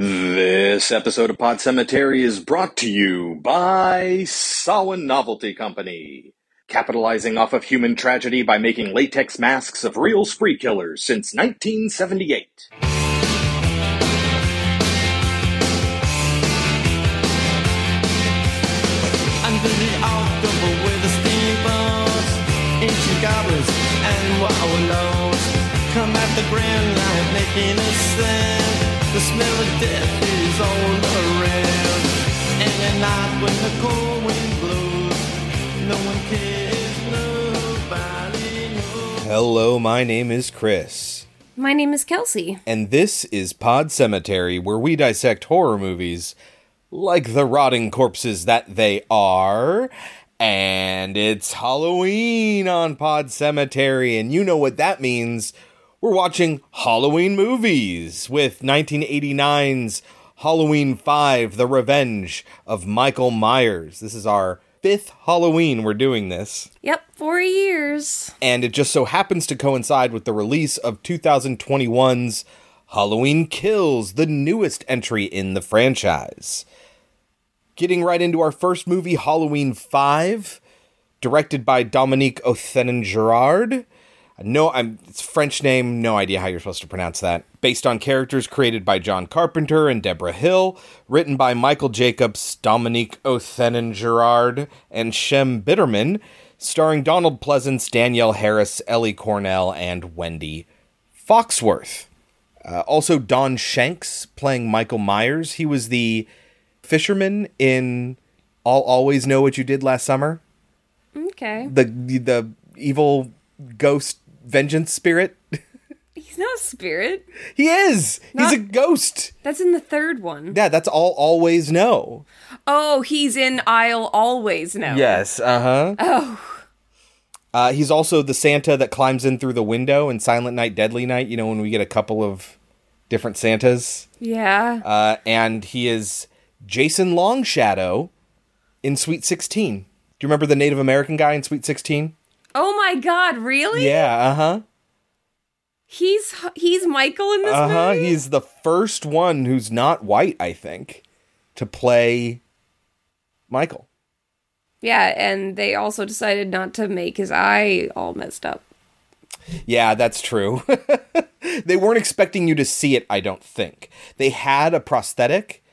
This episode of Pod Cemetery is brought to you by Samhain Novelty Company, capitalizing off of human tragedy by making latex masks of real spree killers since 1978. Under the October with the steamboats, ancient goblins and wallows come at the grand making a. The smell of death is all around. And at night when the cold wind blows, no one cares, nobody knows. Hello, my name is Chris, My name is Kelsey. and this is Pod Cemetery, where we dissect horror movies like the rotting corpses that they are. And it's Halloween on Pod Cemetery, and you know what that means. We're watching Halloween movies with 1989's Halloween 5 The Revenge of Michael Myers. This is our fifth Halloween we're doing this. Yep, four years. and it just so happens to coincide with the release of 2021's Halloween Kills, the newest entry in the franchise. Getting right into our first movie, Halloween 5, directed by Dominique Othenin Girard. No, I'm it's French name, no idea how you're supposed to pronounce that. Based on characters created by John Carpenter and Debra Hill, written by Michael Jacobs, Dominique Othenin Girard, and Shem Bitterman, starring Donald Pleasence, Danielle Harris, Ellie Cornell, and Wendy Foxworth. Uh, also, Don Shanks playing Michael Myers. He was the fisherman in I'll Always Know What You Did Last Summer. Okay. The the evil ghost vengeance spirit. He's not a spirit. he is. He's a ghost. That's in the third one. Yeah, that's all always know. Oh, he's in I'll Always Know. Yes, uh-huh. Oh, Uh he's also the Santa that climbs in through the window in Silent Night Deadly Night, you know when we get a couple of different Santas. yeah. Uh and he is Jason Longshadow in Sweet 16. Do you remember the Native American guy in Sweet 16? Oh my god, really? Yeah, uh-huh. He's he's Michael in this Uh huh. movie? He's the first one who's not white, I think, to play Michael. Yeah, and they also decided not to make his eye all messed up. Yeah, that's true. they weren't expecting you to see it, I don't think. They had a prosthetic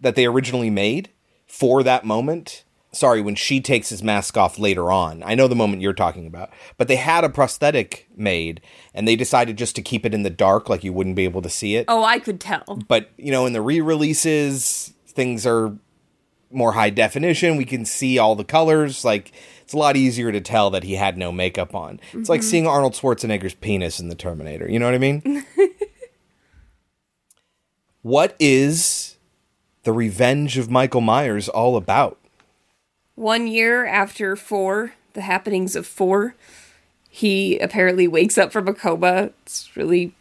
that they originally made for that moment. Sorry, when she takes his mask off later on. I know the moment you're talking about. But they had a prosthetic made and they decided just to keep it in the dark like you wouldn't be able to see it. Oh, I could tell. but you know in the re-releases things are more high definition we can see all the colors like it's a lot easier to tell that he had no makeup on it's like mm-hmm. seeing arnold schwarzenegger's penis in the terminator you know what i mean what is the revenge of michael myers all about One year after four, the happenings of four, he apparently wakes up from a coma. It's really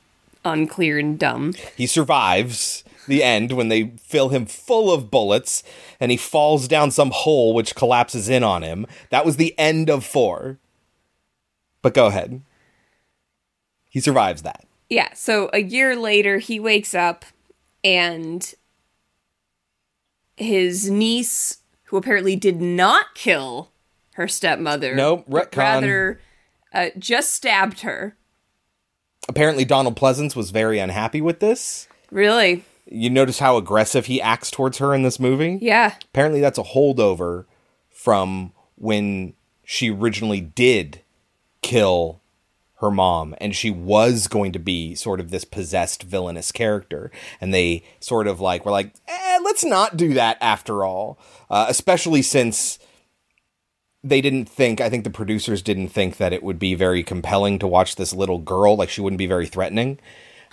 unclear and dumb. he survives the end when they fill him full of bullets and he falls down some hole which collapses in on him. That was the end of four. But go ahead. He survives that. Yeah, so a year later, he wakes up and his niece, who apparently did not kill her stepmother, Nope, retcon. rather uh, just stabbed her. Apparently, Donald Pleasence was very unhappy with this. Really? You notice how aggressive he acts towards her in this movie? Yeah. Apparently, that's a holdover from when she originally did kill her mom, and she was going to be sort of this possessed villainous character. And they sort of like were like, eh, let's not do that after all. Uh, especially since they didn't think, I think the producers didn't think that it would be very compelling to watch this little girl, like she wouldn't be very threatening.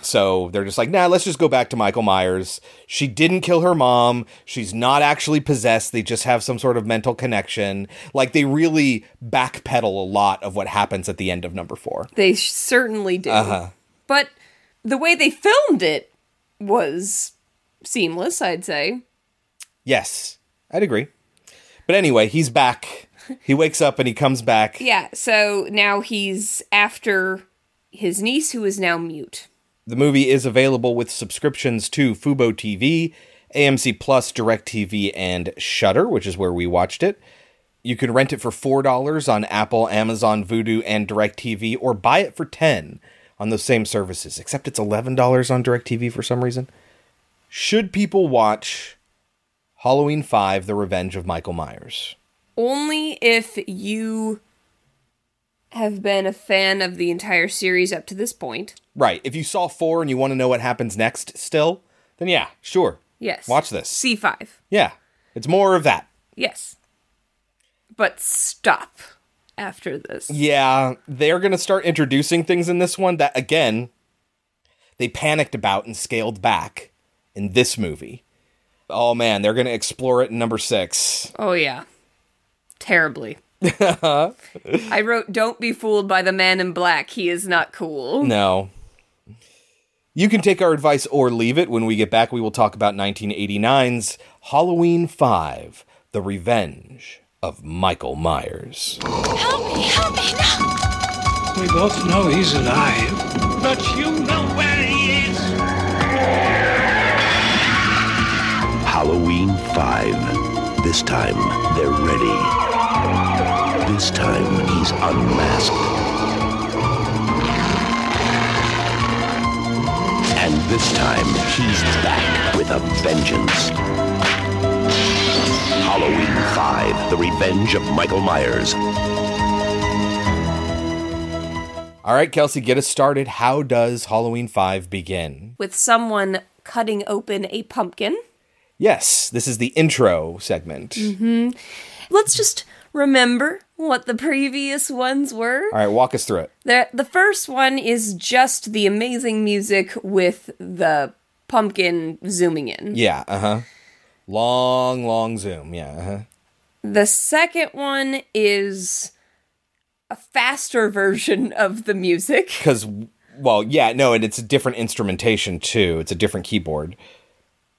So they're just like, nah, let's just go back to Michael Myers. She didn't kill her mom. She's not actually possessed. They just have some sort of mental connection. Like they really backpedal a lot of what happens at the end of number four. They certainly do. Uh-huh. But the way they filmed it was seamless, I'd say. Yes, I'd agree. But anyway, he's back. He wakes up and he comes back. Yeah, so now he's after his niece, who is now mute. The movie is available with subscriptions to Fubo TV, AMC Plus, DirecTV, and Shudder, which is where we watched it. You can rent it for $4 on Apple, Amazon, Vudu, and DirecTV, or buy it for 10 on those same services, except it's $11 on DirecTV for some reason. Should people watch Halloween 5 The Revenge of Michael Myers? Only if you have been a fan of the entire series up to this point. Right. If you saw 4 and you want to know what happens next still, then yeah, sure. Yes. Watch this. C5. Yeah. It's more of that. Yes. But stop after this. Yeah, they're going to start introducing things in this one that, again, they panicked about and scaled back in this movie. Oh man, they're going to explore it in number six. Oh, yeah. Terribly. I wrote, Don't be fooled by the man in black. He is not cool. No. You can take our advice or leave it. When we get back, we will talk about 1989's Halloween 5 The Revenge of Michael Myers. Help me, help me now. We both know he's alive. But you know where Halloween 5. This time, they're ready. This time, he's unmasked. And this time, he's back with a vengeance. Halloween 5 The Revenge of Michael Myers. All right, Kelsey, get us started. How does Halloween 5 begin? With someone cutting open a pumpkin. Yes, this is the intro segment. Let's just remember what the previous ones were. All right, walk us through it. The, the first one is just the amazing music with the pumpkin zooming in. Yeah, uh huh. Long, long zoom. Yeah, uh huh. The second one is a faster version of the music. Because, well, yeah, no, and it's a different instrumentation too. It's a different keyboard.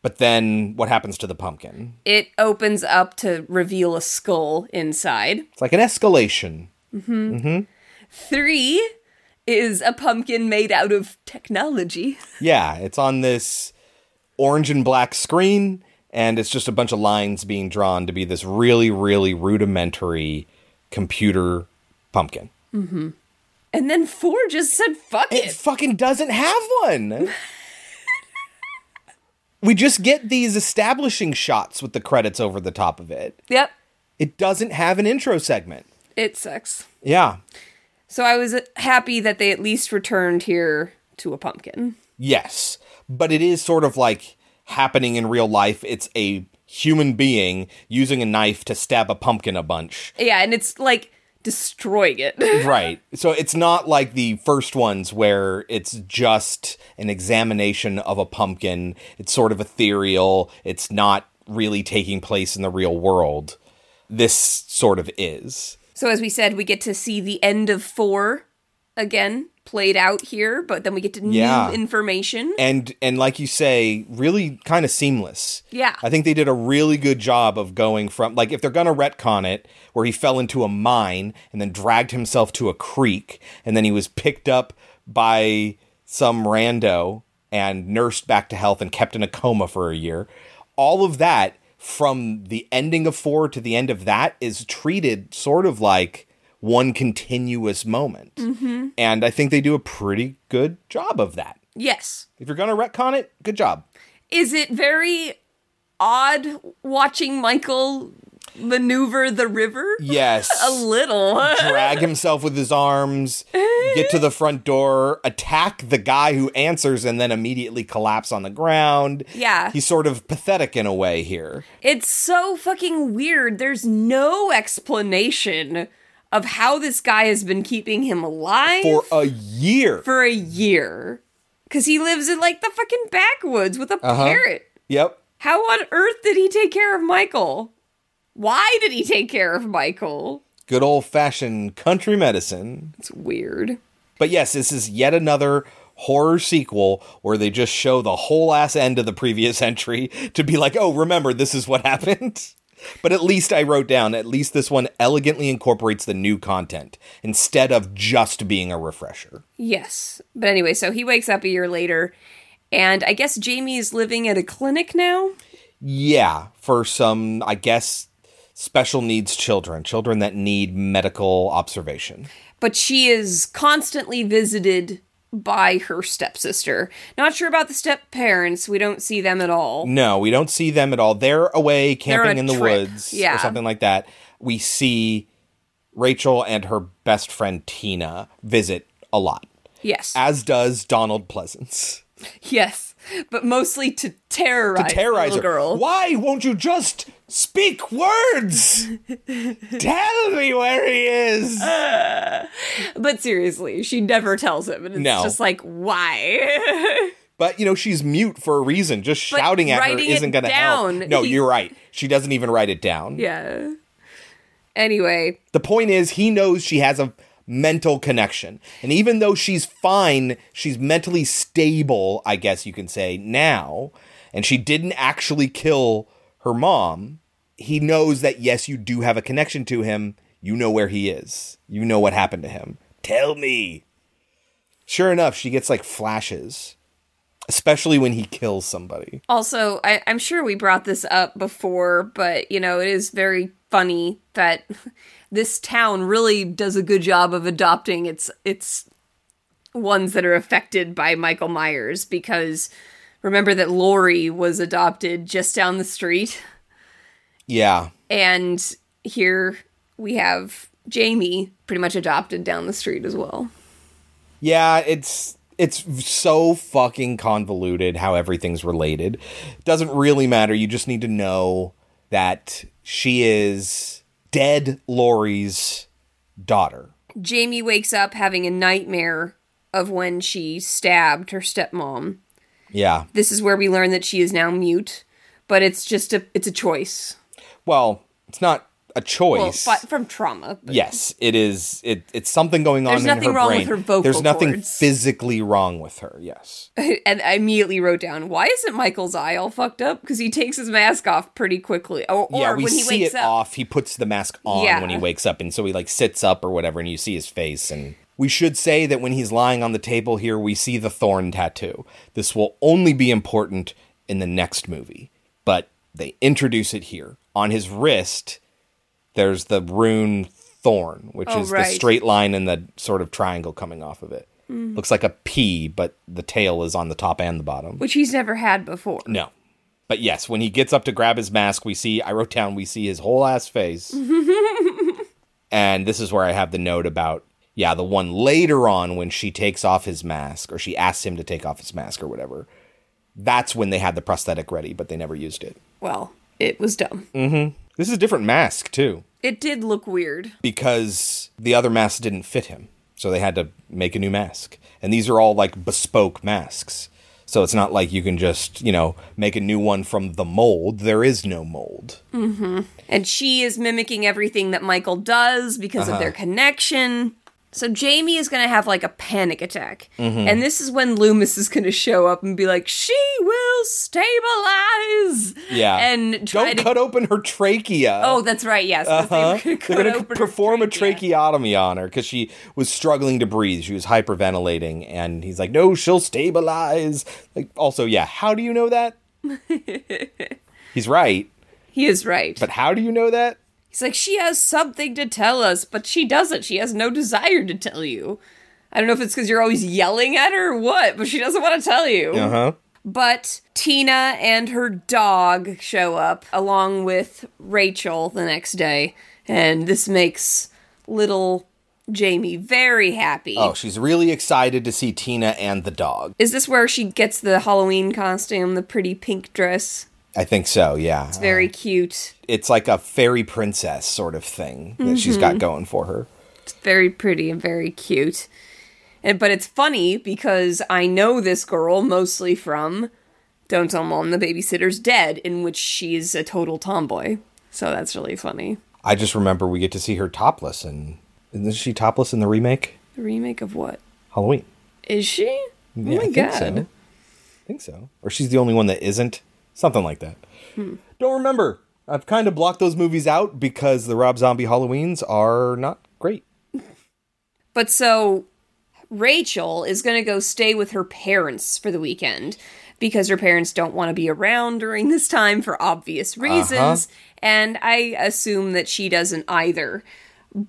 But then what happens to the pumpkin? It opens up to reveal a skull inside. It's like an escalation. Mm-hmm. Mm-hmm. Three is a pumpkin made out of technology. Yeah, it's on this orange and black screen, and it's just a bunch of lines being drawn to be this really, really rudimentary computer pumpkin. Mm-hmm. And then four just said, fuck It it. fucking doesn't have one. we just get these establishing shots with the credits over the top of it. Yep, It doesn't have an intro segment. it sucks. Yeah. So I was happy that they at least returned here to a pumpkin. Yes. But it is sort of like happening in real life. It's a human being using a knife to stab a pumpkin a bunch. Yeah, and it's like destroying it. right. So it's not like the first ones where it's just an examination of a pumpkin. It's sort of ethereal. It's not really taking place in the real world. This sort of is. so as we said, we get to see the end of four again played out here, but then we get to Yeah. new information. And and like you say, really kind of seamless. Yeah. I think they did a really good job of going from like if they're gonna retcon it, where he fell into a mine and then dragged himself to a creek, and then he was picked up by some rando and nursed back to health and kept in a coma for a year. All of that from the ending of four to the end of that is treated sort of like one continuous moment. Mm-hmm. And I think they do a pretty good job of that. yes. If you're gonna retcon it, good job. Is it very odd watching Michael maneuver the river? Yes. A little. Drag himself with his arms, get to the front door, attack the guy who answers, and then immediately collapse on the ground. Yeah. He's sort of pathetic in a way here. It's so fucking weird. There's no explanation of how this guy has been keeping him alive For a year. for a year. Because he lives in like the fucking backwoods with a Uh-huh. parrot. yep. How on earth did he take care of Michael? Why did he take care of Michael? Good old fashioned country medicine. It's weird. But yes, this is yet another horror sequel where they just show the whole ass end of the previous entry to be like, oh, remember, this is what happened. But at least I wrote down, at least this one elegantly incorporates the new content instead of just being a refresher. Yes. But anyway, so he wakes up a year later, and I guess Jamie is living at a clinic now. Yeah, for some, I guess, special needs children, children that need medical observation. But she is constantly visited by her stepsister. Not sure about the step parents. We don't see them at all. No, we don't see them at all. They're away They're camping in the trip. woods Yeah. or something like that. We see Rachel and her best friend Tina visit a lot, Yes. as does Donald Pleasence. yes. But mostly to terrorize, To terrorize the her. girl. Why won't you just speak words? Tell me where he is. Uh, but seriously, she never tells him. And it's No. just like, why? But you know she's mute for a reason. Just But shouting at her isn't going to help. No, he- you're right. She doesn't even write it down. yeah. Anyway, The point is, he knows she has a mental connection. And even though she's fine, she's mentally stable, I guess you can say, now, and she didn't actually kill her mom, he knows that, yes, you do have a connection to him. You know where he is, you know what happened to him. Tell me. Sure enough, she gets like flashes, especially when he kills somebody. Also, I, I'm sure we brought this up before, but you know, it is very funny that this town really does a good job of adopting its its ones that are affected by Michael Myers because remember that Laurie was adopted just down the street Yeah. and here we have Jamie pretty much adopted down the street as well. Yeah, it's it's so fucking convoluted how everything's related. Doesn't really matter. You just need to know that she is dead Laurie's daughter. Jamie wakes up having a nightmare of when she stabbed her stepmom. Yeah. This is where we learn that she is now mute, but it's just a it's a choice. Well, it's not a Well, choice. fi- from trauma. but- yes, it is. It it's something going on There's nothing wrong brain. with her vocal There's nothing cords. physically wrong with her. Yes. and I immediately wrote down, why isn't Michael's eye all fucked up? Because he takes his mask off pretty quickly. Or, or yeah, we when he see wakes it up. off. He puts the mask on Yeah. when he wakes up, and so he like sits up or whatever, and you see his face. And we should say that when he's lying on the table here, we see the thorn tattoo. This will only be important in the next movie, but they introduce it here on his wrist. There's the rune thorn, which Oh, is the straight line and the sort of triangle coming off of it. Mm. Looks like a P, but the tail is on the top and the bottom. Which he's never had before. No. But yes, when he gets up to grab his mask, we see, I wrote down, we see his whole ass face. and this is where I have the note about, yeah, the one later on when she takes off his mask, or she asks him to take off his mask or whatever. That's when they had the prosthetic ready, but they never used it. Well, it was dumb. Mm-hmm. This is a different mask, too, It did look weird. because the other mask didn't fit him. So they had to make a new mask. And these are all like bespoke masks. So it's not like you can just, you know, make a new one from the mold. There is no mold. Mm-hmm. And she is mimicking everything that Michael does because of their uh-huh. connection. So Jamie is going to have like a panic attack. And this is when Loomis is going to show up and be like, she will stabilize. Yeah. And try Don't to. cut open her trachea. oh, that's right. Yes. 'cause they were Huh? gonna cut They're going to perform a tracheotomy on her because she was struggling to breathe. She was hyperventilating. And he's like, no, she'll stabilize. Like, also, yeah, how do you know that? he's right. He is right. But how do you know that? He's like, she has something to tell us, but she doesn't. She has no desire to tell you. I don't know if it's because you're always yelling at her or what, but she doesn't want to tell you. Uh huh. But Tina and her dog show up along with Rachel the next day, and this makes little Jamie very happy. Oh, she's really excited to see Tina and the dog. Is this where she gets the Halloween costume, the pretty pink dress? I think so, yeah. It's very cute. It's like a fairy princess sort of thing that she's Mm-hmm. got going for her. It's very pretty and very cute. And but it's funny because I know this girl mostly from Don't Tell Mom the Babysitter's Dead, in which she's a total tomboy. So that's really funny. I just remember we get to see her topless, and isn't she topless in the remake The remake of what? Halloween? Is she? Oh my I god. so. I think so. Or she's the only one that isn't. Something like that. Hmm. Don't remember. I've kind of blocked those movies out because the Rob Zombie Halloweens are not great. But so Rachel is going to go stay with her parents for the weekend because her parents don't want to be around during this time for obvious reasons. And I assume that she doesn't either.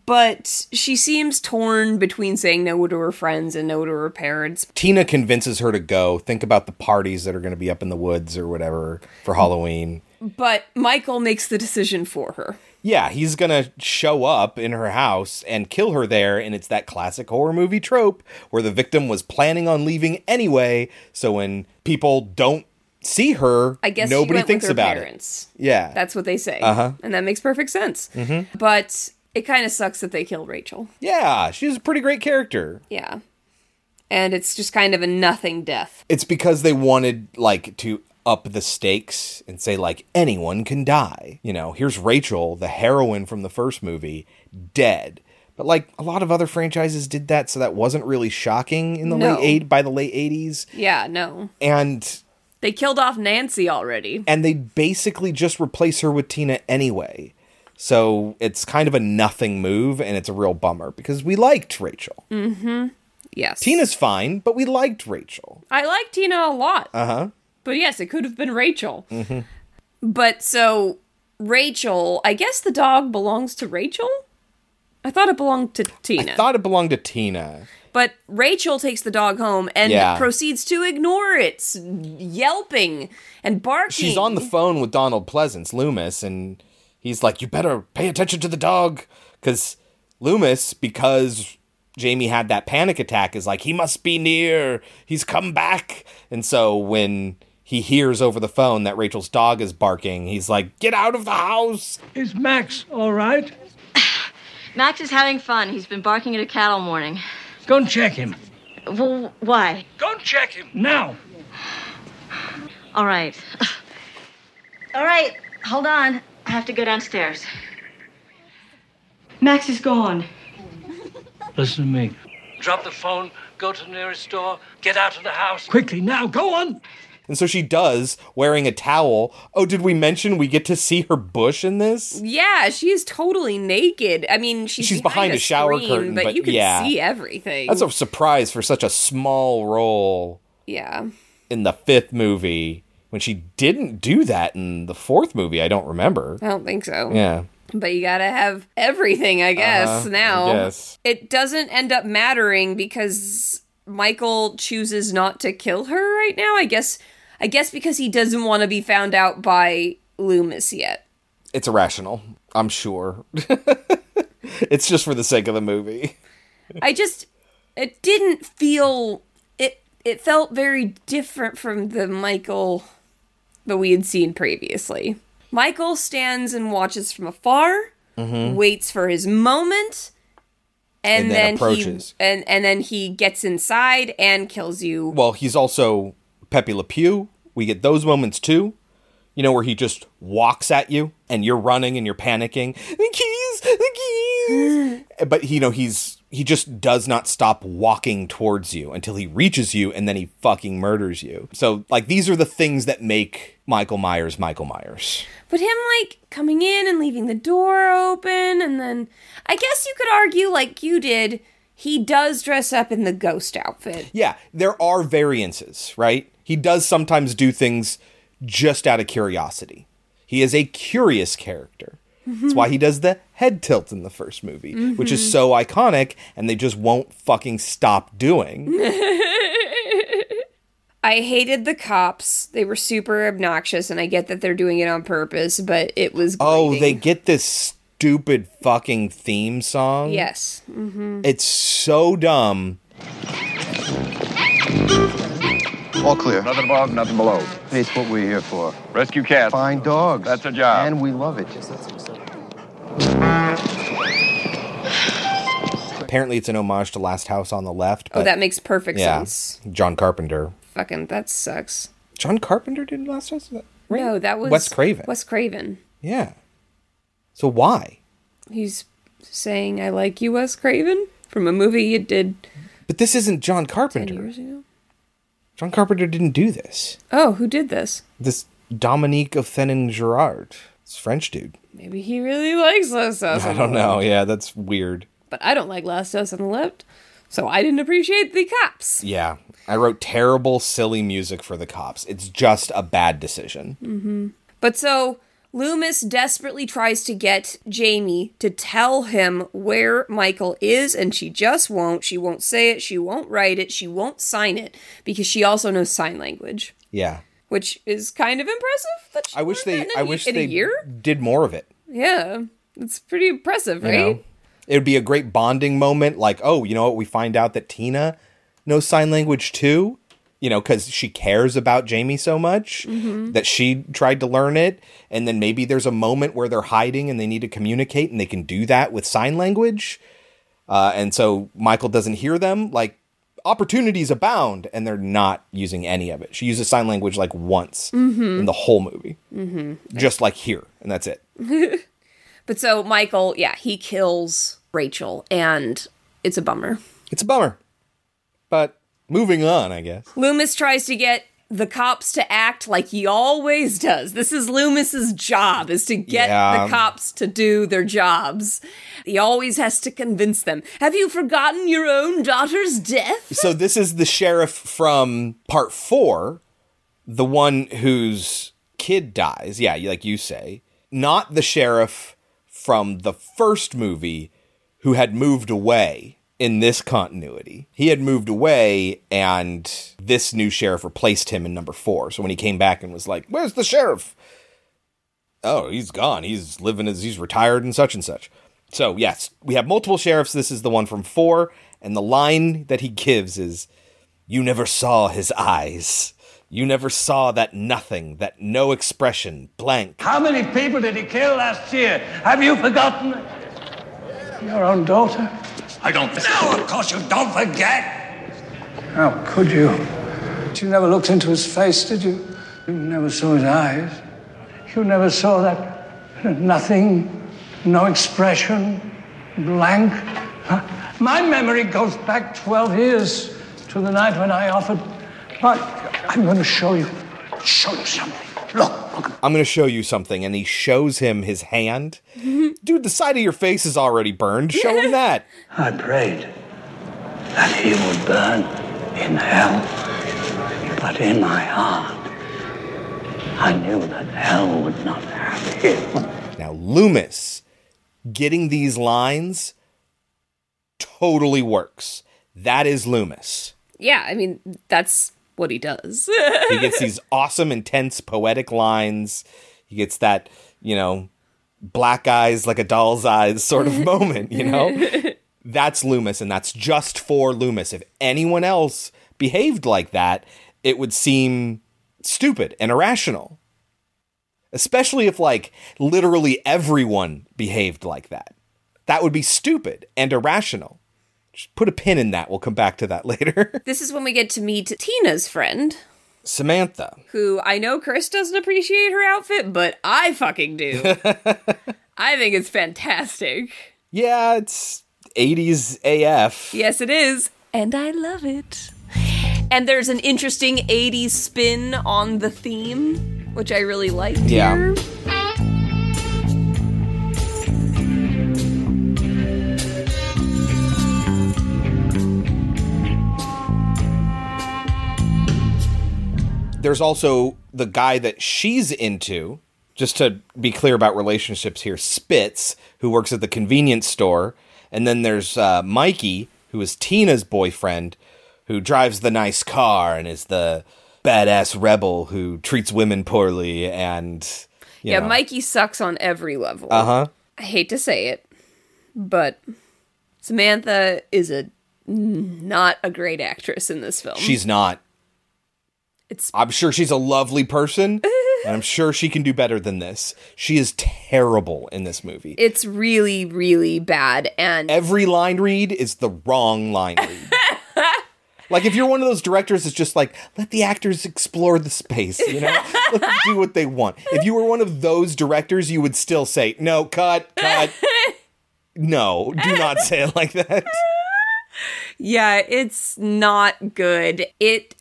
But she seems torn between saying no to her friends and no to her parents. Tina convinces her to go. Think about the parties that are going to be up in the woods or whatever for Halloween. But Michael makes the decision for her. Yeah, he's going to show up in her house and kill her there. And it's that classic horror movie trope where the victim was planning on leaving anyway. So when people don't see her, I guess nobody thinks about parents. it. Yeah. That's what they say. Uh-huh. And that makes perfect sense. Mm-hmm. But it kind of sucks that they killed Rachel. yeah, she's a pretty great character. Yeah. And it's just kind of a nothing death. It's because they wanted like to up the stakes and say like anyone can die. You know, here's Rachel, the heroine from the first movie, dead. But like a lot of other franchises did that, so that wasn't really shocking in the No. late eight by the late eighties. Yeah, no. And They killed off Nancy already. and they basically just replace her with Tina anyway. So it's kind of a nothing move, and it's a real bummer because we liked Rachel. Yes. Tina's fine, but we liked Rachel. I like Tina a lot. Uh huh. But yes, it could have been Rachel. But so Rachel, I guess the dog belongs to Rachel? I thought it belonged to Tina. I thought it belonged to Tina. but Rachel takes the dog home and Yeah. proceeds to ignore its yelping and barking. she's on the phone with Donald Pleasence, Loomis, and he's like, "You better pay attention to the dog," because Loomis, because Jamie had that panic attack, is like, "He must be near. He's come back." And so when he hears over the phone that Rachel's dog is barking, he's like, "Get out of the house!" Is Max all right? Max is having fun. He's been barking at a cat all morning. Go and check him. Well, why? Go and check him now. All right. All right, hold on. I have to go downstairs. Max is gone. Listen to me. Drop the phone, go to the nearest store, get out of the house. Quickly, now, go on. And so she does, wearing a towel. Oh, did we mention we get to see her bush in this? Yeah, she is totally naked. I mean, she's, She's behind a shower screen, curtain, but, but you can yeah. see everything. That's a surprise for such a small role. yeah. in the fifth movie when she didn't do that in the fourth movie. I don't remember. I don't think so. Yeah. But you gotta have everything, I guess, Uh-huh, now. guess. It doesn't end up mattering because Michael chooses not to kill her right now. I guess I guess because he doesn't want to be found out by Loomis yet. It's irrational, I'm sure. it's just for the sake of the movie. I just it didn't feel it it felt very different from the Michael that we had seen previously. Michael stands and watches from afar, mm-hmm. waits for his moment, and, And then then, approaches. he and and then he gets inside and kills you. Well, he's also Pepe Le Pew. We get those moments too. You know, where he just walks at you and you're running and you're panicking. The keys, the keys. but you know, he's he just does not stop walking towards you until he reaches you and then he fucking murders you. So like these are the things that make Michael Myers Michael Myers. But him like coming in and leaving the door open and then I guess you could argue like you did, he does dress up in the ghost outfit. Yeah, there are variances, right? He does sometimes do things just out of curiosity. He is a curious character. That's why he does the head tilt in the first movie, which is so iconic, and they just won't fucking stop doing. I hated the cops. They were super obnoxious, and I get that they're doing it on purpose, but it was. oh, they get this stupid fucking theme song. Yes. Mm-hmm. It's so dumb. All clear. Nothing above, nothing below. It's what we're here for. Rescue cats. Find dogs. That's a job. And we love it. Apparently, it's an homage to Last House on the Left. Oh, that makes perfect yeah, sense. John Carpenter. Fucking, that sucks. John Carpenter did Last House? Right? No, that was Wes Craven. Wes Craven. Yeah. So why? He's saying, "I like you, Wes Craven," from a movie you did But this isn't John Carpenter. John Carpenter didn't do this. Oh, who did this? This Dominique Othenin Girard. It's French dude. Maybe he really likes Last House I don't know. Yeah, that's weird. But I don't like Last House on the Left, so I didn't appreciate the cops. Yeah. I wrote terrible, silly music for the cops. It's just a bad decision. Mm-hmm. But so Loomis desperately tries to get Jamie to tell him where Michael is, and she just won't. She won't say it, she won't write it, she won't sign it, because she also knows sign language, Yeah. Which is kind of impressive. I wish they I wish they did more of it. Yeah, it's pretty impressive, You right? know? It would be a great bonding moment like, "Oh, you know what? We find out that Tina knows sign language too." You know, cuz she cares about Jamie so much Mm-hmm. that she tried to learn it and then maybe there's a moment where they're hiding and they need to communicate and they can do that with sign language. Uh, and so Michael doesn't hear them like opportunities abound and they're not using any of it. She uses sign language like once Mm-hmm. in the whole movie. Just like here, and that's it. But so Michael, yeah, he kills Rachel, and it's a bummer. It's a bummer. But moving on, I guess. Loomis tries to get the cops to act like he always does. This is Loomis's job is to get Yeah. the cops to do their jobs. He always has to convince them. Have you forgotten your own daughter's death? So this is the sheriff from part four, the one whose kid dies. Yeah, like you say. Not the sheriff from the first movie who had moved away in this continuity. He had moved away, and this new sheriff replaced him in number four. So when he came back and was like, Where's the sheriff? Oh, he's gone. He's living as he's retired and such and such. So, yes, we have multiple sheriffs. This is the one from four. And the line that he gives is You never saw his eyes. You never saw that nothing, that no expression, blank. How many people did he kill last year? Have you forgotten? Your own daughter? I don't. No, of course you don't forget. How could you? But you never looked into his face, did you? You never saw his eyes. You never saw that nothing, no expression, blank. My memory goes back 12 years to the night when I offered. But I'm going to show you, show you something. Look, look. I'm going to show you something. And he shows him his hand. Dude, the side of your face is already burned. Show him that. I prayed that he would burn in hell. But in my heart, I knew that hell would not have him. Now, Loomis getting these lines totally works. That is Loomis. Yeah, I mean, that's what he does. He gets these awesome, intense, poetic lines. He gets that, you know, black eyes like a doll's eyes sort of moment, you know? That's Loomis, and that's just for Loomis. If anyone else behaved like that, it would seem stupid and irrational. Especially if, like, literally everyone behaved like that. That would be stupid and irrational. Just put a pin in that. We'll come back to that later. this is when we get to meet Tina's friend, Samantha. who I know Chris doesn't appreciate her outfit, but I fucking do. I think it's fantastic. Yeah, it's 80s AF. Yes, it is. And I love it. And there's an interesting 80s spin on the theme, which I really liked Yeah. here. There's also the guy that she's into, just to be clear about relationships here, Spitz, who works at the convenience store. And then there's uh, Mikey, who is Tina's boyfriend, who drives the nice car and is the badass rebel who treats women poorly and. you Yeah, know. Mikey sucks on every level. Uh huh. I hate to say it, but Samantha is a not a great actress in this film. She's not. It's I'm sure she's a lovely person, and I'm sure she can do better than this. She is terrible in this movie. it's really really bad and Every line read is the wrong line read. like if you're one of those directors that's just like, let the actors explore the space, you know? let them do what they want. If you were one of those directors, you would still say, no, cut, cut. no, do not say it like that. yeah, it's not good. It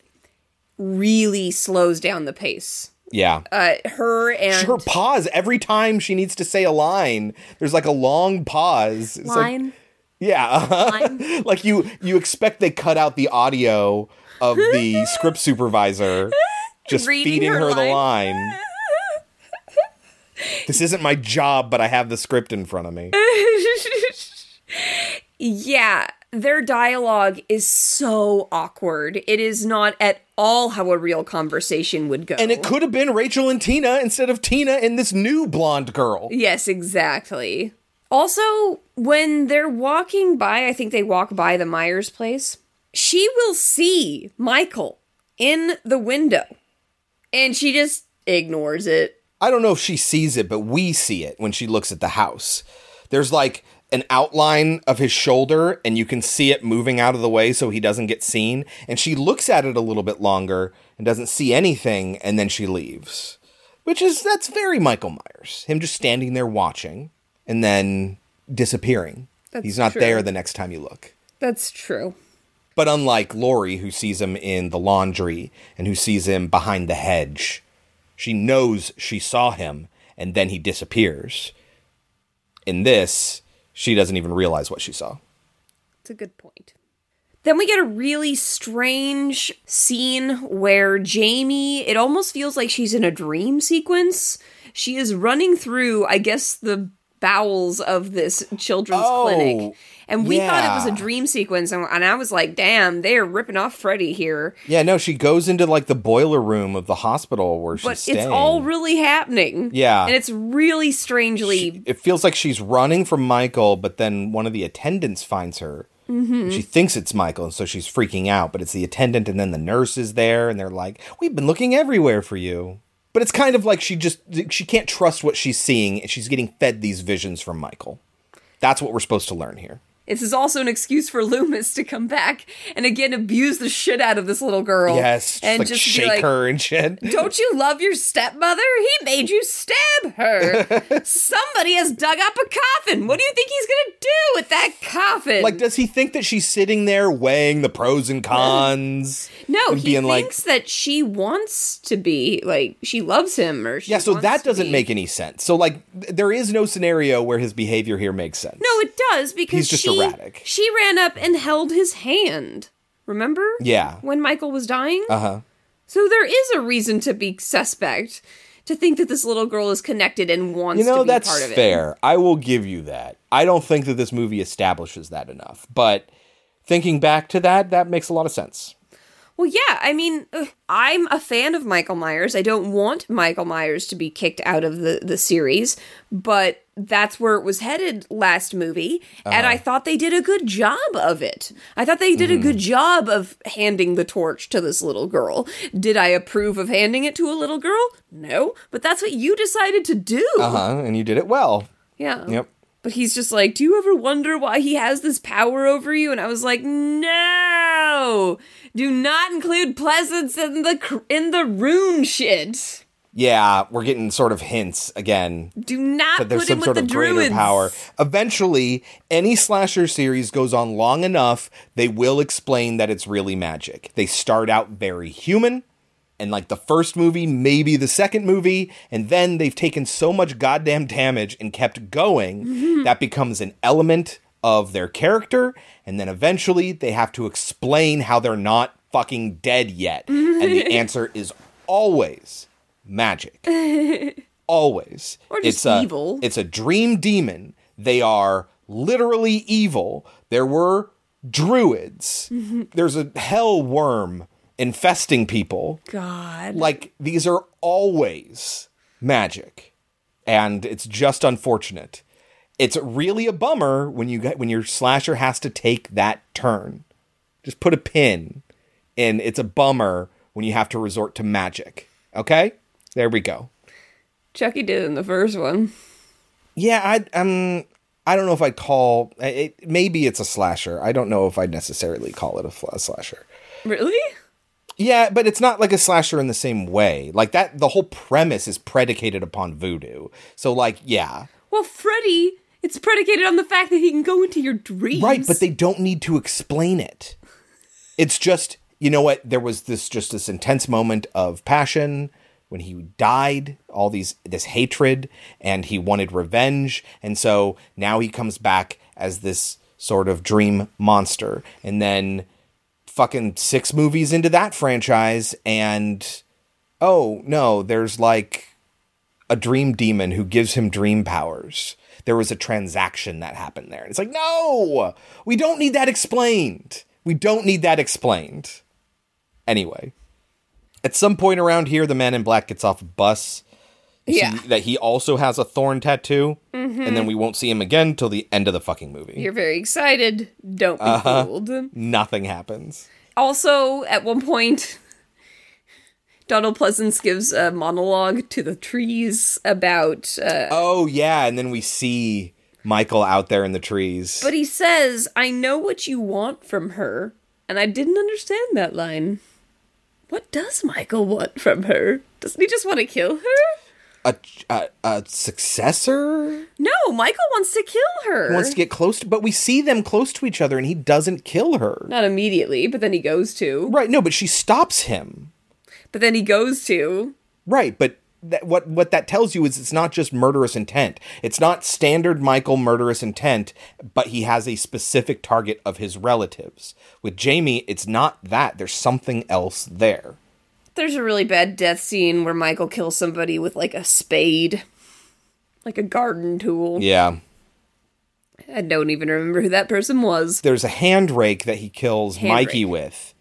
really slows down the pace Yeah. Uh, her and her pause every time she needs to say a line. There's like a long pause. It's like- line. yeah, uh-huh. like you you expect they cut out the audio of the script supervisor just Reading feeding her her, the line. line. this isn't my job, but I have the script in front of me. Yeah, their dialogue is so awkward. It is not at all how a real conversation would go. And it could have been Rachel and Tina instead of Tina and this new blonde girl. Yes, exactly. Also, when they're walking by, I think they walk by the Myers place, she will see Michael in the window. And she just ignores it. I don't know if she sees it, but we see it when she looks at the house. There's like an outline of his shoulder, and you can see it moving out of the way so he doesn't get seen. And she looks at it a little bit longer and doesn't see anything, and then she leaves. Which is, that's very Michael Myers. Him just standing there watching and then disappearing. That's He's not true. there the next time you look. That's true. But unlike Laurie, who sees him in the laundry and who sees him behind the hedge, she knows she saw him and then he disappears. In this, she doesn't even realize what she saw. It's a good point. Then we get a really strange scene where Jamie, it almost feels like she's in a dream sequence. She is running through, I guess, the bowels of this children's Oh, clinic. And we thought it was a dream sequence, and, and I was like, damn, they're ripping off Freddy here. Yeah, no, she goes into like the boiler room of the hospital where But she's staying. it's all really happening. Yeah. And it's really strangely. it feels like she's running from Michael, but then one of the attendants finds her. Mhm. She thinks it's Michael, and so she's freaking out. But it's the attendant, and then the nurse is there, and they're like, "We've been looking everywhere for you." But it's kind of like she just she can't trust what she's seeing, and she's getting fed these visions from Michael. That's what we're supposed to learn here. This is also an excuse for Loomis to come back and again abuse the shit out of this little girl. yes, just and like just shake like, her and shit. Don't you love your stepmother? He made you stab her. Somebody has dug up a coffin. What do you think he's gonna do with that coffin? Like, does he think that she's sitting there weighing the pros and cons? no, and he being like, thinks that she wants to be like she loves him or she yeah. So that doesn't make any sense. So like, there is no scenario where his behavior here makes sense. No, it does because He's just she, erratic. She ran up and held his hand. Remember? Yeah. When Michael was dying? Uh huh. So there is a reason to be suspect, to think that this little girl is connected and wants You know, to be that's part of it. fair. I will give you that. I don't think that this movie establishes that enough. But thinking back to that, that makes a lot of sense. Well, yeah, I mean, I'm a fan of Michael Myers. I don't want Michael Myers to be kicked out of the, the series, but that's where it was headed last movie, and Uh-huh. I thought they did a good job of it. I thought they did Mm-hmm. a good job of handing the torch to this little girl. Did I approve of handing it to a little girl? No, but that's what you decided to do. Uh huh. And you did it well. Yeah. Yep. But he's just like, Do you ever wonder why he has this power over you? And I was like, No! Do not include Pleasence in the cr- in the rune shit. Yeah, we're getting sort of hints again Do not that there's put him some with sort the of greater druids. power. Eventually, any slasher series goes on long enough, they will explain that it's really magic. They start out very human, and like the first movie, maybe the second movie, and then they've taken so much goddamn damage and kept going mm-hmm. that becomes an element of their character, and then eventually they have to explain how they're not fucking dead yet. and the answer is always magic always. Or just it's a, evil. It's a dream demon. They are literally evil. There were druids. Mm-hmm. There's a hell worm infesting people. God. Like these are always magic. And it's just unfortunate. It's really a bummer when you get when your slasher has to take that turn. Just put a pin and it's a bummer when you have to resort to magic. Okay? There we go. Chucky did in the first one. Yeah, I um I don't know if I'd call it maybe it's a slasher. I don't know if I'd necessarily call it a, slasher. Really? Yeah, but it's not like a slasher in the same way. Like that the whole premise is predicated upon voodoo. So like, yeah. Well, Freddy, it's predicated on the fact that he can go into your dreams. Right, but they don't need to explain it. It's just, you know what, there was this just this intense moment of passion. when he died, all these this hatred and he wanted revenge and so now he comes back as this sort of dream monster and then fucking 6 movies into that franchise and oh no, there's like a dream demon who gives him dream powers. There was a transaction that happened there. It's like, no, we don't need that explained. We don't need that explained. Anyway, at some point around here, the man in black gets off a bus. Yeah. that he also has a thorn tattoo, and then we won't see him again till the end of the fucking movie. You're very excited. Don't be Uh-huh. fooled. Nothing happens. Also, at one point, Donald Pleasence gives a monologue to the trees about. Uh, Oh yeah, and then we see Michael out there in the trees. but he says, I know what you want from her. And I didn't understand that line. What does Michael want from her? Doesn't he just want to kill her? A, a a successor No, Michael wants to kill her. wants to get close to, but we see them close to each other, and he doesn't kill her. Not immediately, but then he goes to. Right? No, but she stops him. But then he goes to. Right, but that, what what that tells you is it's not just murderous intent. It's not standard Michael murderous intent, but he has a specific target of his relatives. With Jamie, it's not that. There's something else there. There's a really bad death scene where Michael kills somebody with like a spade, like a garden tool. Yeah. I don't even remember who that person was. There's a hand rake that he kills Hand Mikey rake. with.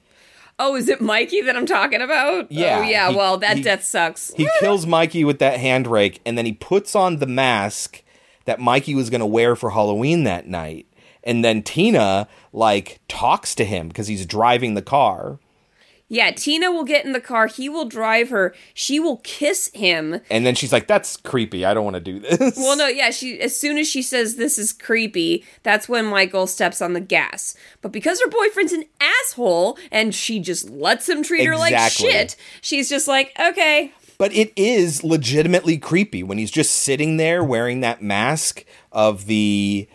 Oh, is it Mikey that I'm talking about? Oh, yeah, Oh, yeah. he- well, that he- death sucks. He kills Mikey with that hand rake, and then he puts on the mask that Mikey was going to wear for Halloween that night. And then Tina, like, talks to him because he's driving the car. Yeah, Tina will get in the car. He will drive her. She will kiss him. And then she's like, that's creepy. I don't want to do this. Well, no, yeah. She as soon as she says this is creepy, that's when Michael steps on the gas. But because her boyfriend's an asshole and she just lets him treat her like shit, she's just like, okay, But it is legitimately creepy when he's just sitting there wearing that mask of the.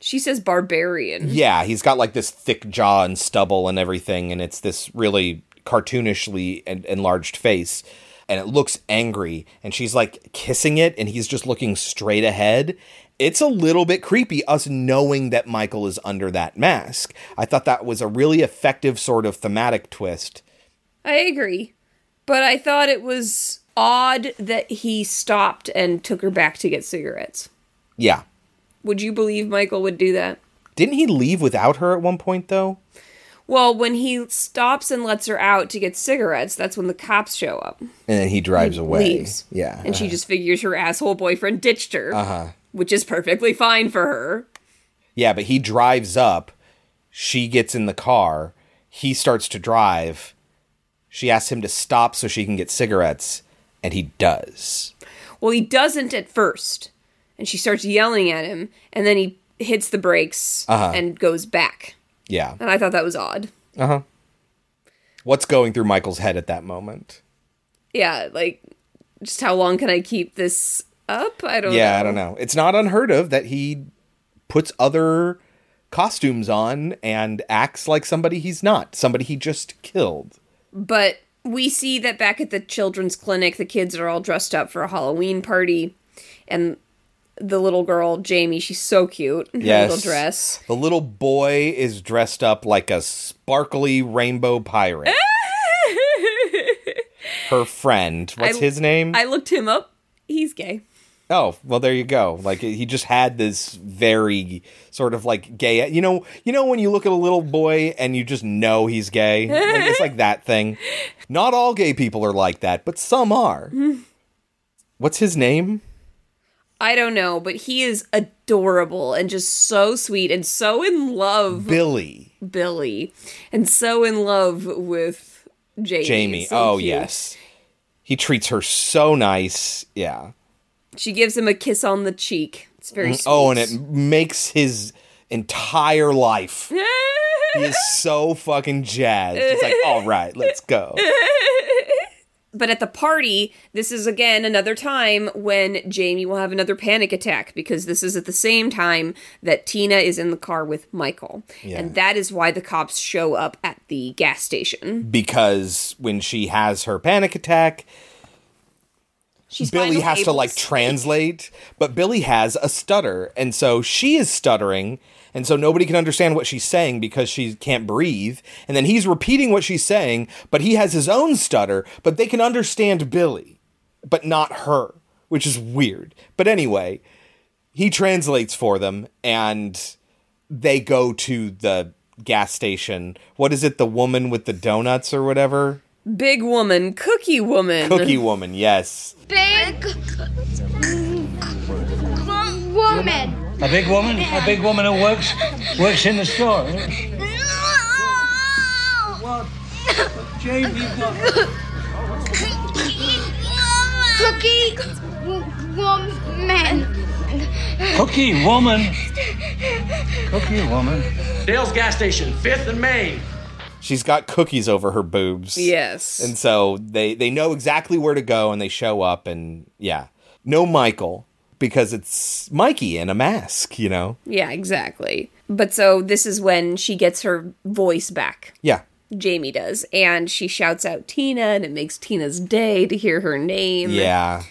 She says barbarian. Yeah, he's got like this thick jaw and stubble and everything, and it's this really cartoonishly en- enlarged face. And it looks angry, and she's like kissing it, and he's just looking straight ahead. It's a little bit creepy, us knowing that Michael is under that mask. I thought that was a really effective sort of thematic twist. I agree. But I thought it was odd that he stopped and took her back to get cigarettes. Yeah. Would you believe Michael would do that? Didn't he leave without her at one point, though? Well, when he stops and lets her out to get cigarettes, that's when the cops show up. And then he drives away. Leaves. Yeah. And she just figures her asshole boyfriend ditched her. Uh-huh. Which is perfectly fine for her. Yeah, but he drives up. She gets in the car. He starts to drive. She asks him to stop so she can get cigarettes, and he does. Well, he doesn't at first. And she starts yelling at him, and then he hits the brakes Uh-huh. and goes back. Yeah. And I thought that was odd. Uh huh. What's going through Michael's head at that moment? Yeah, like, just how long can I keep this up? I don't yeah, know. I don't know. It's not unheard of that he puts other costumes on and acts like somebody he's not, somebody he just killed. But we see that back at the children's clinic, the kids are all dressed up for a Halloween party, and the little girl Jamie, she's so cute in her Yes. little dress. The little boy is dressed up like a sparkly rainbow pirate. Her friend. What's I- his name? I looked him up. He's gay. Oh, well there you go. Like he just had this very sort of like gay you know you know when you look at a little boy and you just know he's gay? Like, it's like that thing. Not all gay people are like that, but some are. What's his name? I don't know, but he is adorable and just so sweet and so in love, Billy. Billy, and so in love with Jamie. Jamie. So oh, cute. yes. He treats her so nice. Yeah. She gives him a kiss on the cheek. It's very mm, sweet. Oh, and it makes his entire life. he is so fucking jazzed. He's like, all right, let's go. But at the party, this is again another time when Jamie will have another panic attack because this is at the same time that Tina is in the car with Michael. Yeah. And that is why the cops show up at the gas station. Because when she has her panic attack, She's Billy has to like translate, but Billy has a stutter, and so she is stuttering, and so nobody can understand what she's saying because she can't breathe. And then he's repeating what she's saying, but he has his own stutter, but they can understand Billy, but not her, which is weird. But anyway, he translates for them, and they go to the gas station. What is it? The woman with the donuts or whatever? Big woman, cookie woman. Cookie woman, yes. Big woman. A big woman? A big woman who works works in the store. What? Jamie got Cookie woman. Cookie woman. Cookie woman. Dale's gas station, 5th and Main. She's got cookies over her boobs. Yes. And so they they know exactly where to go and they show up and yeah. No Michael because it's Mikey in a mask, you know. Yeah, exactly. But so this is when she gets her voice back. Yeah. Jamie does. And she shouts out Tina, and it makes Tina's day to hear her name. Yeah.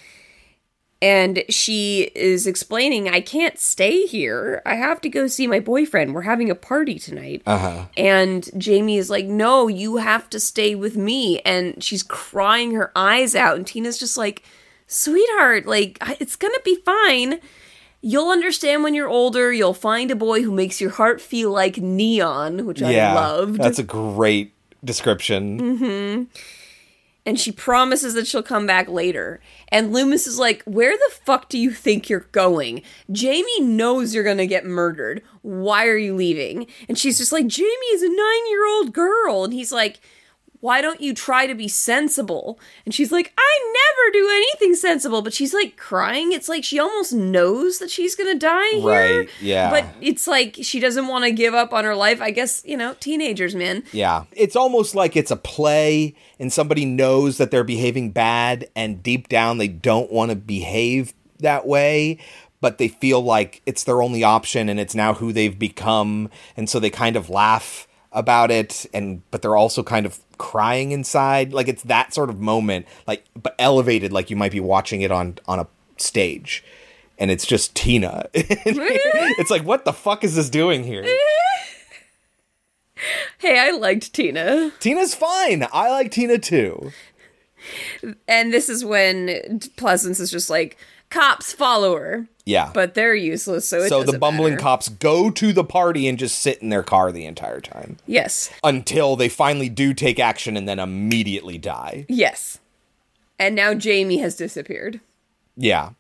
And she is explaining, I can't stay here. I have to go see my boyfriend. We're having a party tonight. Uh-huh. And Jamie is like, No, you have to stay with me. And she's crying her eyes out. And Tina's just like, Sweetheart, like, it's to be fine. You'll understand when you're older. You'll find a boy who makes your heart feel like neon, which yeah. I loved. That's a great description. hmm And she promises that she'll come back later. And Loomis is like, Where the fuck do you think you're going? Jamie knows you're gonna get murdered. Why are you leaving? And she's just like, Jamie is a nine year old girl. And he's like, why don't you try to be sensible? And she's like, I never do anything sensible. But she's like crying. It's like she almost knows that she's gonna die here. Right, yeah. But it's like she doesn't want to give up on her life. I guess, you know, teenagers, man. Yeah. It's almost like it's a play and somebody knows that they're behaving bad and deep down they don't want to behave that way, but they feel like it's their only option and it's now who they've become and so they kind of laugh about it and but they're also kind of crying inside like it's that sort of moment like but elevated like you might be watching it on on a stage and it's just Tina. it's like what the fuck is this doing here? Hey, I liked Tina. Tina's fine. I like Tina too. And this is when Pleasence is just like, cops follow her. Yeah. But they're useless, so so the bumbling matter. cops go to the party and just sit in their car the entire time Yes. until they finally do take action and then immediately die. Yes. And now Jamie has disappeared. Yeah.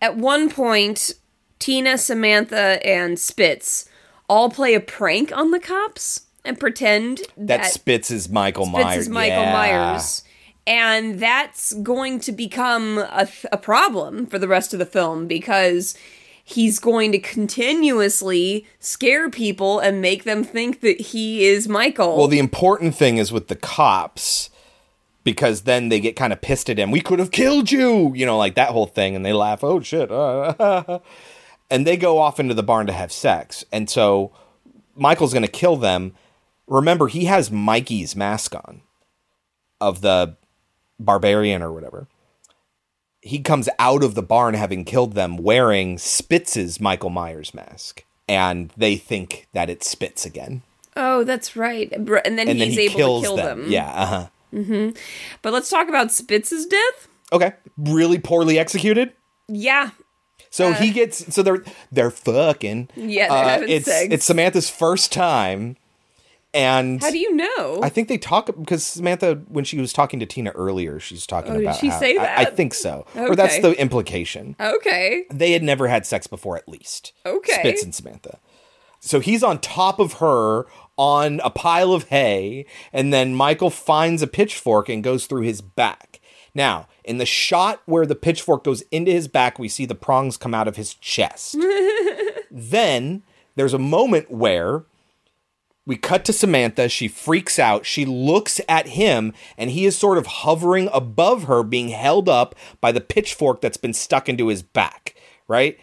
At one point, Tina, Samantha, and Spitz all play a prank on the cops and pretend That, that, Spitz is Michael Spitz Myers. is Michael Yeah. Myers. And that's going to become a, a problem for the rest of the film because he's going to continuously scare people and make them think that he is Michael. Well, the important thing is with the cops because then they get kind of pissed at him. We could have killed you, you know, like that whole thing, and they laugh. Oh shit! and they go off into the barn to have sex, and so Michael's going to kill them. Remember, he has Mikey's mask on of the barbarian or whatever. He comes out of the barn having killed them wearing Spitz's Michael Myers mask, and they think that it's Spitz again. oh, that's right. And then and then he's he able kills to kill them. them. Yeah, uh huh. Mm-hmm. But let's talk about Spitz's death. Okay, really poorly executed. Yeah. So he gets so they're they're fucking. Uh, Yeah, they're Uh, it's sex. it's Samantha's first time, and How do you know? I think they talk because Samantha when she was talking to Tina earlier, she's talking Oh, did about. she how- say I- I, think so, okay. or that's the implication. okay. They had never had sex before, at least. Okay. Spitz and Samantha. So he's on top of her on a pile of hay, and then Michael finds a pitchfork and goes through his back. Now, in the shot where the pitchfork goes into his back, we see the prongs come out of his chest. then there's a moment where we cut to Samantha. She freaks out. She looks at him, and he is sort of hovering above her, being held up by the pitchfork that's been stuck into his back, right?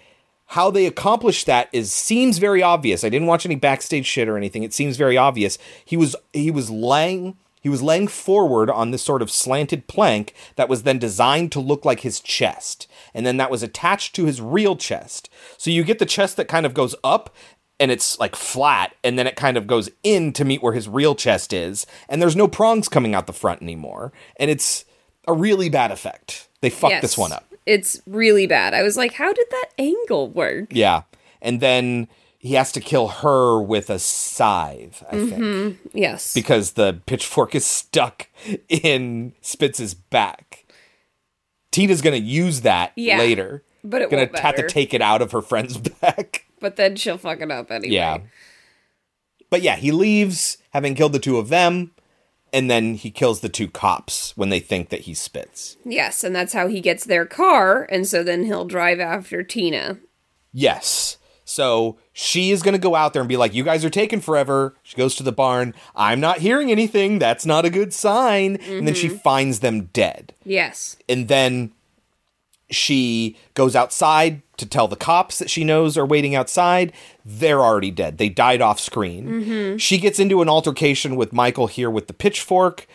How they accomplish that is seems very obvious. I didn't watch any backstage shit or anything. It seems very obvious. He was he was laying He was laying forward on this sort of slanted plank that was then designed to look like his chest. And then that was attached to his real chest. So you get the chest that kind of goes up and it's like flat, and then it kind of goes in to meet where his real chest is. And there's no prongs coming out the front anymore. And it's a really bad effect. They fucked Yes. this one up. It's really bad. I was like, how did that angle work? Yeah. And then he has to kill her with a scythe, I think. hmm Yes. because the pitchfork is stuck in Spitz's back. Tina's gonna use that Yeah, later. but it gonna have to take it out of her friend's back. But then she'll fuck it up anyway. Yeah. But yeah, he leaves having killed the two of them, and then he kills the two cops when they think that he spits. Yes, and that's how he gets their car, and so then he'll drive after Tina. Yes. So she is going to go out there and be like, You guys are taking forever. She goes to the barn. I'm not hearing anything. That's not a good sign. And then she Mhm. finds them dead. Yes. And then she goes outside to tell the cops that she knows are waiting outside. They're already dead. They died off screen. Mhm. She gets into an altercation with Michael here with the pitchfork,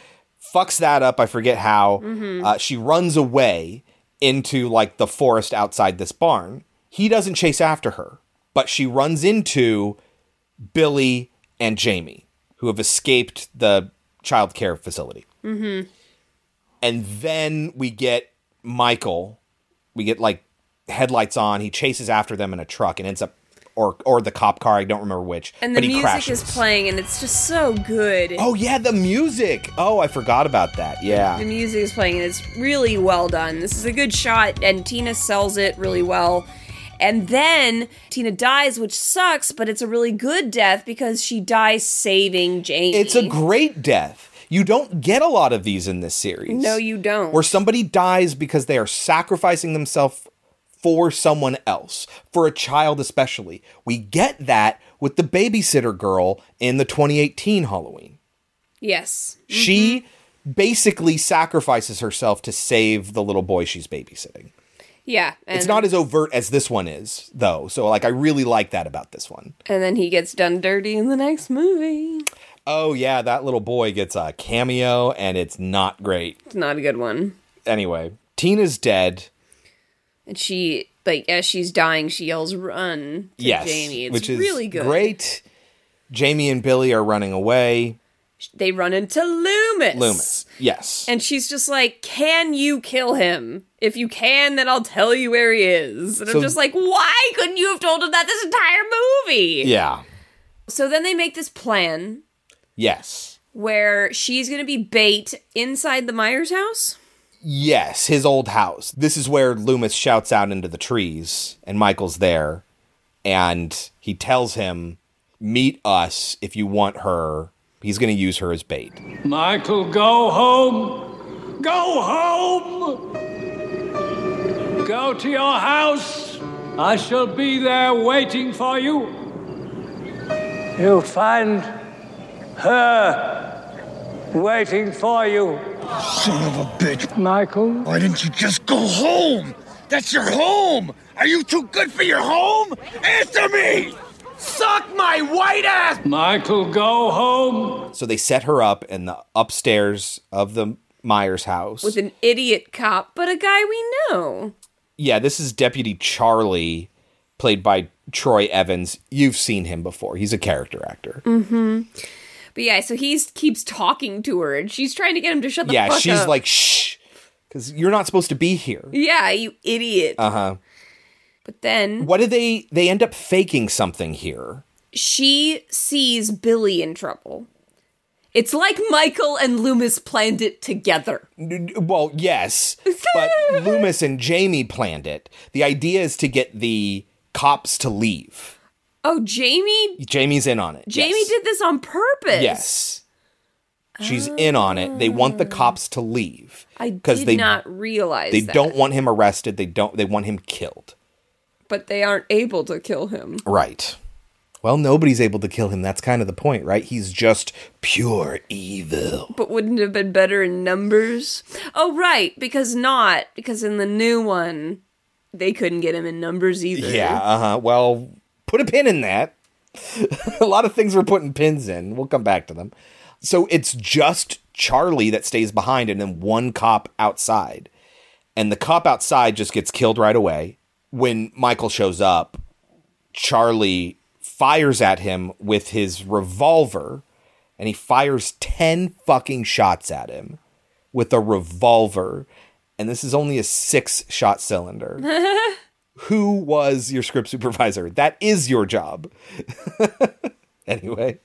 fucks that up. I forget how. Mhm. Uh, she runs away into like the forest outside this barn. He doesn't chase after her, but she runs into Billy and Jamie, who have escaped the child care facility. Mm-hmm. And then we get Michael. We get like headlights on. He chases after them in a truck and ends up, or or the cop car. I don't remember which. And the music crashes. is playing, and it's just so good. Oh yeah, the music. Oh, I forgot about that. Yeah. The music is playing, and it's really well done. This is a good shot, and Tina sells it really well. And then Tina dies, which sucks, but it's a really good death because she dies saving Jamie. It's a great death. You don't get a lot of these in this series. No, you don't. Where somebody dies because they are sacrificing themselves for someone else, for a child especially. We get that with the babysitter girl in the 2018 Halloween. Yes. She mm-hmm. basically sacrifices herself to save the little boy she's babysitting. Yeah. And, it's not as overt as this one is, though. So, like, I really like that about this one. And then he gets done dirty in the next movie. Oh, yeah, that little boy gets a cameo, and it's not great. It's not a good one. Anyway, Tina's dead. And she, like, as she's dying, she yells, "Run!" to yes, Jamie. It's which is really good. great. Jamie and Billy are running away. They run into Loomis. Loomis, yes. And she's just like, Can you kill him? If you can, then I'll tell you where he is. And So- I'm just like, Why couldn't you have told him that this entire movie? Yeah, So then they make this plan yes, where she's going to be bait inside the Myers house. Yes. His old house. This is where Loomis shouts out into the trees, and Michael's there, and he tells him, "Meet us if you want her." He's going to use her as bait. Michael, go home. Go home. Go to your house. I shall be there waiting for you. You'll find her waiting for you. Son of a bitch. Michael? Why didn't you just go home? That's your home. Are you too good for your home? Answer me. Suck my white ass. Michael, go home. So they set her up in the upstairs of the Myers house. With an idiot cop, but a guy we know. yeah, this is Deputy Charlie, played by Troy Evans. You've seen him before. He's a character actor. Mm-hmm. But yeah, so he keeps talking to her, and she's trying to get him to shut the yeah, fuck she's up. like, shh, because you're not supposed to be here. Yeah, you idiot. Uh huh. But then What do they? They end up faking something here. she sees Billy in trouble. It's like Michael and Loomis planned it together. Well, yes, but Loomis and Jamie planned it. The idea is to get the cops to leave. Oh, Jamie? Jamie's in on it. Jamie yes. did this on purpose. Yes. She's in on it. They want the cops to leave. I did they- not realize They that. don't want him arrested. They don't they want him killed. but they aren't able to kill him. Right. Well, nobody's able to kill him. That's kind of the point, right? He's just pure evil. But wouldn't it have been better in numbers? Oh, right, because not because in the new one they couldn't get him in numbers either. Yeah, uh-huh. Well, put a pin in that. a lot of things we're putting pins in. We'll come back to them. So it's just Charlie that stays behind and then one cop outside. And the cop outside just gets killed right away. When Michael shows up, Charlie fires at him with his revolver and he fires 10 fucking shots at him with a revolver. And this is only a six shot cylinder. Who was your script supervisor? That is your job. anyway,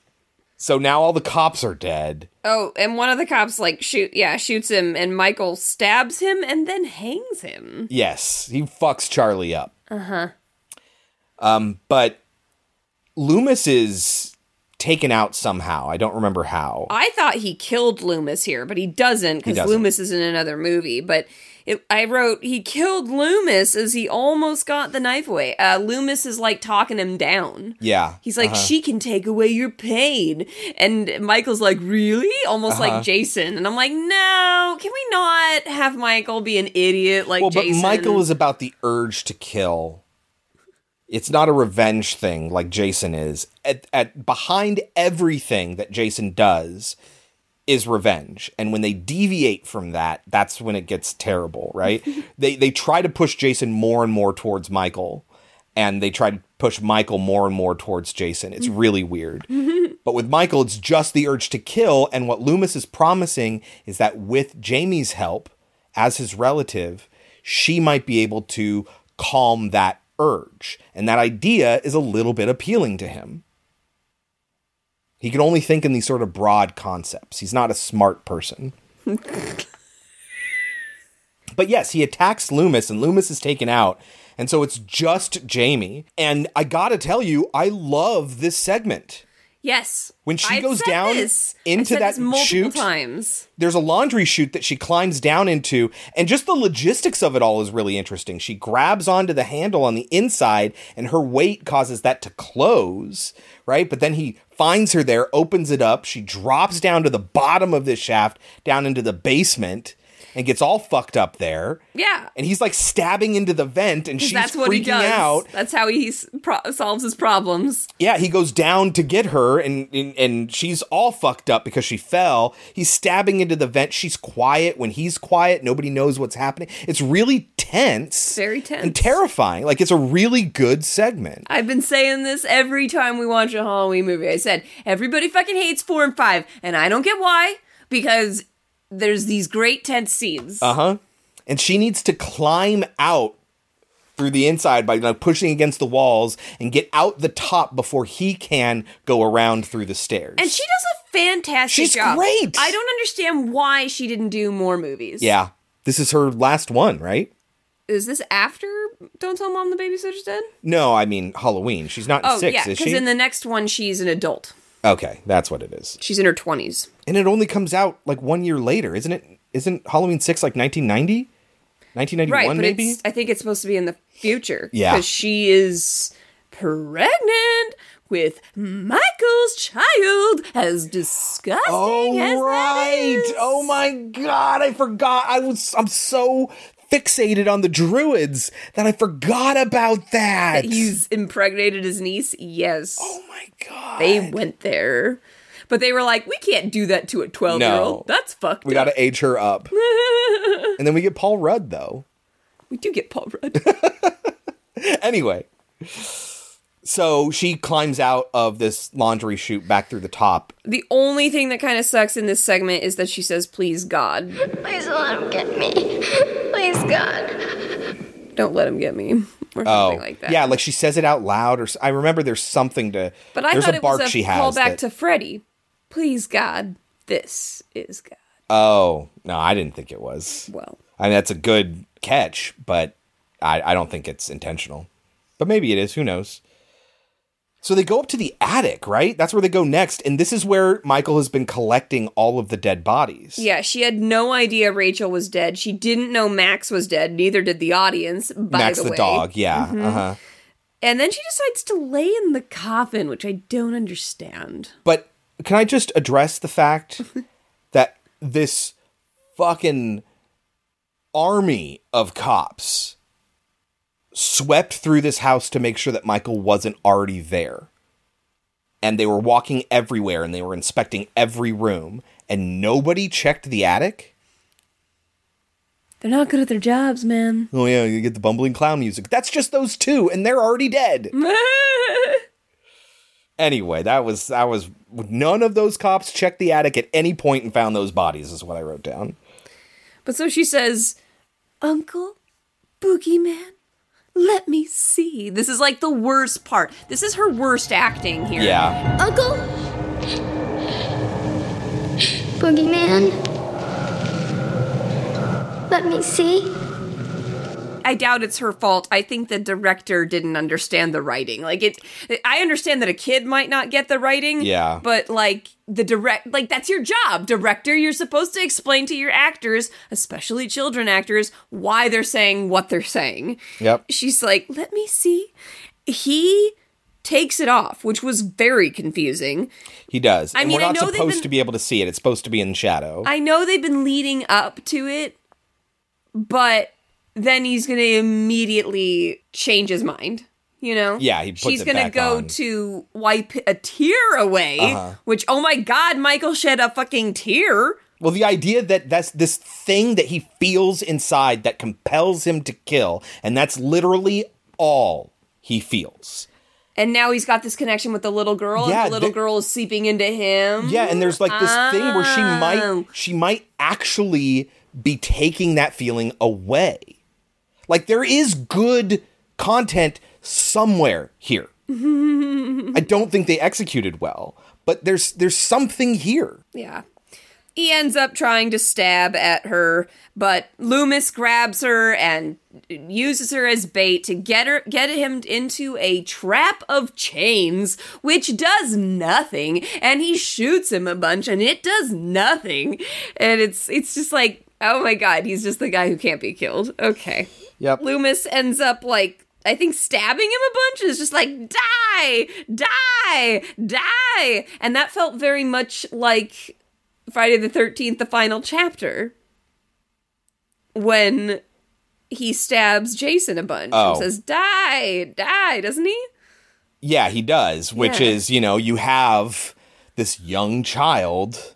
so now all the cops are dead. Oh, and one of the cops like shoot yeah, shoots him and Michael stabs him and then hangs him. Yes, he fucks Charlie up. Uh-huh. Um, but Loomis is taken out somehow. I don't remember how. I thought he killed Loomis here, but he doesn't because. Loomis is in another movie. But it, I wrote he killed Loomis as he almost got the knife away. Uh, Loomis is like talking him down. Yeah. He's like, uh-huh. she can take away your pain. And Michael's like, really? Almost Uh-huh. like Jason. And I'm like, no, can we not have Michael be an idiot like well, Jason? but Michael is about the urge to kill. It's not a revenge thing like Jason is. At, at behind everything that Jason does is revenge, and when they deviate from that, that's when it gets terrible, right? they they try to push Jason more and more towards Michael, and they try to push Michael more and more towards Jason. It's really weird. But with Michael, it's just the urge to kill. And what Loomis is promising is that with Jamie's help, as his relative, she might be able to calm that urge. And that idea is a little bit appealing to him. He can only think in these sort of broad concepts. He's not a smart person. but yes, he attacks Loomis, and Loomis is taken out. And so it's just Jamie. And I gotta tell you, I love this segment. Yes. When she I've goes down this. into that chute, times. there's a laundry chute that she climbs down into, and just the logistics of it all is really interesting. She grabs onto the handle on the inside, and her weight causes that to close, right? But then he finds her there, opens it up, she drops down to the bottom of this shaft, down into the basement, and gets all fucked up there. Yeah. And he's like stabbing into the vent, and she's that's what freaking he does. out. That's how he pro- solves his problems. Yeah, he goes down to get her, and, and and she's all fucked up because she fell. He's stabbing into the vent. She's quiet when he's quiet. Nobody knows what's happening. It's really tense, Very tense. and terrifying. Like it's a really good segment. I've been saying this every time we watch a Halloween movie. I said everybody fucking hates four and five, and I don't get why because there's these great tense scenes. Uh huh. And she needs to climb out through the inside by like pushing against the walls and get out the top before he can go around through the stairs. and she does a fantastic She's job. great. I don't understand why she didn't do more movies. yeah, this is her last one, right? Is this after Don't Tell Mom the Babysitter's Dead? No, I mean Halloween. She's not in Oh, six, yeah, is because in the next one, she's an adult. Okay, that's what it is. She's in her 20s. And it only comes out like one year later, isn't it? Isn't Halloween 6 like 1990? 1991 Right, but maybe? I think it's supposed to be in the future. Yeah. Because she is pregnant with Michael's child, as disgusting Oh as that right. is. Oh my god, I forgot. I was I'm so fixated on the druids that I forgot about that. That he's impregnated his niece? Yes. Oh my god. They went there. But they were like, we can't do that to a 12 year No. old. That's fucked we up. got to age her up. and then we get Paul Rudd though. we do get Paul Rudd. Anyway, so she climbs out of this laundry chute back through the top. the only thing that kind of sucks in this segment is that she says, please, God. Please let him get me. Please, God. Don't let him get me. Or something Oh, like that. yeah, like she says it out loud, or I remember there's something to. But I there's thought a it bark was a she has. callback that- to Freddy. Please, God, this is God. Oh no, I didn't think it was. Well, I mean that's a good catch, but I, I don't think it's intentional. But maybe it is. Who knows? So they go up to the attic, right? That's where they go next, and this is where Michael has been collecting all of the dead bodies. yeah, she had no idea Rachel was dead. She didn't know Max was dead. Neither did the audience. By Max the, the, dog, yeah. Mhm. Uh huh. And then she decides to lay in the coffin, which I don't understand. But can I just address the fact that this fucking army of cops swept through this house to make sure that Michael wasn't already there? And they were walking everywhere and they were inspecting every room. and nobody checked the attic? They're not good at their jobs, man. Oh yeah, you get the bumbling clown music. That's just those two, and they're already dead. anyway, that was that was none of those cops checked the attic at any point and found those bodies. Is what I wrote down. But so she says, Uncle Boogeyman, let me see. This is like the worst part. This is her worst acting here. Yeah. Uncle? Boogeyman? Let me see. I doubt it's her fault. I think the director didn't understand the writing. Like it I understand that a kid might not get the writing. Yeah. But like the direct like that's your job, director. You're supposed to explain to your actors, especially children actors, why they're saying what they're saying. Yep. She's like, "Let me see." He takes it off, which was very confusing. He does. I and mean, we're not supposed been- to be able to see it. It's supposed to be in shadow. I know they've been leading up to it, but then he's going to immediately change his mind. You know? Yeah, he She's gonna back go on. to wipe a tear away, Uh-huh. which, oh my god, Michael shed a fucking tear. Well, the idea that that's this thing that he feels inside that compels him to kill, and that's literally all he feels. And now he's got this connection with the little girl, Yeah, and the little th- girl is seeping into him. Yeah, and there's like this thing where she Oh. might she might actually be taking that feeling away. Like there is good content somewhere here. I don't think they executed well, but there's there's something here. Yeah. He ends up trying to stab at her, but Loomis grabs her and uses her as bait to get her get him into a trap of chains, which does nothing, and he shoots him a bunch and it does nothing. And it's it's just like, oh my god, he's just the guy who can't be killed. Okay. Yep. Loomis ends up like I think stabbing him a bunch and is just like die, die, die, and that felt very much like Friday the Thirteenth, the final chapter, when he stabs Jason a bunch Oh. and says die, die, doesn't he? Yeah, he does, which Yeah. is, you know, you have this young child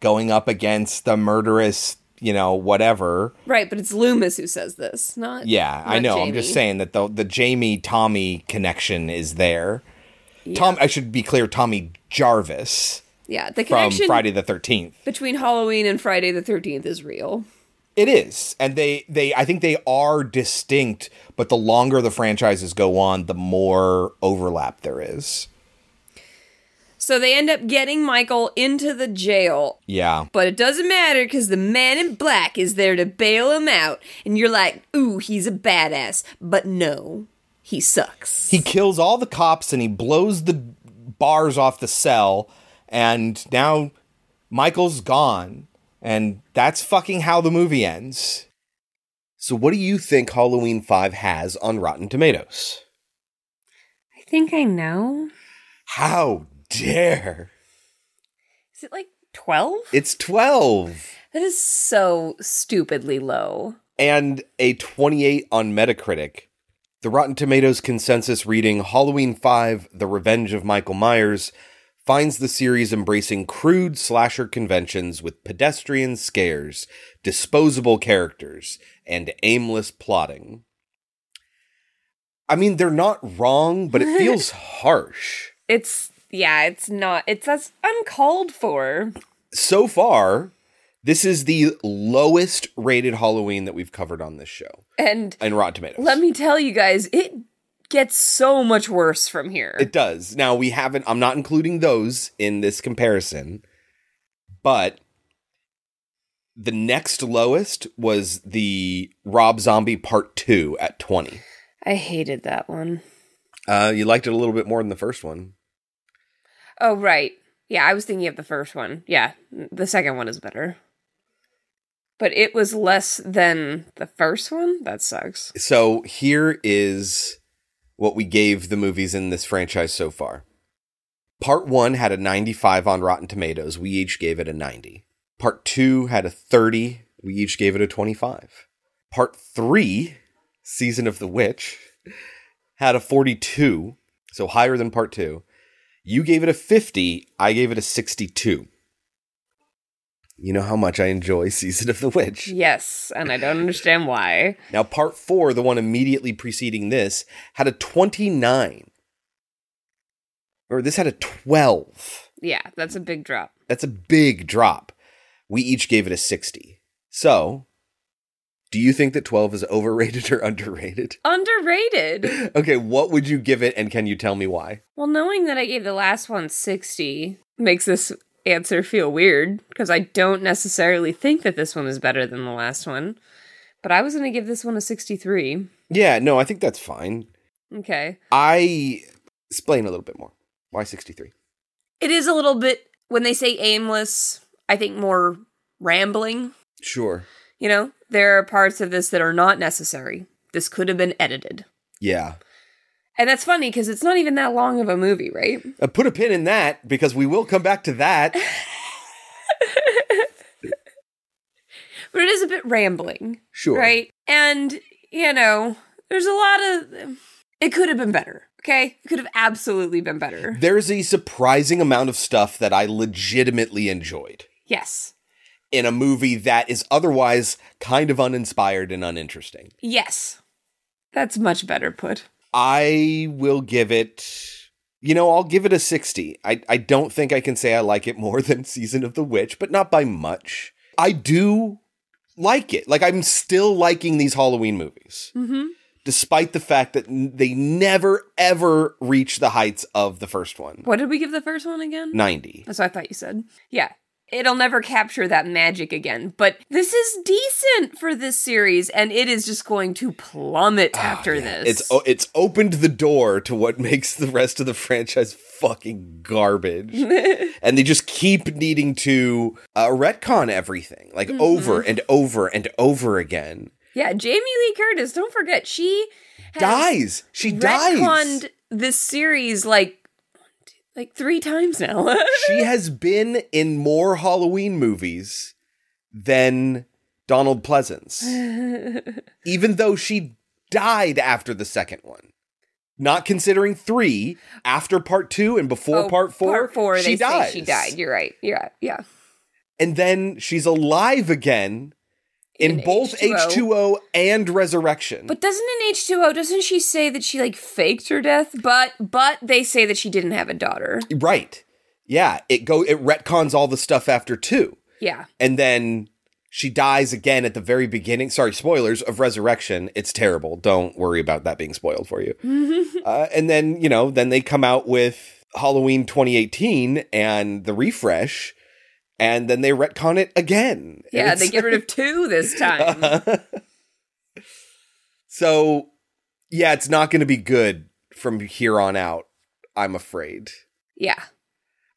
going up against the murderous, you know, whatever. Right, but it's Loomis who says this, not Yeah, I not know. I'm just saying that the the Jamie Tommy connection is there. Tom I should be clear, Tommy Jarvis Yeah, the from connection Friday the 13th. between Halloween and Friday the Thirteenth is real. It is. And they they I think they are distinct, but the longer the franchises go on, the more overlap there is. So they end up getting Michael into the jail. Yeah. But it doesn't matter because the man in black is there to bail him out. And you're like, ooh, he's a badass. But no, he sucks. He kills all the cops and he blows the bars off the cell and now Michael's gone and that's fucking how the movie ends. So what do you think Halloween 5 has on Rotten Tomatoes? I think I know. How dare. Is it like 12? It's 12 That is so stupidly low. and a 28 on Metacritic. The Rotten Tomatoes consensus reading Halloween 5 The Revenge of Michael Myers finds the series embracing crude slasher conventions with pedestrian scares, disposable characters, and aimless plotting. I mean, they're not wrong, but it feels harsh. It's, yeah, it's not, it's as uncalled for. So far, this is the lowest rated Halloween that we've covered on this show And and Rotten Tomatoes. let me tell you guys, it gets so much worse from here. It does. Now we haven't I'm not including those in this comparison, but the next lowest was the Rob Zombie Part 2 at 20. I hated that one. Uh you liked it a little bit more than the first one. Oh, right. Yeah, I was thinking of the first one. Yeah, the second one is better. But it was less than the first one? That sucks. So here is what we gave the movies in this franchise so far. Part 1 had a 95 on Rotten Tomatoes. We each gave it a 90. Part 2 had a 30. We each gave it a 25. Part 3, Season of the Witch, had a 42, so higher than Part 2. You gave it a 50, I gave it a 62. You know how much I enjoy Season of the Witch. Yes, and I don't understand why. Now, part four, the one immediately preceding this, had a 29. Or this had a 12. Yeah, that's a big drop. That's a big drop. We each gave it a 60. So, do you think that 12 is overrated or underrated? Underrated. Okay, what would you give it and can you tell me why? Well, knowing that I gave the last one 60 makes this answer feel weird because I don't necessarily think that this one is better than the last one. But I was going to give this one a 63. Yeah, no, I think that's fine. Okay. I explain a little bit more. Why 63? It is a little bit, when they say aimless, I think more rambling. Sure. You know, there are parts of this that are not necessary. This could have been edited. Yeah. And that's funny because it's not even that long of a movie, right? Uh, put a pin in that because we will come back to that. But it is a bit rambling. Sure. Right? And, you know, there's a lot of. It could have been better. Okay? It could have absolutely been better. There's a surprising amount of stuff that I legitimately enjoyed Yes. In a movie that is otherwise kind of uninspired and uninteresting. Yes. That's much better put. I will give it. You know, I'll give it a 60. I, I don't think I can say I like it more than Season of the Witch, but not by much. I do like it. Like, I'm still liking these Halloween movies, Mm-hmm. despite the fact that they never, ever reach the heights of the first one What did we give the first one again? 90. That's what I thought you said. Yeah. It'll never capture that magic again. But this is decent for this series, and it is just going to plummet after this. It's it's opened the door to what makes the rest of the franchise fucking garbage, and they just keep needing to uh, retcon everything like over and over and over again. yeah, Jamie Lee Curtis, don't forget, she has Dies. She dies. this series like like three times now. She has been in more Halloween movies than Donald Pleasence, even though she died after the second one. Not considering three, after part two and before Oh, part four, Part four, she they dies. say she died. You're right. Yeah, yeah. and then she's alive again in, In both H2O. H2O and Resurrection. But doesn't in H2O, doesn't she say that she like faked her death? But but they say that she didn't have a daughter. right. Yeah, it go it retcons all the stuff after 2. Yeah. And then she dies again at the very beginning. Sorry, spoilers of Resurrection. It's terrible. Don't worry about that being spoiled for you. uh, and then, you know, then they come out with Halloween 2018 and the refresh and then they retcon it again. Yeah, it's- they get rid of two this time. So, yeah, it's not going to be good from here on out, I'm afraid. yeah.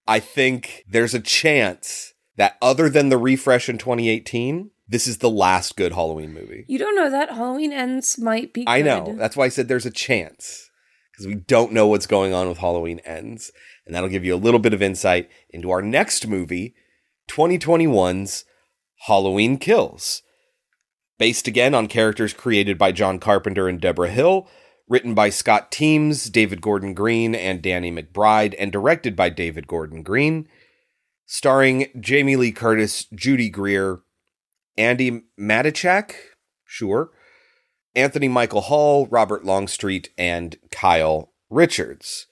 I think there's a chance that other than the refresh in 2018, this is the last good Halloween movie. You don't know that Halloween ends might be. I know. That's why I said there's a chance because we don't know what's going on with Halloween Ends. And that'll give you a little bit of insight into our next movie, 2021's Halloween Kills. Based again on characters created by John Carpenter and Debra Hill, written by Scott Teems, David Gordon Green, and Danny McBride, and directed by David Gordon Green. Starring Jamie Lee Curtis, Judy Greer, Andi Matichak, sure, Anthony Michael Hall, Robert Longstreet, and Kyle Richards.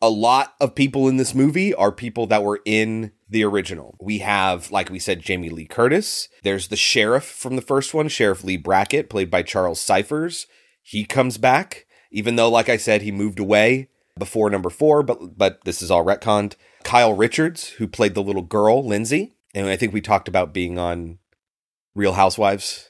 A lot of people in this movie are people that were in the original. We have, like we said, Jamie Lee Curtis. There's the sheriff from the first one, Sheriff Lee Brackett, played by Charles Cyphers. He comes back, even though, like I said, he moved away before number four, but but this is all retconned. Kyle Richards, who played the little girl, Lindsay, and I think we talked about being on Real Housewives.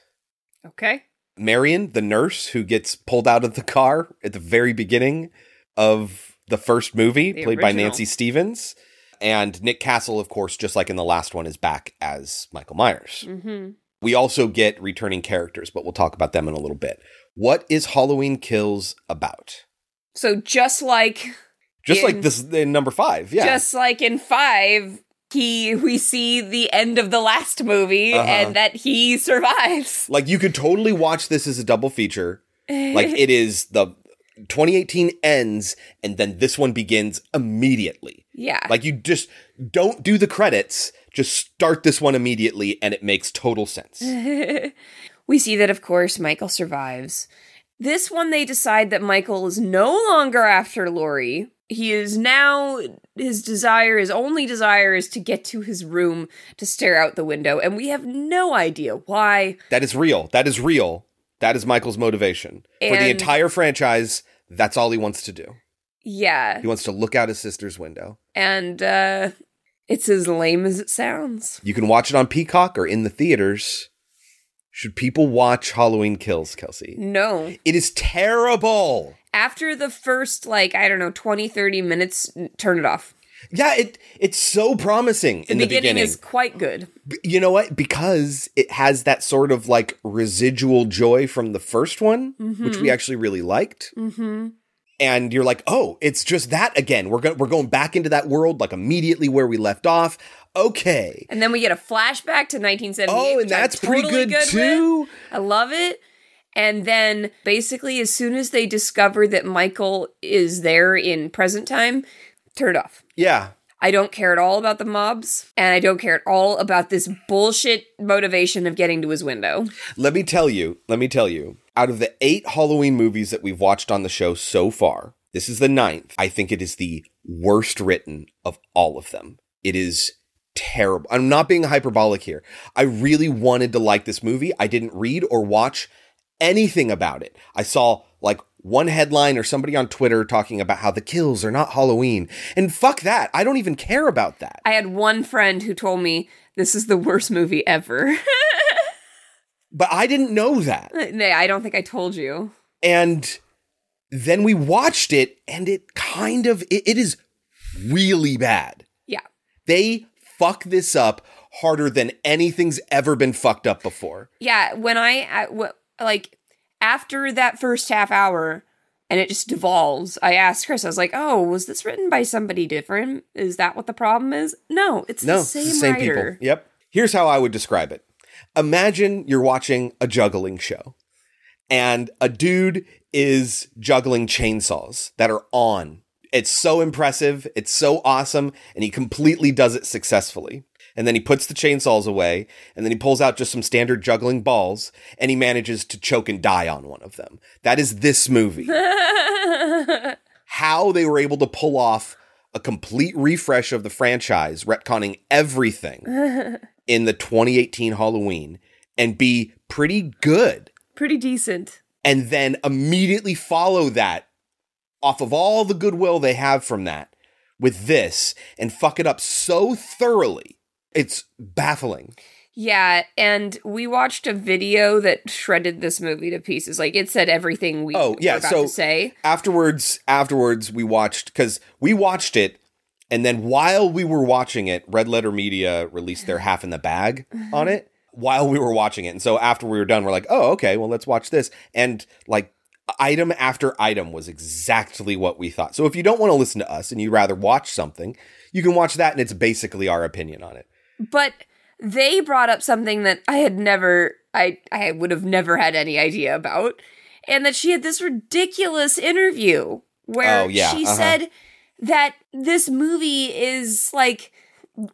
Okay. Marion, the nurse who gets pulled out of the car at the very beginning of the first movie, The played by. Nancy Stevens. And Nick Castle, of course, just like in the last one, is back as Michael Myers. Mm-hmm. We also get returning characters, but we'll talk about them in a little bit. What is Halloween Kills about? So just like Just In- like this in number five, yeah. just like in five, he we see the end of the last movie Uh-huh. and that he survives. like you could totally watch this as a double feature. like it is the 2018 ends and then this one begins immediately. Yeah. Like you just don't do the credits just start this one immediately and it makes total sense. we see that, of course, Michael survives. This one, they decide that Michael is no longer after Laurie. He is now, his desire, his only desire is to get to his room to stare out the window. And we have no idea why. That is real. That is real. That is Michael's motivation. For the entire franchise, that's all he wants to do. Yeah. He wants to look out his sister's window. And uh, it's as lame as it sounds. You can watch it on Peacock or in the theaters. Should people watch Halloween Kills, Kelsey? No. It is terrible. After the first, like, I don't know, 20, 30 minutes, turn it off. Yeah, it it's so promising The in the beginning, beginning. is quite good. You know what? Because it has that sort of like residual joy from the first one, which we Mhm. actually really liked. Mm-hmm. And you're like, "Oh, it's just that again. We're going we're going back into that world like immediately where we left off." Okay. And then we get a flashback to 1978. Oh, and that's pretty good, with. too. I love it. And then basically, as soon as they discover that Michael is there in present time, turn it off. Yeah. I don't care at all about the mobs, and I don't care at all about this bullshit motivation of getting to his window. Let me tell you, let me tell you, out of the eight Halloween movies that we've watched on the show so far, this is the ninth. I think it is the worst written of all of them. It is terrible. I'm not being hyperbolic here. I really wanted to like this movie. I didn't read or watch anything about it. I saw like one headline or somebody on Twitter talking about how the kills are not Halloween. And fuck that. I don't even care about that. I had one friend who told me this is the worst movie ever. But I didn't know that. Uh, nay, I don't think I told you. And then we watched it and it kind of it, it is really bad. Yeah. They fuck this up harder than anything's ever been fucked up before. Yeah, when I, uh, I w- like after that first half hour and it just devolves, I asked Chris, I was like, "Oh, was this written by somebody different? Is that what the problem is?" No, it's no, the it's same, the same writer. people. Yep. Here's how I would describe it. Imagine you're watching a juggling show and a dude is juggling chainsaws that are on. It's so impressive, it's so awesome, and he completely does it successfully. And then he puts the chainsaws away, and then he pulls out just some standard juggling balls, and he manages to choke and die on one of them. That is this movie. How they were able to pull off a complete refresh of the franchise, retconning everything in the 2018 Halloween, and be pretty good Pretty decent. and then immediately follow that off of all the goodwill they have from that with this and fuck it up so thoroughly. It's baffling. Yeah, and we watched a video that shredded this movie to pieces. Like it said everything we Oh, yeah, were about so to say. afterwards afterwards we watched cuz we watched it and then while we were watching it, Red Letter Media released their half in the bag mm-hmm. on it while we were watching it. And so after we were done, we're like, "Oh, okay, well let's watch this." And like item after item was exactly what we thought. So if you don't want to listen to us and you'd rather watch something, you can watch that and it's basically our opinion on it. But they brought up something that I had never I I would have never had any idea about. And that she had this ridiculous interview where Oh, yeah, she uh-huh. said that this movie is like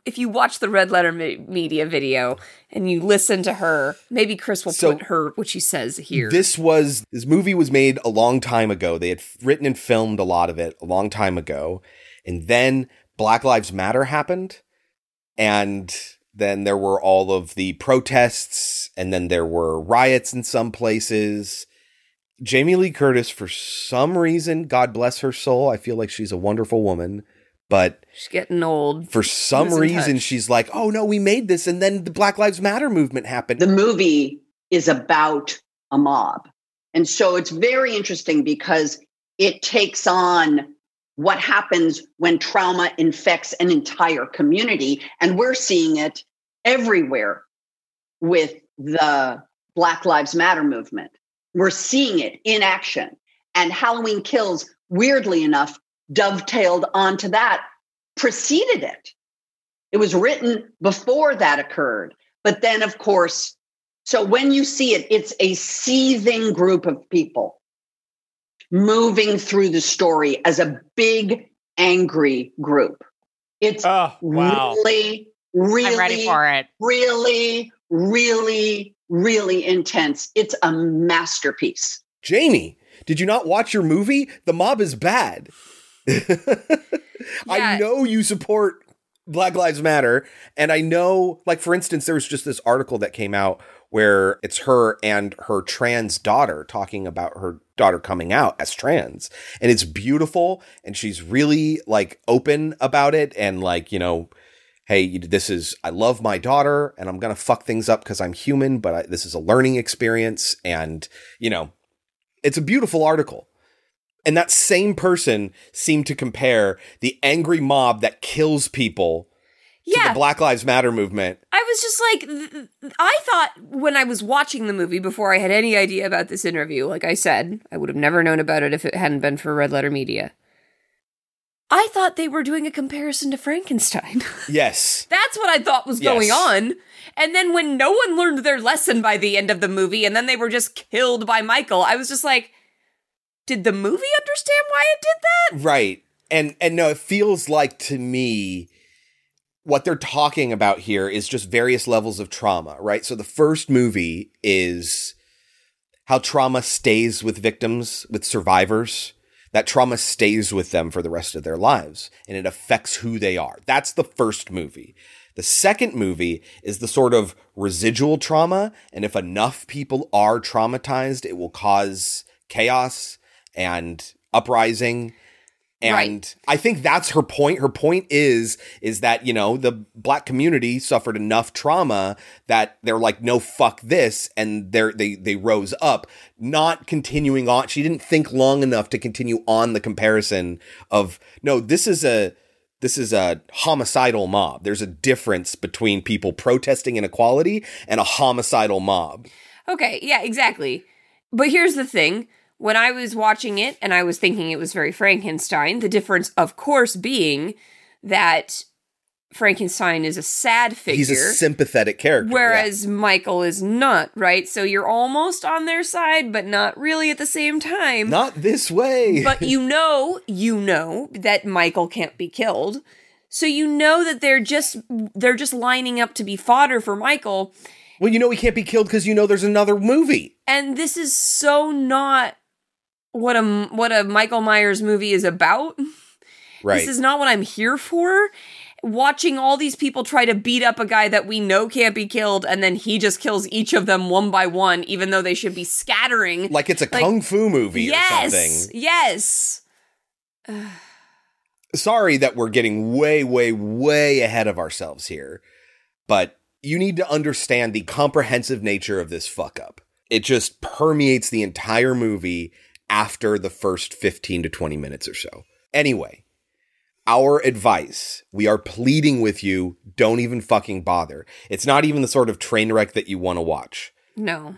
if you watch the red letter me- media video and you listen to her maybe chris will So- put her what she says here This was this movie was made a long time ago. They had written and filmed a lot of it a long time ago. And then Black Lives Matter happened and then there were all of the protests and then there were riots in some places. Jamie Lee Curtis for some reason, God bless her soul, I feel like she's a wonderful woman, but she's getting old for some Losing reason touch. she's like, "Oh no, we made this." And then the Black Lives Matter movement happened. the movie is about a mob. And so it's very interesting because it takes on what happens when trauma infects an entire community. And we're seeing it everywhere with the Black Lives Matter movement. We're seeing it in action. And Halloween Kills, weirdly enough, dovetailed onto that, preceded it. It was written before that occurred. But then, of course, so when you see it, it's a seething group of people moving through the story as a big, angry group. It's oh, wow. really, really I'm ready for it. really, really, really intense. It's a masterpiece. Jamie, did you not watch your movie? The mob is bad. I know you support Black Lives Matter, and I know, like, for instance, there was just this article that came out where it's her and her trans daughter talking about her daughter coming out as trans. And it's beautiful, and she's really, like, open about it, and, like, you know, hey, this is, I love my daughter, and I'm gonna fuck things up because I'm human, but I, this is a learning experience, and, you know, it's a beautiful article. And that same person seemed to compare the angry mob that kills people to Yeah. the Black Lives Matter movement. I was just like, I thought when I was watching the movie before I had any idea about this interview, like I said, I would have never known about it if it hadn't been for Red Letter Media. I thought they were doing a comparison to Frankenstein. Yes. That's what I thought was going on. And then when no one learned their lesson by the end of the movie and then they were just killed by Michael, I was just like, did the movie understand why it did that? Right. And and no, it feels like to me what they're talking about here is just various levels of trauma, right? So the first movie is how trauma stays with victims, with survivors. That trauma stays with them for the rest of their lives and it affects who they are. That's the first movie. The second movie is the sort of residual trauma. And if enough people are traumatized, it will cause chaos and uprising. And Right. I think that's her point. Her point is is that, you know, the black community suffered enough trauma that they're like, no, fuck this. And they're they they rose up, not continuing on. She didn't think long enough to continue on the comparison of no, this is a this is a homicidal mob. There's a difference between people protesting inequality and a homicidal mob. Okay, yeah, exactly. But here's the thing. When I was watching it and I was thinking it was very Frankenstein, the difference, of course, being that Frankenstein is a sad figure. He's a sympathetic character. yeah. Whereas Michael is not, right? So you're almost on their side, but not really at the same time. not this way. but you know, you know that Michael can't be killed. So you know that they're just they're just lining up to be fodder for Michael. well, you know he can't be killed because you know there's another movie. And this is so not what a what a Michael Myers movie is about. Right. This is not what I'm here for. Watching all these people try to beat up a guy that we know can't be killed, and then he just kills each of them one by one, even though they should be scattering. like it's a kung fu movie yes, or something. yes. Sorry that we're getting way, way, way ahead of ourselves here, but you need to understand the comprehensive nature of this fuck up. It just permeates the entire movie after the first 15 to 20 minutes or so. Anyway, our advice we are pleading with you don't even fucking bother. It's not even the sort of train wreck that you want to watch. No.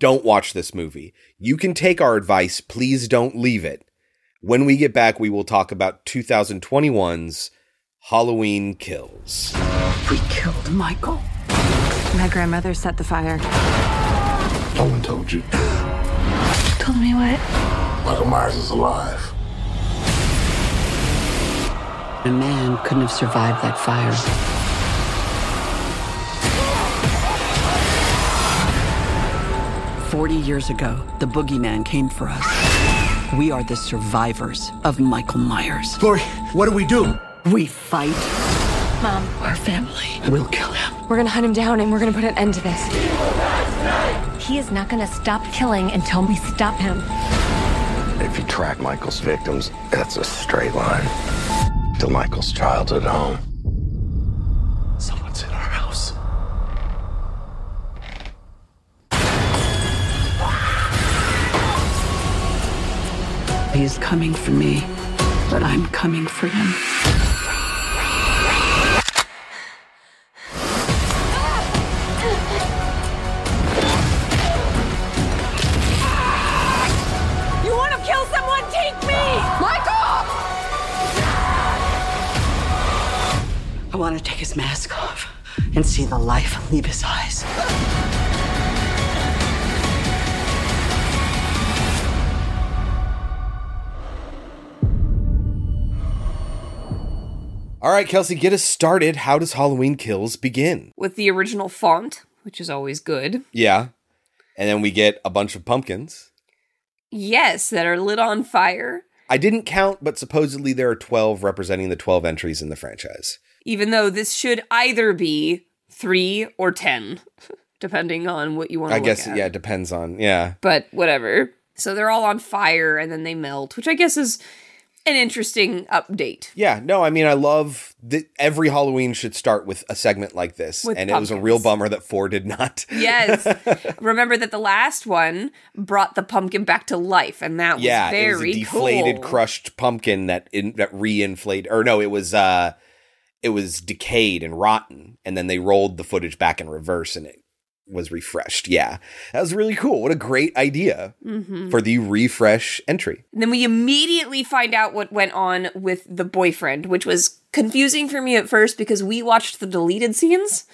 don't watch this movie. You can take our advice, please don't leave it. When we get back, we will talk about 2021's Halloween Kills. We killed Michael. My grandmother set the fire. No one told you. Told me what? Michael Myers is alive. A man couldn't have survived that fire. Forty years ago, the boogeyman came for us. We are the survivors of Michael Myers. Laurie, what do we do? We fight. Mom, Our family will kill him. we're gonna hunt him down and we're gonna put an end to this. He is not gonna stop killing until we stop him. If you track Michael's victims, that's a straight line to Michael's childhood home. Someone's in our house. He's coming for me, but I'm coming for him. Want to take his mask off and see the life leave his eyes. All right, Kelsey, get us started. How does Halloween Kills begin? With the original font, which is always good. Yeah. And then we get a bunch of pumpkins. Yes, that are lit on fire. I didn't count, but supposedly there are 12 representing the 12 entries in the franchise. Even though this should either be three or ten, depending on what you want to I guess, at. yeah, it depends on, yeah. But whatever. So they're all on fire and then they melt, which I guess is an interesting update. Yeah, no, I mean, I love that every Halloween should start with a segment like this. With and it was a real bummer that four did not. Yes. Remember that the last one brought the pumpkin back to life, and that was yeah, very it was a deflated, cool. crushed pumpkin that in, that reinflated, or no, it was uh, it was decayed and rotten, and then they rolled the footage back in reverse, and it was refreshed. Yeah, that was really cool. What a great idea Mhm. for the refresh entry. And then we immediately find out what went on with the boyfriend, which was confusing for me at first because we watched the deleted scenes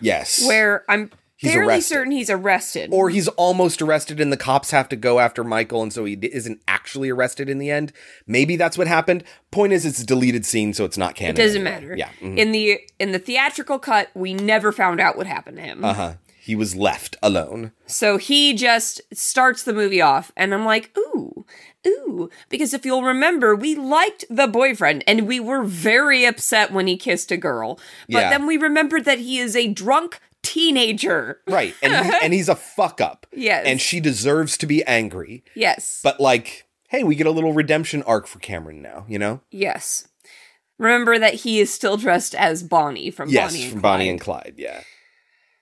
Yes, where I'm He's fairly arrested. certain he's arrested. or he's almost arrested, and the cops have to go after Michael, and so he isn't actually arrested in the end. Maybe that's what happened. Point is, it's a deleted scene, so it's not canon. it doesn't anymore. matter. Yeah. mhm. In the in the theatrical cut, we never found out what happened to him. Uh huh. He was left alone. So he just starts the movie off, and I'm like, ooh, ooh. Because if you'll remember, we liked the boyfriend, and we were very upset when he kissed a girl. But Yeah. then we remembered that he is a drunk teenager. Right. And he, and he's a fuck up. Yes. And she deserves to be angry. Yes. But like, hey, we get a little redemption arc for Cameron now, you know? Yes. Remember that he is still dressed as Bonnie from yes, Bonnie and from Clyde. Bonnie and Clyde, yeah.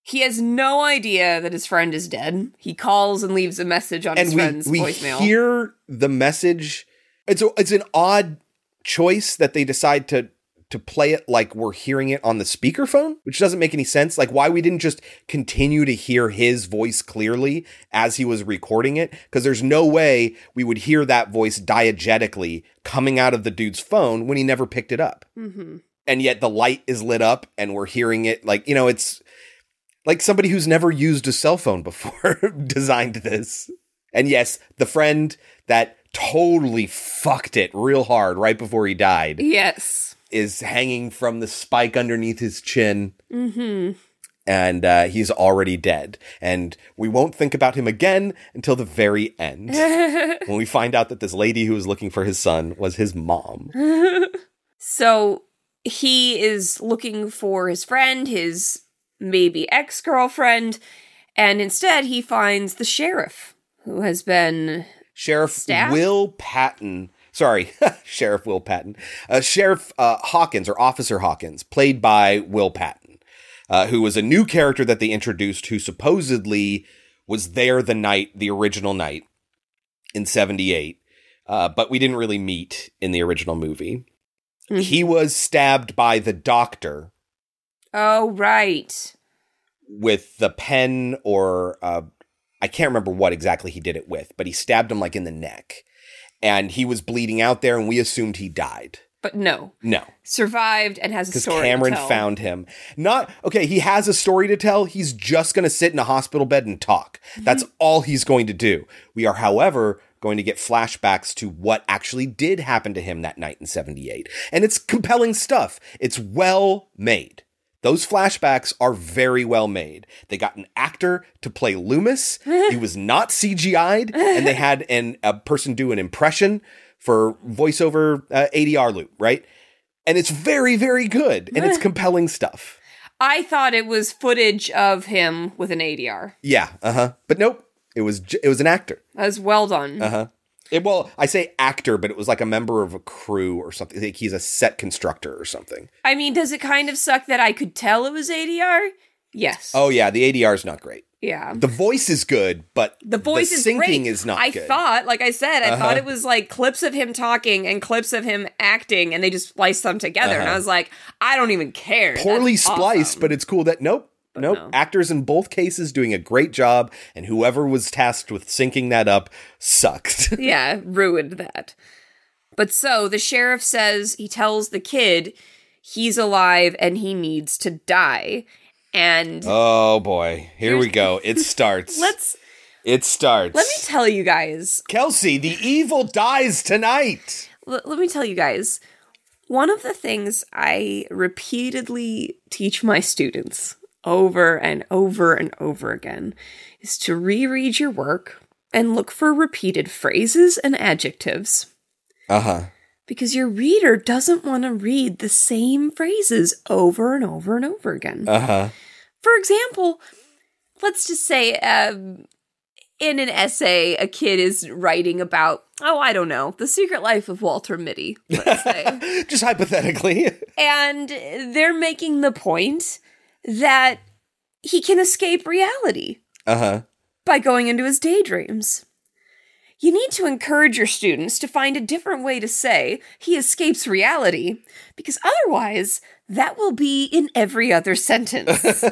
He has no idea that his friend is dead. He calls and leaves a message on And his we friend's we voicemail. hear the message. It's a, it's an odd choice that they decide to to play it like we're hearing it on the speakerphone, which doesn't make any sense. Like why we didn't just continue to hear his voice clearly as he was recording it because there's no way we would hear that voice diegetically coming out of the dude's phone when he never picked it up. mm-hmm. and yet the light is lit up and we're hearing it like you know it's like somebody who's never used a cell phone before designed this and yes the friend that totally fucked it real hard right before he died Yes. Is hanging from the spike underneath his chin Mm-hmm. and uh, he's already dead and we won't think about him again until the very end when we find out that this lady who was looking for his son was his mom so he is looking for his friend, his maybe ex girlfriend, and instead he finds the sheriff who has been. Sheriff? Will Patton. Sorry, Sheriff Will Patton. Uh, Sheriff uh, Hawkins or Officer Hawkins, played by Will Patton, uh, who was a new character that they introduced who supposedly was there the night, the original night in 78. Uh, but we didn't really meet in the original movie. He was stabbed by the doctor Oh, right. with the pen or uh, I can't remember what exactly he did it with, but he stabbed him like in the neck. And he was bleeding out there, and we assumed he died. But no. No, Survived and has a because story. Cameron to tell. found him. Not okay. He has a story to tell. He's just going to sit in a hospital bed and talk. Mm-hmm. That's all he's going to do. We are, however, going to get flashbacks to what actually did happen to him that night in '78, and it's compelling stuff. It's well made. Those flashbacks are very well made. They got an actor to play Loomis. he was not CGI'd, and they had an, a person do an impression for voiceover uh, ADR loop, right? And it's very, very good, and it's compelling stuff. I thought it was footage of him with an ADR. Yeah, uh huh. But nope, it was j- it was an actor. That was well done. Uh huh. It, well, I say actor, but it was like a member of a crew or something. Like he's a set constructor or something. I mean, does it kind of suck that I could tell it was ADR? Yes. Oh yeah, the ADR is not great. Yeah. The voice is good, but The voice is syncing great. is not I good. thought, like I said, I Uh-huh. thought it was like clips of him talking and clips of him acting, and they just spliced them together. And Uh-huh. I was like, I don't even care. poorly That's spliced, awesome. but it's cool that nope, nope. no. Actors in both cases doing a great job, and whoever was tasked with syncing that up sucked. yeah, ruined that. But so the sheriff says he tells the kid he's alive and he needs to die. And oh boy, here we go. It starts. let's It starts. let me tell you guys. Kelsey, the evil dies tonight. L- let me tell you guys. One of the things I repeatedly teach my students over and over and over again is to reread your work and look for repeated phrases and adjectives Uh huh. because your reader doesn't want to read the same phrases over and over and over again. Uh huh. For example, let's just say um, in an essay, a kid is writing about, oh, I don't know, the secret life of Walter Mitty, let's say. Just hypothetically. and they're making the point that he can escape reality Uh huh. by going into his daydreams. You need to encourage your students to find a different way to say he escapes reality, because otherwise, that will be in every other sentence.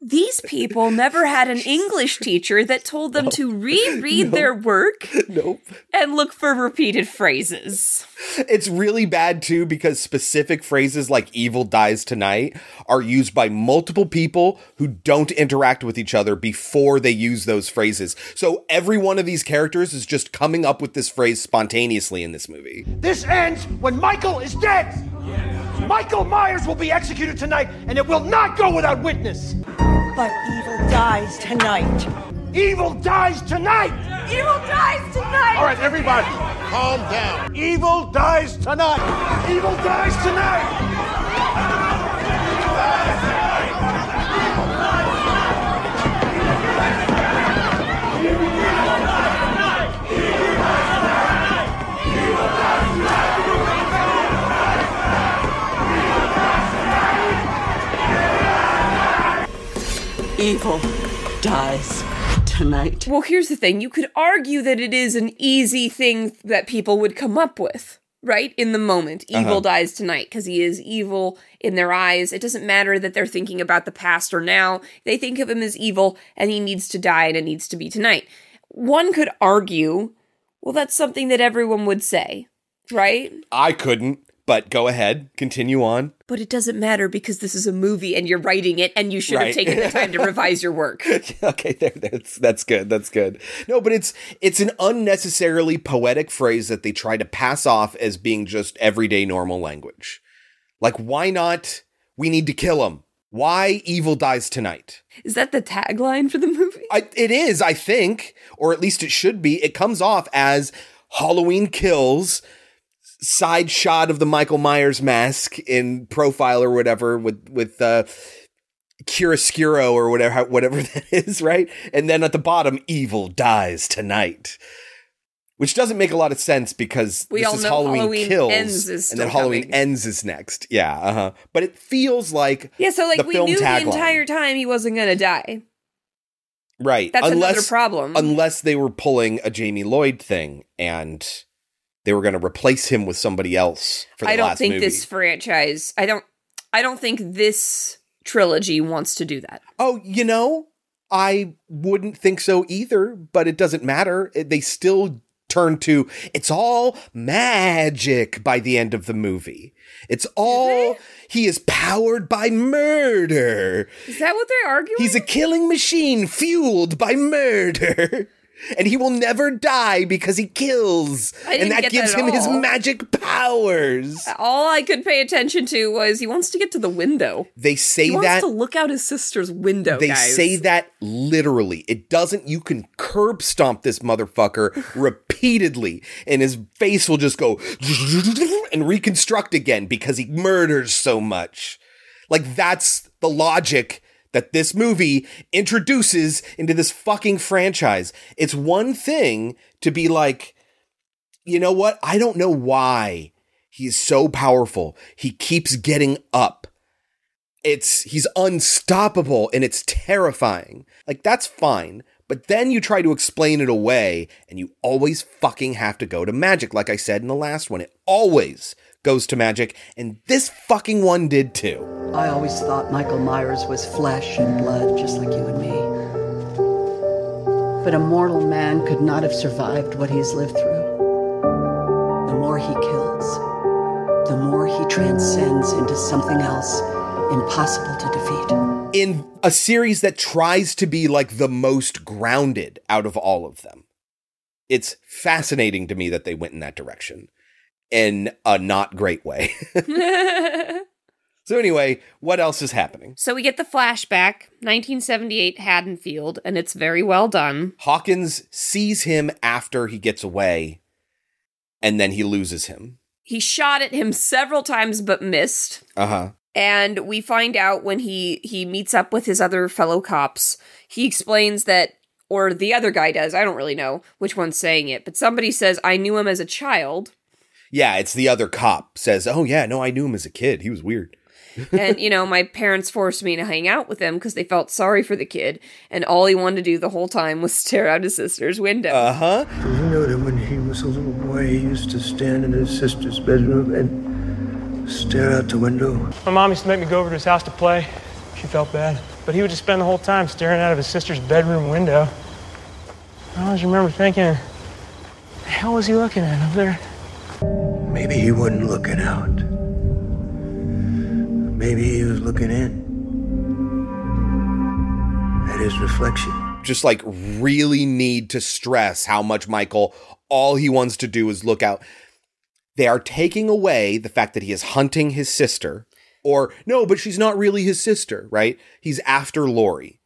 These people never had an English teacher that told them to reread their work Nope. and look for repeated phrases. It's really bad too because specific phrases like evil dies tonight are used by multiple people who don't interact with each other before they use those phrases. So every one of these characters is just coming up with this phrase spontaneously in this movie. This ends when Michael is dead. Michael Myers will be executed tonight, and it will not go without witness. But evil dies tonight. Evil dies tonight. Evil dies tonight. All right, everybody, calm down. Evil dies tonight. Evil dies tonight. Evil dies tonight. Well, here's the thing you could argue that it is an easy thing that people would come up with, right? In the moment. Evil Uh-huh. dies tonight because he is evil in their eyes. It doesn't matter that they're thinking about the past or now. They think of him as evil and he needs to die and it needs to be tonight. One could argue, well, that's something that everyone would say, right? I couldn't, but go ahead, continue on. But it doesn't matter because this is a movie and you're writing it and you should Right. have taken the time to revise your work. okay, there, that's that's good. That's good. No, but it's it's an unnecessarily poetic phrase that they try to pass off as being just everyday normal language. Like, why not? We need to kill him. Why evil dies tonight? Is that the tagline for the movie? I, it is, I think, or at least it should be. It comes off as Halloween kills side shot of the Michael Myers mask in profile or whatever with with uh chiaroscuro or whatever whatever that is, right? And then at the bottom, evil dies tonight. Which doesn't make a lot of sense because We this all is know Halloween, Halloween kills, and then Halloween coming. ends is next. Yeah, uh huh. But it feels like Yeah, so like we knew tagline. the entire time he wasn't going to die. Right. That's unless, another problem. Unless they were pulling a Jamie Lloyd thing and they were going to replace him with somebody else for the I don't think movie. this franchise. I don't. I don't think this trilogy wants to do that. Oh, you know, I wouldn't think so either, but it doesn't matter. They still turn to it's all magic by the end of the movie. It's all he is powered by murder. Is that what they're arguing? He's a killing machine fueled by murder. And he will never die because he kills. And that gives that at him his magic powers. All I could pay attention to was he wants to get to the window. They say that he wants that to look out his sister's window. They guys. say that literally. It doesn't, you can curb stomp this motherfucker repeatedly, and his face will just go and reconstruct again because he murders so much. Like, that's the logic that this movie introduces into this fucking franchise. It's one thing to be like, you know what? I don't know why he's so powerful. He keeps getting up it's he's unstoppable and it's terrifying. Like that's fine. But then you try to explain it away and you always fucking have to go to magic. Like I said in the last one, it always goes to magic. And this fucking one did too. I always thought Michael Myers was flesh and blood, just like you and me. But a mortal man could not have survived what he's lived through. The more he kills, the more he transcends into something else impossible to defeat. In a series that tries to be like the most grounded out of all of them. It's fascinating to me that they went in that direction. In a not great way. so anyway, what else is happening? So we get the flashback, 1978 Haddonfield, and it's very well done. Hawkins sees him after he gets away, and then he loses him. He shot at him several times but missed. Uh huh. And we find out when he he meets up with his other fellow cops, he explains that or the other guy does, I don't really know which one's saying it, but somebody says I knew him as a child. Yeah, it's the other cop says, "Oh yeah, no, I knew him as a kid. He was weird." and you know, my parents forced me to hang out with him because they felt sorry for the kid, and all he wanted to do the whole time was stare out his sister's window. Uh huh. Did you know that when he was a little boy, he used to stand in his sister's bedroom and stare out the window? My mom used to make me go over to his house to play. She felt bad. But he would just spend the whole time staring out of his sister's bedroom window. I always remember thinking, the hell was he looking at up there? Maybe he wasn't looking out. Maybe he was looking in at his reflection. Just like really need to stress how much Michael, all he wants to do is look out. They are taking away the fact that he is hunting his sister, or no, but she's not really his sister, right? He's after Laurie.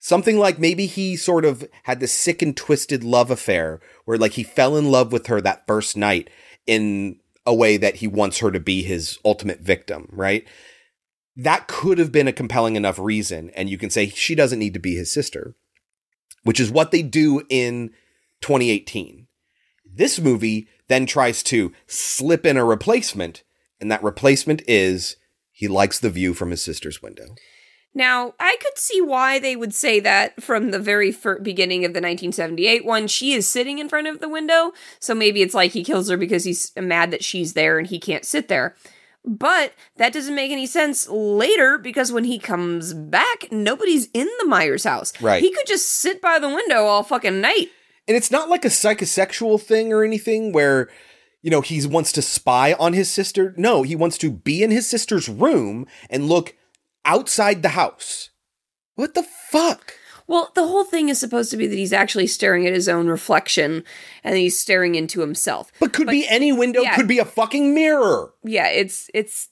Something like maybe he sort of had this sick and twisted love affair where like he fell in love with her that first night in a way that he wants her to be his ultimate victim, right? That could have been a compelling enough reason. And you can say she doesn't need to be his sister, which is what they do in 2018. This movie then tries to slip in a replacement, and that replacement is he likes the view from his sister's window. Now, I could see why they would say that from the very fir- beginning of the 1978 one. She is sitting in front of the window, so maybe it's like he kills her because he's mad that she's there and he can't sit there. But that doesn't make any sense later because when he comes back, nobody's in the Myers house. Right. He could just sit by the window all fucking night. And it's not like a psychosexual thing or anything where, you know, he wants to spy on his sister. No, he wants to be in his sister's room and look outside the house. What the fuck? Well, the whole thing is supposed to be that he's actually staring at his own reflection and he's staring into himself. But could be any window, yeah. could be a fucking mirror. Yeah, it's it's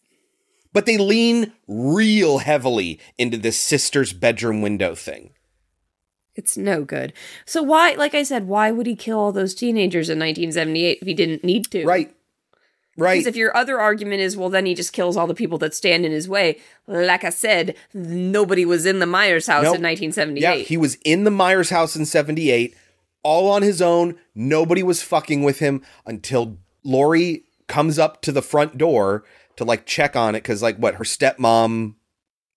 But they lean real heavily into this sister's bedroom window thing. it's no good. So why, like I said, why would he kill all those teenagers in 1978 if he didn't need to? Right. Right. Because if your other argument is, well, then he just kills all the people that stand in his way. Like I said, nobody was in the Myers house Nope. in 1978. Yeah, he was in the Myers house in 78, all on his own. Nobody was fucking with him until Laurie comes up to the front door to like check on it because, like, what, her stepmom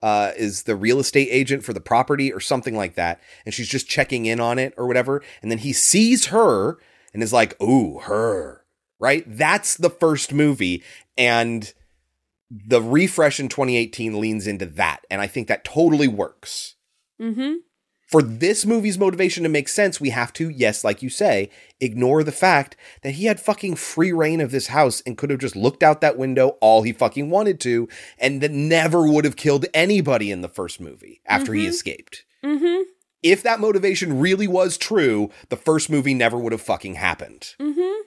uh, is the real estate agent for the property or something like that. And she's just checking in on it or whatever. And then he sees her and is like, ooh, her. Right? That's the first movie. And the refresh in 2018 leans into that. And I think that totally works mm-hmm. for this movie's motivation to make sense, we have to, yes, like you say, ignore the fact that he had fucking free reign of this house and could have just looked out that window all he fucking wanted to, and that never would have killed anybody in the first movie after he Mhm. escaped. Mm-hmm. If that motivation really was true, the first movie never would have fucking happened. Mm-hmm.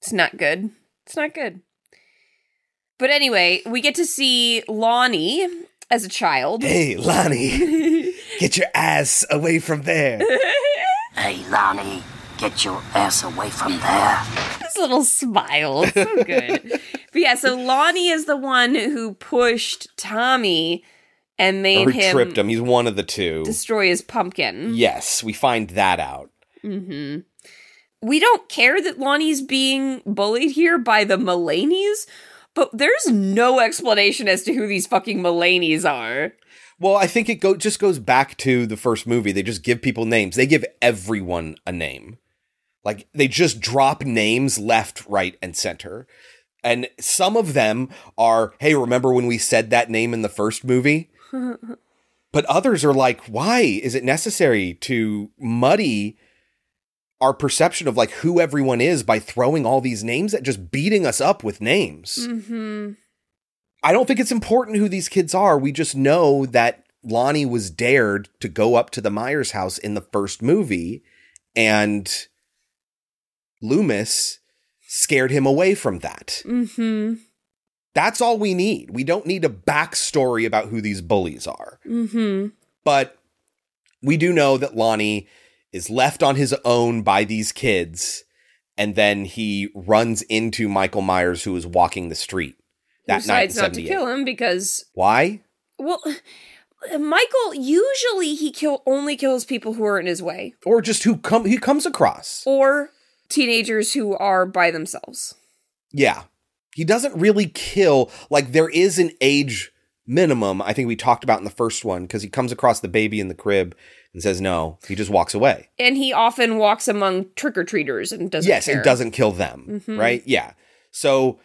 It's not good. It's not good. But anyway, we get to see Lonnie as a child. Hey, Lonnie, get your ass away from there. Hey, Lonnie, get your ass away from there. This little smile. So good. but yeah, so Lonnie is the one who pushed Tommy and made Or him tripped him. He's one of the two. destroy his pumpkin. Yes, we find that out. Mm-hmm. We don't care that Lonnie's being bullied here by the Mulaney's, but there's no explanation as to who these fucking Mulaney's are. Well, I think it go just goes back to the first movie. They just give people names. They give everyone a name. Like they just drop names left, right, and center. And some of them are, hey, remember when we said that name in the first movie? But others are like, why is it necessary to muddy our perception of like who everyone is by throwing all these names at just beating us up with names? mm-hmm. I don't think it's important who these kids are. We just know that Lonnie was dared to go up to the Myers house in the first movie, and Loomis scared him away from that. Mm-hmm. That's all we need. We don't need a backstory about who these bullies are. Mm-hmm. But we do know that Lonnie is left on his own by these kids, and then he runs into Michael Myers, who is walking the street that Who night. decides not to kill him because Why? well Michael usually he kill only kills people who are in his way Or just who come he comes across. or teenagers who are by themselves. Yeah. He doesn't really kill. Like, there is an age minimum, I think we talked about in the first one, because he comes across the baby in the crib and says no. He just walks away. And he often walks among trick or treaters and doesn't yes, care. and doesn't kill them. Mhm. Right? Yeah. So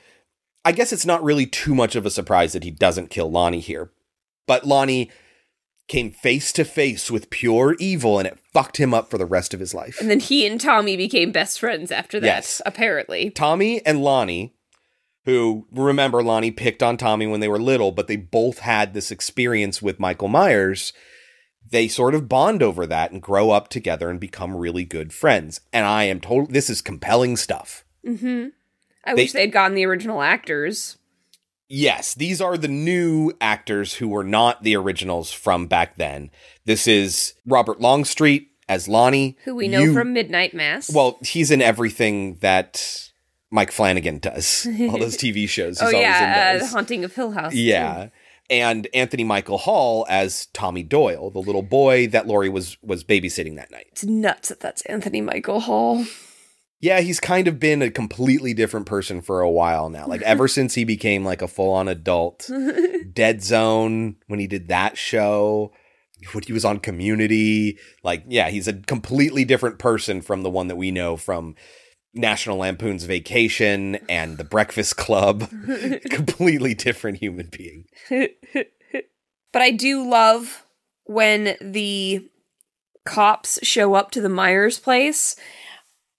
I guess it's not really too much of a surprise that he doesn't kill Lonnie here. But Lonnie came face to face with pure evil and it fucked him up for the rest of his life. And then he and Tommy became best friends after that, Yes. apparently. Tommy and Lonnie, who remember Lonnie picked on Tommy when they were little, but they both had this experience with Michael Myers. They sort of bond over that and grow up together and become really good friends. And I am told this is compelling stuff. Mm-hmm. I They- wish they'd gotten the original actors. Yes, these are the new actors who were not the originals from back then. This is Robert Longstreet as Lonnie, Who we know You- from Midnight Mass. Well, he's in everything that Mike Flanagan does. All those TV shows. He's oh always yeah, in uh. The Haunting of Hill House. too. And Anthony Michael Hall as Tommy Doyle, the little boy that Laurie was was babysitting that night. It's nuts that that's Anthony Michael Hall. Yeah, he's kind of been a completely different person for a while now. Like ever since he became like a full-on adult. Dead Zone when he did that show, when he was on Community, like yeah, he's a completely different person from the one that we know from National Lampoon's Vacation and The Breakfast Club. completely different human being. but I do love when the cops show up to the Myers place.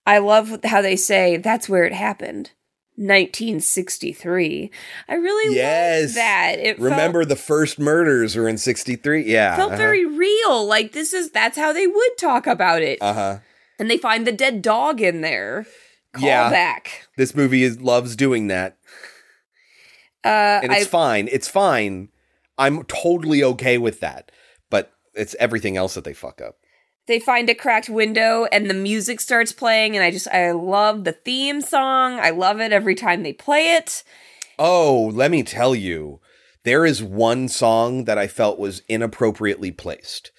I love how they say that's where it happened. 1963. I really Yes. love that. It Remember the first murders were in 63? Yeah. felt, felt very real. Like this is that's how they would talk about it. Uh-huh. And they find the dead dog in there. Yeah. back. This movie is loves doing that. Uh, And it's I- fine. It's fine. I'm totally okay with that. But it's everything else that they fuck up. they find a cracked window and the music starts playing and i just i love the theme song i love it every time they play it Oh, let me tell you, there is one song that I felt was inappropriately placed.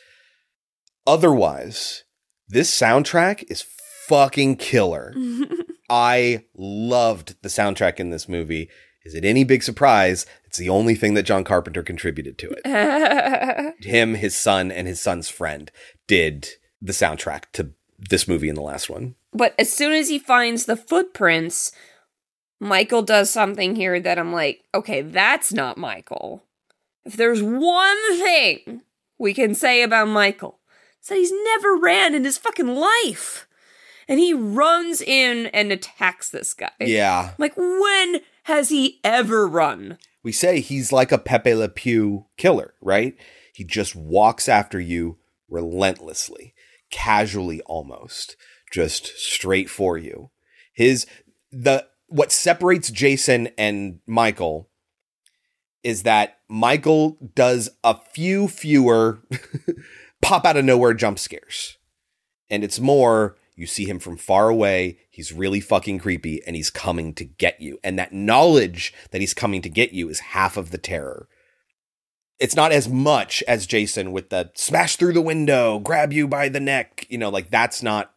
Otherwise, this soundtrack is fucking killer. I loved the soundtrack in this movie. Is it any big surprise? It's the only thing that John Carpenter contributed to it. Him, his son, and his son's friend did the soundtrack to this movie and the last one. but as soon as he finds the footprints michael does something here that i'm like okay that's not michael if there's one thing we can say about michael it's that he's never ran in his fucking life and he runs in and attacks this guy Yeah. like when has he ever run we say he's like a Pepe Le Pew killer, right? He just walks after you relentlessly, casually almost, just straight for you. His the what separates Jason and Michael is that Michael does a few fewer pop out of nowhere jump scares. And it's more you see him from far away, he's really fucking creepy and he's coming to get you. And that knowledge that he's coming to get you is half of the terror. It's not as much as Jason with the smash through the window, grab you by the neck, you know, like that's not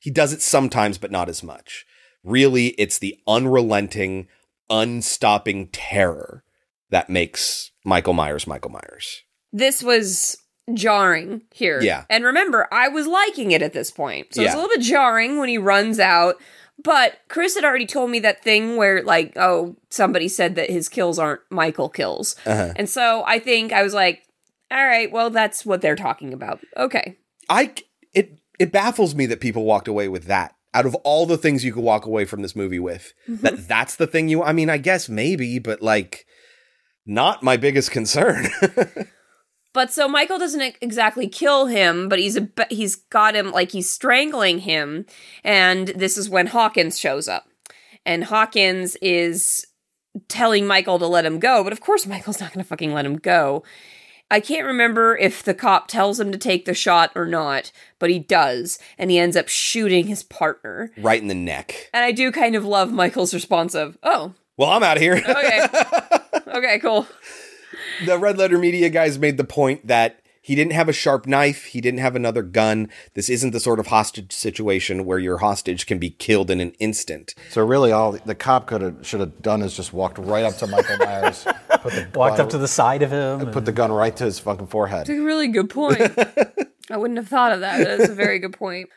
he does it sometimes but not as much. Really, it's the unrelenting, unstopping terror that makes Michael Myers Michael Myers. this was jarring here. Yeah. And remember, I was liking it at this point. So it's a little bit jarring when he runs out. But Chris had already told me that thing where, like, oh, somebody said that his kills aren't Michael kills. Uh-huh. And so I think I was like, all right, well, that's what they're talking about. Okay. I it it baffles me that people walked away with that. Out of all the things you could walk away from this movie with, that that's the thing you I mean, I guess maybe, but like not my biggest concern. But so Michael doesn't exactly kill him, but he's a, he's got him like he's strangling him, and this is when Hawkins shows up. and Hawkins is telling Michael to let him go, but of course Michael's not going to fucking let him go. I can't remember if the cop tells him to take the shot or not, but he does, and he ends up shooting his partner. Right in the neck. And I do kind of love Michael's response of, "Oh, Well, I'm out of here. okay, okay, cool." The Red Letter Media guys made the point that he didn't have a sharp knife, he didn't have another gun. This isn't the sort of hostage situation where your hostage can be killed in an instant. So really, all the cop could have should have done is just walked right up to Michael Myers, put the Walked gun- up to the side of him. and put the gun right to his fucking forehead. That's a really good point. I wouldn't have thought of that. That's a very good point.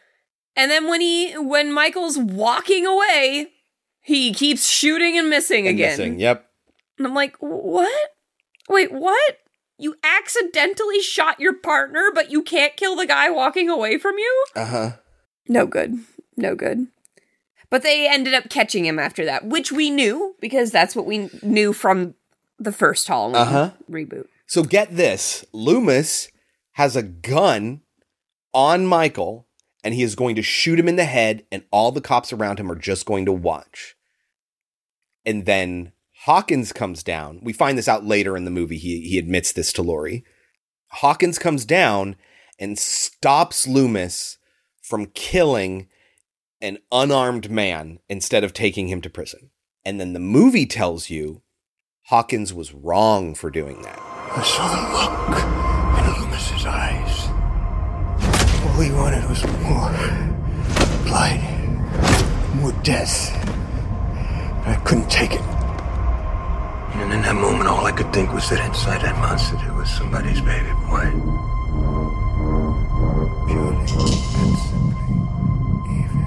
And then when he when Michael's walking away, he keeps shooting and missing And again. missing, Yep. And I'm like, "What? Wait, what? You accidentally shot your partner, but you can't kill the guy walking away from you?" Uh huh. No good. No good. But they ended up catching him after that, which we knew because that's what we knew from the first Halloween Uh-huh. reboot. So get this Loomis has a gun on Michael, and he is going to shoot him in the head, and all the cops around him are just going to watch. And then Hawkins comes down. We find this out later in the movie. He, he admits this to Laurie. Hawkins comes down and stops Loomis from killing an unarmed man instead of taking him to prison. And then the movie tells you Hawkins was wrong for doing that. I saw the look in Loomis's eyes. All he wanted was more blood, more death. I couldn't take it. And in that moment, all I could think was that inside that monster there was somebody's baby boy. Purely and simply evil.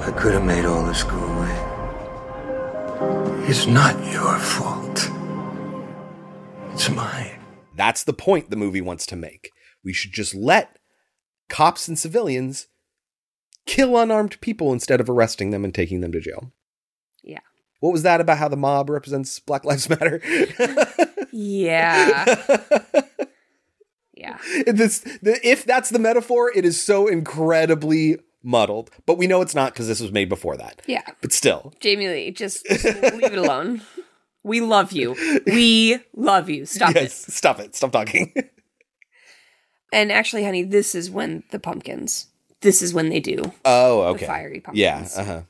I could have made all this go away. It's not your fault. It's mine. That's the point the movie wants to make. We should just let cops and civilians kill unarmed people instead of arresting them and taking them to jail. Yeah. What was that about how the mob represents Black Lives Matter? Yeah. yeah. this, the, if that's the metaphor, it is so incredibly muddled. But we know it's not because this was made before that. Yeah. But still, Jamie Lee, just, just leave it alone. We love you. We love you. Stop yes, it. stop it. Stop talking. And actually, honey, this is when the pumpkins. This is when they do. oh, okay. The fiery pumpkins. Yeah. Uh huh.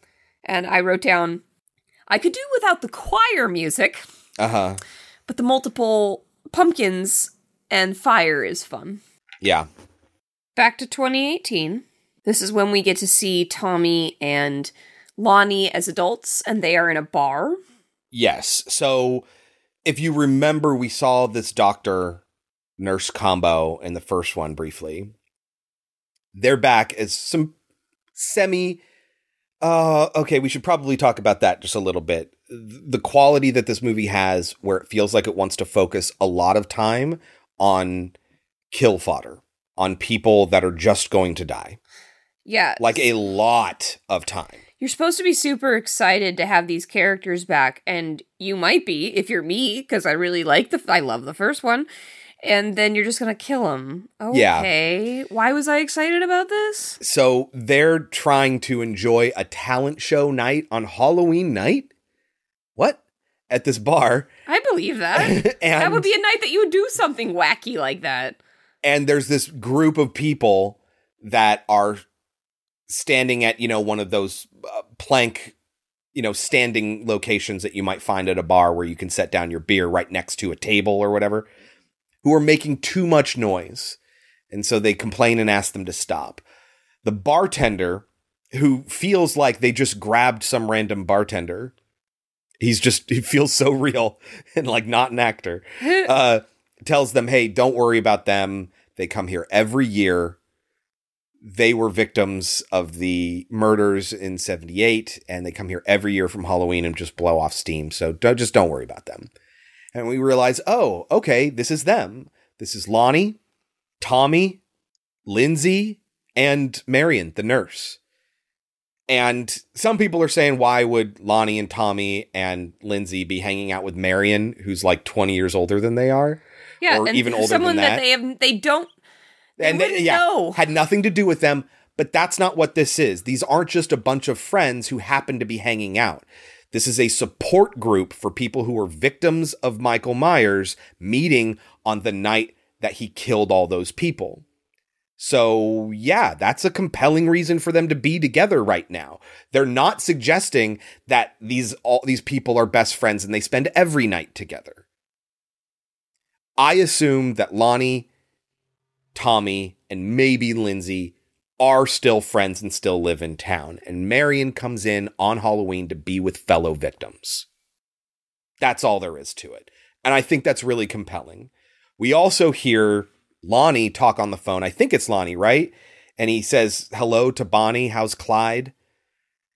And I wrote down, I could do without the choir music, Uh huh. but the multiple pumpkins and fire is fun. Yeah. Back to 2018. This is when we get to see Tommy and Lonnie as adults, and they are in a bar. Yes. So if you remember, we saw this doctor nurse combo in the first one briefly. They're back as some semi. Uh, okay, we should probably talk about that just a little bit. The quality that this movie has, where it feels like it wants to focus a lot of time on kill fodder, on people that are just going to die. Yeah. Like a lot of time. You're supposed to be super excited to have these characters back, and you might be if you're me, because I really like the, I love the first one, and then you're just gonna kill them. Yeah. Okay, why was I excited about this? So they're trying to enjoy a talent show night on Halloween night? What? At this bar. I believe that. that would be a night that you would do something wacky like that. And there's this group of people that are standing at, you know, one of those uh, plank, you know, standing locations that you might find at a bar where you can set down your beer right next to a table or whatever, who are making too much noise. And so they complain and ask them to stop. The bartender, who feels like they just grabbed some random bartender, he's just, he feels so real and like not an actor, uh, tells them, hey, don't worry about them. They come here every year. They were victims of the murders in 78, and they come here every year from Halloween and just blow off steam. So don't, just don't worry about them. And we realize, oh, okay, this is them. This is Lonnie, Tommy, Lindsay, and Marion, the nurse. And some people are saying, why would Lonnie and Tommy and Lindsay be hanging out with Marion, who's like 20 years older than they are? Yeah, or and even older someone than that. that. they have, they don't. They and they, yeah, know. had nothing to do with them, But that's not what this is. These aren't just a bunch of friends who happen to be hanging out. This is a support group for people who were victims of Michael Myers meeting on the night that he killed all those people. So, yeah, that's a compelling reason for them to be together right now. They're not suggesting that these all these people are best friends and they spend every night together. I assume that Lonnie, Tommy, and maybe Lindsay are still friends and still live in town, and Marion comes in on Halloween to be with fellow victims. That's all there is to it. And I think that's really compelling. We also hear Lonnie talk on the phone. I think it's Lonnie, right? And he says hello to Bonnie. How's Clyde?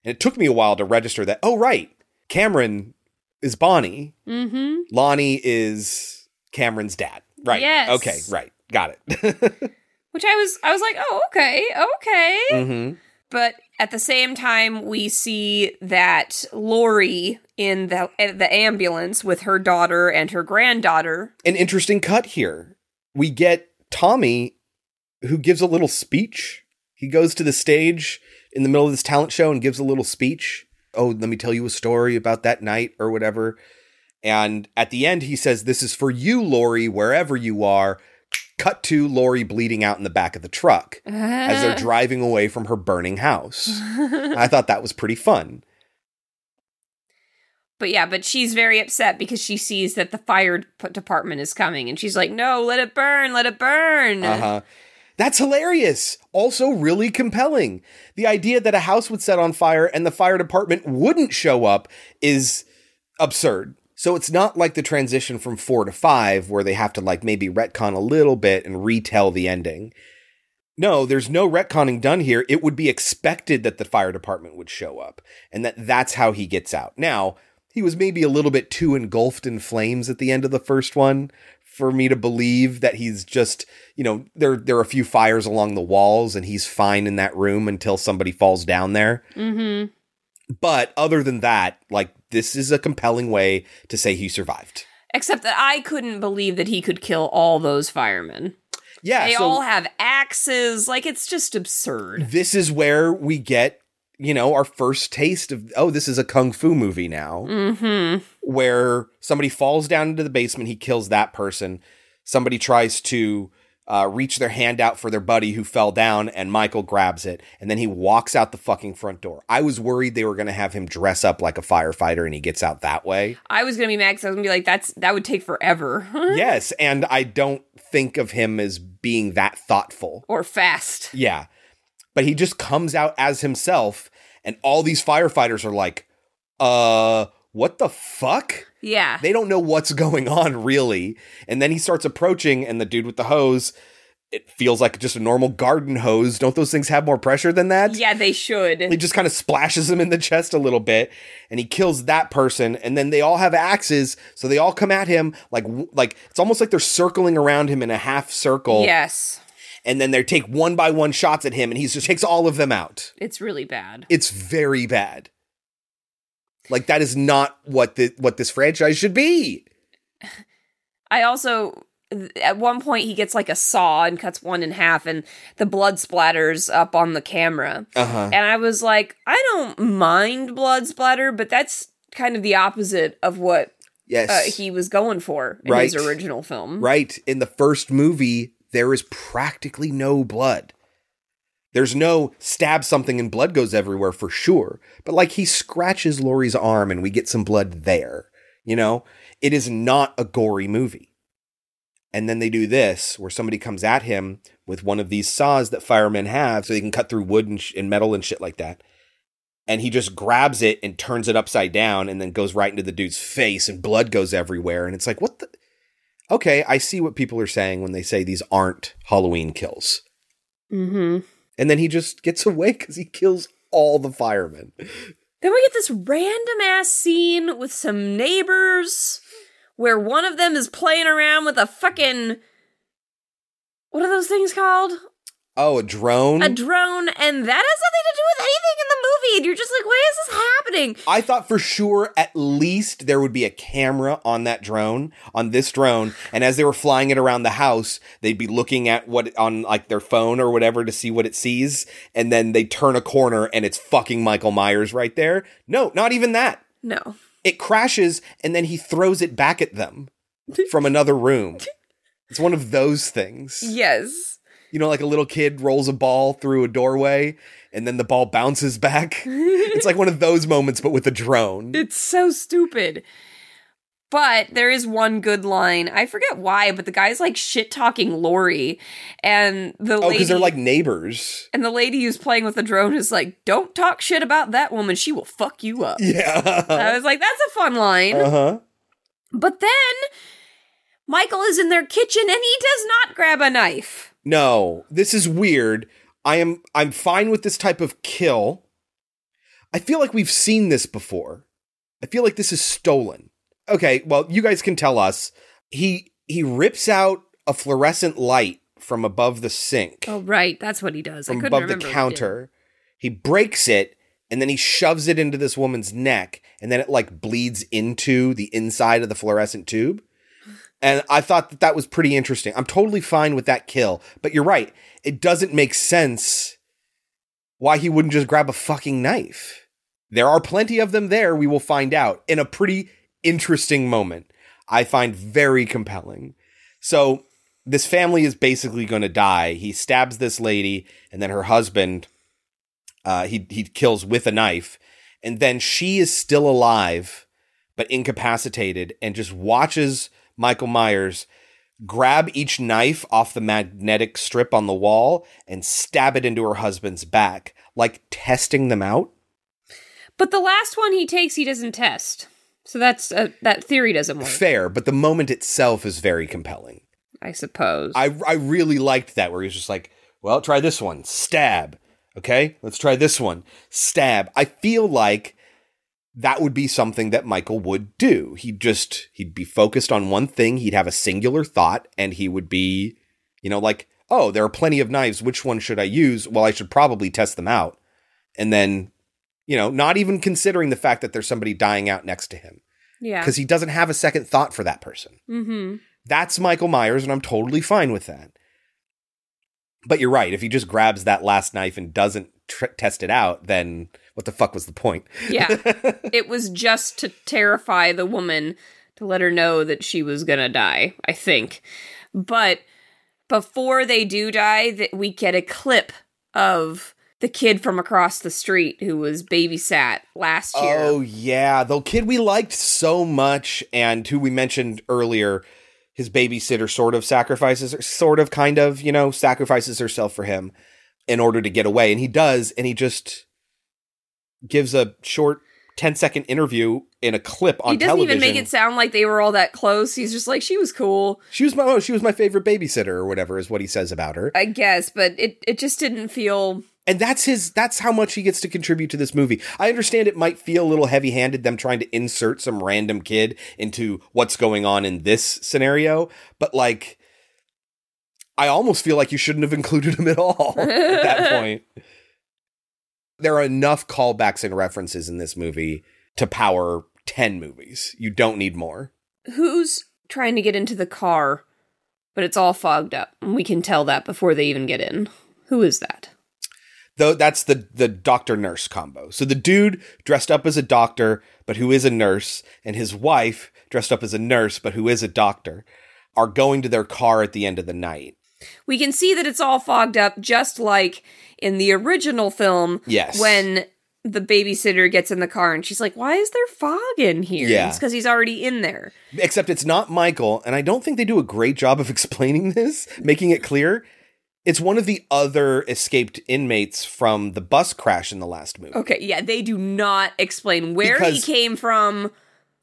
And it took me a while to register that. Oh, right. Cameron is Bonnie. Mm-hmm. Lonnie is Cameron's dad. Right. Yes. Okay. Right. Got it. Which I was I was like, oh, okay, okay. mm-hmm. But at the same time, we see that Laurie in the the ambulance with her daughter and her granddaughter. An interesting cut here. We get Tommy, who gives a little speech. He goes to the stage in the middle of this talent show and gives a little speech. Oh, let me tell you a story about that night or whatever. And at the end, he says, This is for you, Laurie, wherever you are. Cut to Laurie bleeding out in the back of the truck as they're driving away from her burning house. I thought that was pretty fun. But yeah, but she's very upset because she sees that the fire department is coming, and she's like, "No, let it burn, let it burn." Uh huh. That's hilarious. Also, really compelling. The idea that a house would set on fire and the fire department wouldn't show up is absurd. So it's not like the transition from four to five where they have to like maybe retcon a little bit and retell the ending. No, there's no retconning done here. It would be expected that the fire department would show up and that that's how he gets out. Now, he was maybe a little bit too engulfed in flames at the end of the first one for me to believe that he's just, you know, there there are a few fires along the walls and he's fine in that room until somebody falls down there. Mm-hmm. But other than that, like this is a compelling way to say he survived. Except that I couldn't believe that he could kill all those firemen. Yeah, They so all have axes. Like it's just absurd. this is where we get, you know, our first taste of oh, this is a kung fu movie now. Mm-hmm. where somebody falls down into the basement, he kills that person. Somebody tries to uh, reach their hand out for their buddy who fell down, and Michael grabs it, and then he walks out the fucking front door. I was worried they were going to have him dress up like a firefighter, and he gets out that way. I was gonna be mad because I was gonna be like, "That's that would take forever." yes, and I don't think of him as being that thoughtful. or fast. Yeah. But he just comes out as himself, and all these firefighters are like, uh, what the fuck? Yeah. They don't know what's going on, really. And then he starts approaching, and the dude with the hose, it feels like just a normal garden hose. Don't those things have more pressure than that? Yeah, they should. He just kind of splashes him in the chest a little bit, and he kills that person. And then they all have axes, so they all come at him like like it's almost like they're circling around him in a half circle. Yes. And then they take one by one shots at him, and he just takes all of them out. It's really bad. It's very bad. Like that is not what the what this franchise should be. I also at one point he gets like a saw and cuts one in half and the blood splatters up on the camera. Uh-huh. And I was like, I don't mind blood splatter, but that's kind of the opposite of what Yes. uh, he was going for in his original film. Right. In the first movie, there is practically no blood. There's no stab something and blood goes everywhere for sure. But like he scratches Laurie's arm and we get some blood there. You know, it is not a gory movie. And then they do this where somebody comes at him with one of these saws that firemen have so they can cut through wood and, sh- and metal and shit like that. And he just grabs it and turns it upside down and then goes right into the dude's face and blood goes everywhere. And it's like, what the? Okay, I see what people are saying when they say these aren't Halloween kills. Mm-hmm. And then he just gets away because he kills all the firemen. Then we get this random ass scene with some neighbors where one of them is playing around with a fucking what are those things called? Oh, a drone? A drone, and that has nothing to do with anything in the movie. And You're just like, why is this happening? I thought for sure at least there would be a camera on that drone, on this drone, and as they were flying it around the house, they'd be looking at what on like their phone or whatever to see what it sees, and then they turn a corner and it's fucking Michael Myers right there. No, not even that. No. It crashes and then he throws it back at them from another room. It's one of those things. Yes. You know, like a little kid rolls a ball through a doorway and then the ball bounces back. it's like one of those moments, but with a drone. It's so stupid. But there is one good line. I forget why, but the guy's like shit talking Laurie, and the Oh, because they're like neighbors. and the lady who's playing with the drone is like, "Don't talk shit about that woman. She will fuck you up." Yeah. I was like, "That's a fun line." Uh huh. But then Michael is in their kitchen and he does not grab a knife. No, this is weird. I am I'm fine with this type of kill. I feel like we've seen this before. I feel like this is stolen. Okay, well, you guys can tell us. He he rips out a fluorescent light from above the sink. Oh, right, that's what he does. From above the counter. He breaks it and then he shoves it into this woman's neck and then it like bleeds into the inside of the fluorescent tube. And I thought that that was pretty interesting. I'm totally fine with that kill, but you're right. It doesn't make sense why he wouldn't just grab a fucking knife. There are plenty of them there, we will find out in a pretty interesting moment. I find very compelling. So, this family is basically going to die. He stabs this lady and then her husband uh, he he kills with a knife, and then she is still alive but incapacitated, and just watches Michael Myers grab each knife off the magnetic strip on the wall and stab it into her husband's back, like testing them out. But the last one he takes, he doesn't test. So that's uh, that theory doesn't work. Fair, but the moment itself is very compelling. I suppose. I I really liked that where he was just like, well, try this one, stab. Okay, let's try this one, stab. I feel like that would be something that Michael would do. He'd just he'd be focused on one thing. He'd have a singular thought, and he would be, you know, like, oh, there are plenty of knives. Which one should I use? Well, I should probably test them out, and then, you know, not even considering the fact that there's somebody dying out next to him yeah. because he doesn't have a second thought for that person. Mm-hmm. That's Michael Myers, and I'm totally fine with that. But you're right. If he just grabs that last knife and doesn't tr- test it out, then what the fuck was the point? Yeah. it was just to terrify the woman to let her know that she was going to die, I think. But before they do die, that we get a clip of the kid from across the street who was babysat last year. Oh yeah, the kid we liked so much, and who we mentioned earlier, his babysitter sort of sacrifices, sort of, kind of, you know, sacrifices herself for him in order to get away, and he does, and he just gives a short 10 second interview in a clip on he doesn't television. even make it sound like they were all that close. He's just like, she was cool, She was my oh, she was my favorite babysitter or whatever is what he says about her. I guess, but it, it just didn't feel. And that's his that's how much he gets to contribute to this movie. I understand it might feel a little heavy-handed them trying to insert some random kid into what's going on in this scenario, but like I almost feel like you shouldn't have included him at all at that point. There are enough callbacks and references in this movie to power 10 movies. You don't need more. Who's trying to get into the car, but it's all fogged up? And we can tell that before they even get in. Who is that? though that's the the doctor nurse combo. So the dude dressed up as a doctor but who is a nurse and his wife dressed up as a nurse but who is a doctor are going to their car at the end of the night. We can see that it's all fogged up, just like in the original film. Yes. When the babysitter gets in the car and she's like, Why is there fog in here? Yeah. It's because he's already in there. Except it's not Michael and I don't think they do a great job of explaining this, making it clear. It's one of the other escaped inmates from the bus crash in the last movie. Okay, yeah, they do not explain where he came from,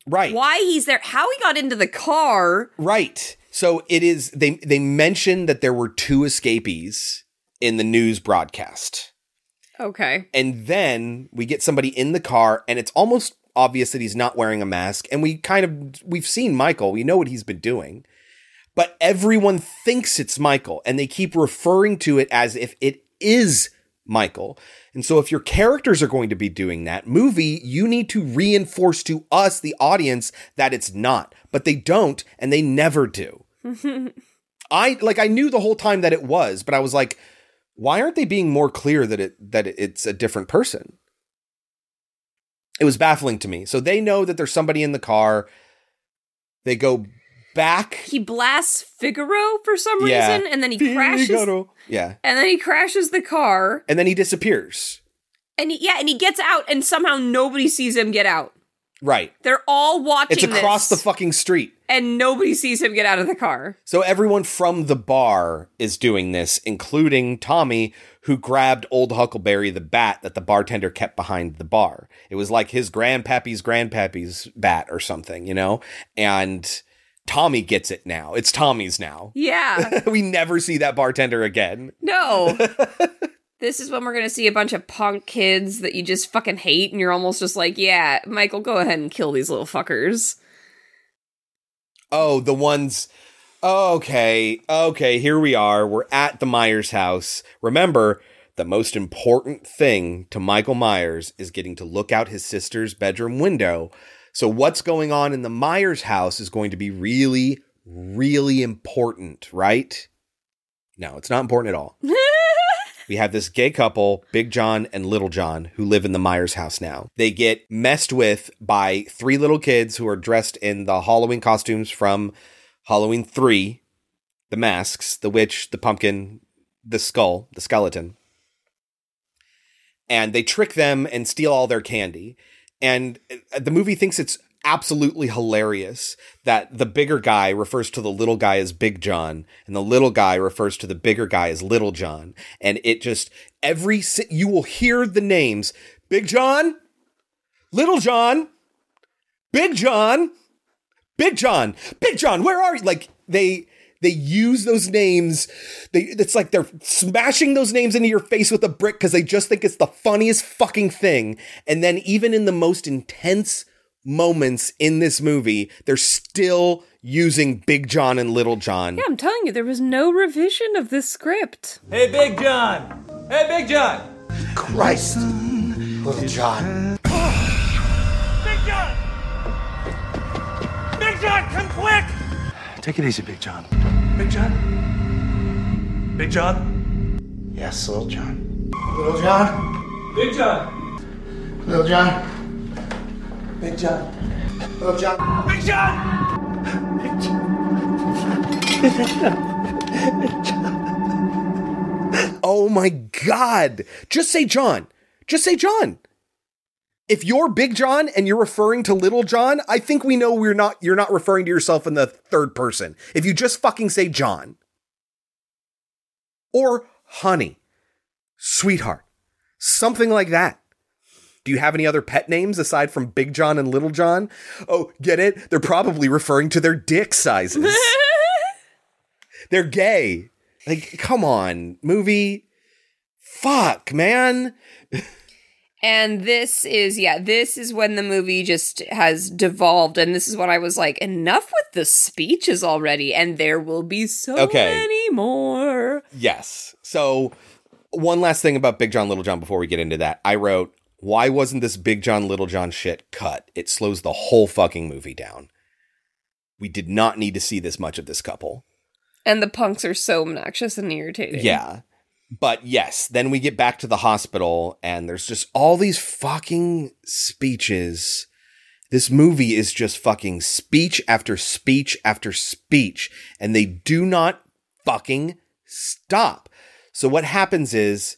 Right. why he's there, how he got into the car. Right. So it is they they mentioned that there were two escapees in the news broadcast. Okay. And then we get somebody in the car and it's almost obvious that he's not wearing a mask and we kind of we've seen Michael, we know what he's been doing. But everyone thinks it's Michael and they keep referring to it as if it is Michael. And so if your characters are going to be doing that movie, you need to reinforce to us, the audience, that it's not. But they don't, and they never do. I like I knew the whole time that it was, but I was like, why aren't they being more clear that it that it's a different person? It was baffling to me. So they know that there's somebody in the car. They go back. He blasts Figaro for some Yeah. reason, and then he crashes. Yeah. And then he crashes the car, And then he disappears. and he, yeah, and he gets out, and somehow nobody sees him get out. Right. They're all watching. It's across this, the fucking street. and nobody sees him get out of the car. So everyone from the bar is doing this, including Tommy, who grabbed old Huckleberry the bat that the bartender kept behind the bar. It was like his grandpappy's grandpappy's bat or something, you know? And Tommy gets it now. It's Tommy's now. Yeah. we never see that bartender again. No. this is when we're going to see a bunch of punk kids that you just fucking hate, and you're almost just like, yeah, Michael, go ahead and kill these little fuckers. Oh, the ones. Okay, okay, here we are. We're at the Myers house. Remember, the most important thing to Michael Myers is getting to look out his sister's bedroom window. So, what's going on in the Myers house is going to be really, really important, right? No, it's not important at all. We have this gay couple, Big John and Little John, who live in the Myers house now. They get messed with by three little kids who are dressed in the Halloween costumes from Halloween 3 the masks, the witch, the pumpkin, the skull, the skeleton. And they trick them and steal all their candy. And uh, the movie thinks it's absolutely hilarious that the bigger guy refers to the little guy as Big John and the little guy refers to the bigger guy as Little John. And it just, every, you will hear the names Big John, Little John, Big John, Big John, Big John, where are you? Like they they use those names. They it's like they're smashing those names into your face with a brick because they just think it's the funniest fucking thing. And then even in the most intense moments in this movie, they're still using Big John and Little John. Yeah, I'm telling you, there was no revision of this script. Hey, Big John. Hey, Big John. Christ. Little John. Big John. Big John, come quick. Take it easy, Big John. Big John. Big John. Yes, Little John. Little John. Big John. Little John. Big John. Little John. Big John. Big John. Oh my God. Just say John. Just say John. If you're Big John and you're referring to Little John, I think we know we're not you're not referring to yourself in the third person. If you just fucking say John. Or honey, sweetheart, something like that. Do you have any other pet names aside from Big John and Little John? Oh, get it? They're probably referring to their dick sizes. They're gay. Like, come on, movie. Fuck, man. And this is, yeah, this is when the movie just has devolved. And this is what I was like, enough with the speeches already. And there will be so Okay. many more. Yes. So, one last thing about Big John Little John before we get into that. I wrote, why wasn't this Big John Little John shit cut? It slows the whole fucking movie down. We did not need to see this much of this couple. And the punks are so obnoxious and irritating. Yeah. But yes, then we get back to the hospital and there's just all these fucking speeches. This movie is just fucking speech after speech after speech and they do not fucking stop. So what happens is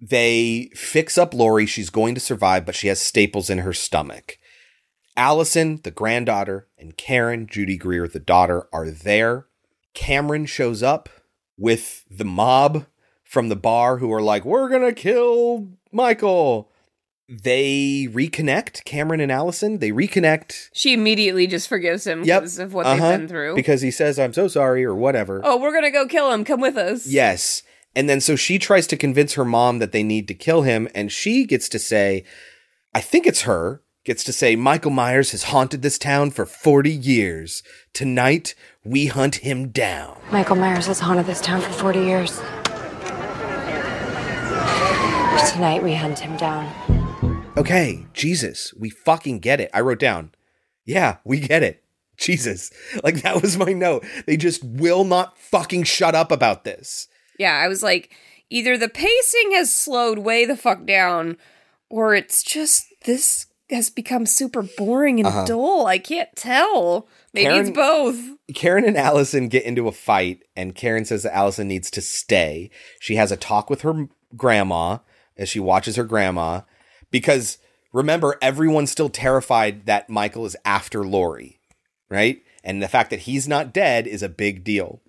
they fix up Laurie. She's going to survive, but she has staples in her stomach. Allison, the granddaughter, and Karen, Judy Greer, the daughter, are there. Cameron shows up with the mob from the bar who are like, We're gonna kill Michael. They reconnect, Cameron and Allison. They reconnect. She immediately just forgives him Yep. because of what Uh-huh. they've been through. Because he says, I'm so sorry, or whatever. oh, we're going to go kill him. Come with us. Yes. And then so she tries to convince her mom that they need to kill him, and she gets to say, I think it's her, gets to say, Michael Myers has haunted this town for 40 years. Tonight, we hunt him down. Michael Myers has haunted this town for 40 years. Tonight we hunt him down. Okay, Jesus, we fucking get it. I wrote down. Yeah, we get it. Jesus. Like that was my note. They just will not fucking shut up about this. Yeah, I was like, either the pacing has slowed way the fuck down, or it's just this has become super boring and Uh-huh. dull. I can't tell. Maybe Karen- it's both. Karen and Allison get into a fight, and Karen says that Allison needs to stay. She has a talk with her grandma as she watches her grandma, because remember, everyone's still terrified that Michael is after Laurie, right? And the fact that he's not dead is a big deal.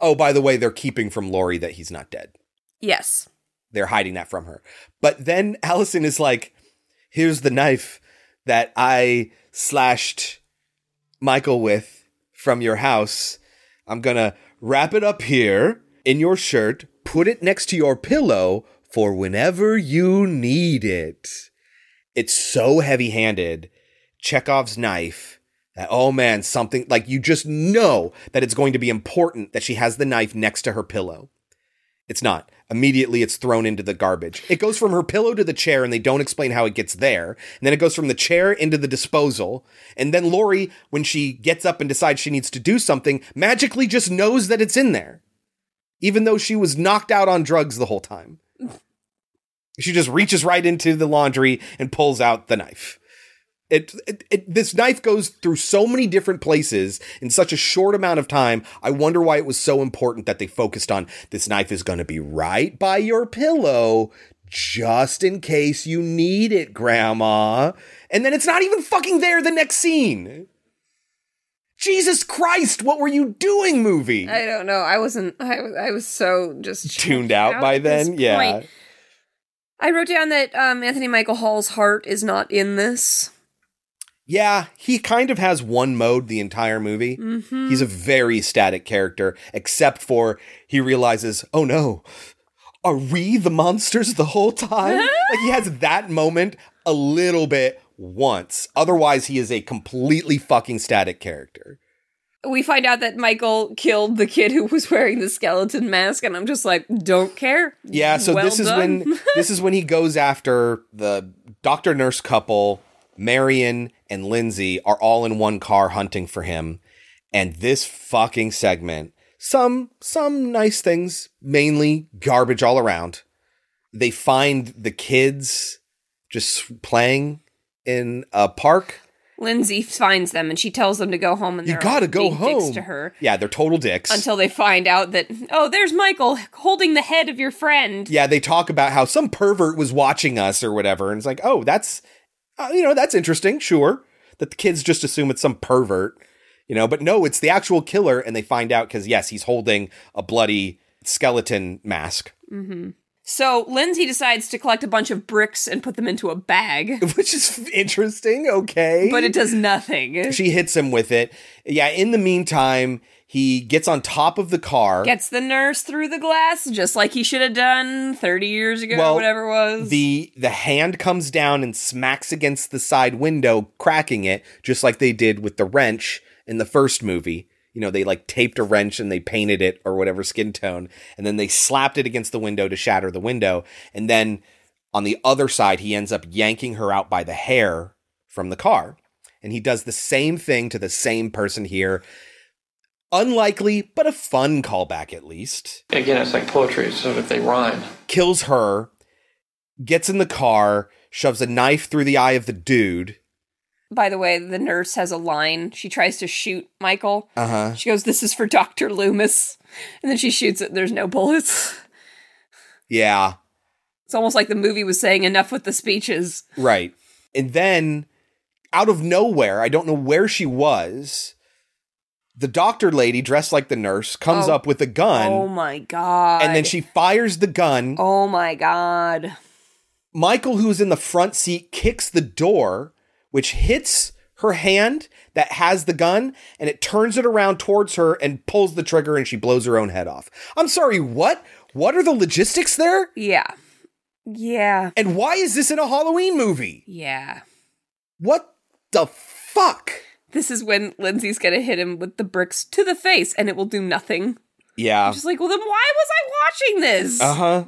Oh, by the way, they're keeping from Laurie that he's not dead. Yes. They're hiding that from her. But then Allison is like, here's the knife that I slashed Michael with from your house. I'm going to wrap it up here in your shirt, put it next to your pillow for whenever you need it. It's so heavy handed. Chekhov's knife that, oh man, something like you just know that it's going to be important that she has the knife next to her pillow. It's not. Immediately, it's thrown into the garbage. It goes from her pillow to the chair, and they don't explain how it gets there. And then it goes from the chair into the disposal. And then Laurie, when she gets up and decides she needs to do something, magically just knows that it's in there, even though she was knocked out on drugs the whole time. She just reaches right into the laundry and pulls out the knife. It, it, it this knife goes through so many different places in such a short amount of time. I wonder why it was so important that they focused on this knife is going to be right by your pillow just in case you need it, grandma. And then it's not even fucking there the next scene. Jesus Christ, what were you doing, movie? I don't know. I wasn't. I was. I was so just Tuned out by then? Yeah. point. I wrote down that um, Anthony Michael Hall's heart is not in this. Yeah, he kind of has one mode the entire movie. Mhm. He's a very static character, except for he realizes, oh no, are we the monsters the whole time? like he has that moment a little bit once. Otherwise, he is a completely fucking static character. We find out that Michael killed the kid who was wearing the skeleton mask, and I'm just like, don't care. Yeah, so Well this is done. when this is when he goes after the doctor nurse couple, Marion and Lindsay are all in one car hunting for him. And this fucking segment, some some nice things, mainly garbage all around. They find the kids just playing in a park. Lindsay finds them, and she tells them to go home, and You they're gotta go being dicks home. to her Yeah, they're total dicks. until they find out that oh, there's Michael holding the head of your friend. yeah, they talk about how some pervert was watching us or whatever, and it's like, oh, that's, uh, you know, that's interesting. Sure, that the kids just assume it's some pervert, you know, but no, it's the actual killer, and they find out because yes, he's holding a bloody skeleton mask, hmm So Lindsay decides to collect a bunch of bricks and put them into a bag, which is interesting. Okay, but it does nothing. she hits him with it. Yeah. In the meantime, he gets on top of the car. Gets the nurse through the glass, just like he should have done 30 years ago, Well, whatever it was. the the hand comes down and smacks against the side window, cracking it, just like they did with the wrench in the first movie. You know, they like taped a wrench and they painted it or whatever skin tone, and then they slapped it against the window to shatter the window. And then on the other side, he ends up yanking her out by the hair from the car. And he does the same thing to the same person here. Unlikely, but a fun callback at least Again, it's like poetry, so if they rhyme. kills her, gets in the car, shoves a knife through the eye of the dude. By the way, the nurse has a line. She tries to shoot Michael. Uh huh. She goes, This is for Dr. Loomis. And then she shoots it, and there's no bullets. Yeah, It's almost like the movie was saying enough with the speeches. right. And then out of nowhere, I don't know where she was. The doctor lady dressed like the nurse comes Oh. up with a gun Oh my god. and then she fires the gun. Oh my god. Michael, who's in the front seat, kicks the door, which hits her hand that has the gun, and it turns it around towards her and pulls the trigger, and she blows her own head off. I'm sorry, what? What are the logistics there? Yeah. Yeah. And why is this in a Halloween movie? Yeah. What the fuck? This is when Lindsay's gonna hit him with the bricks to the face and it will do nothing. Yeah. I'm just like, well, then why was I watching this? Uh huh.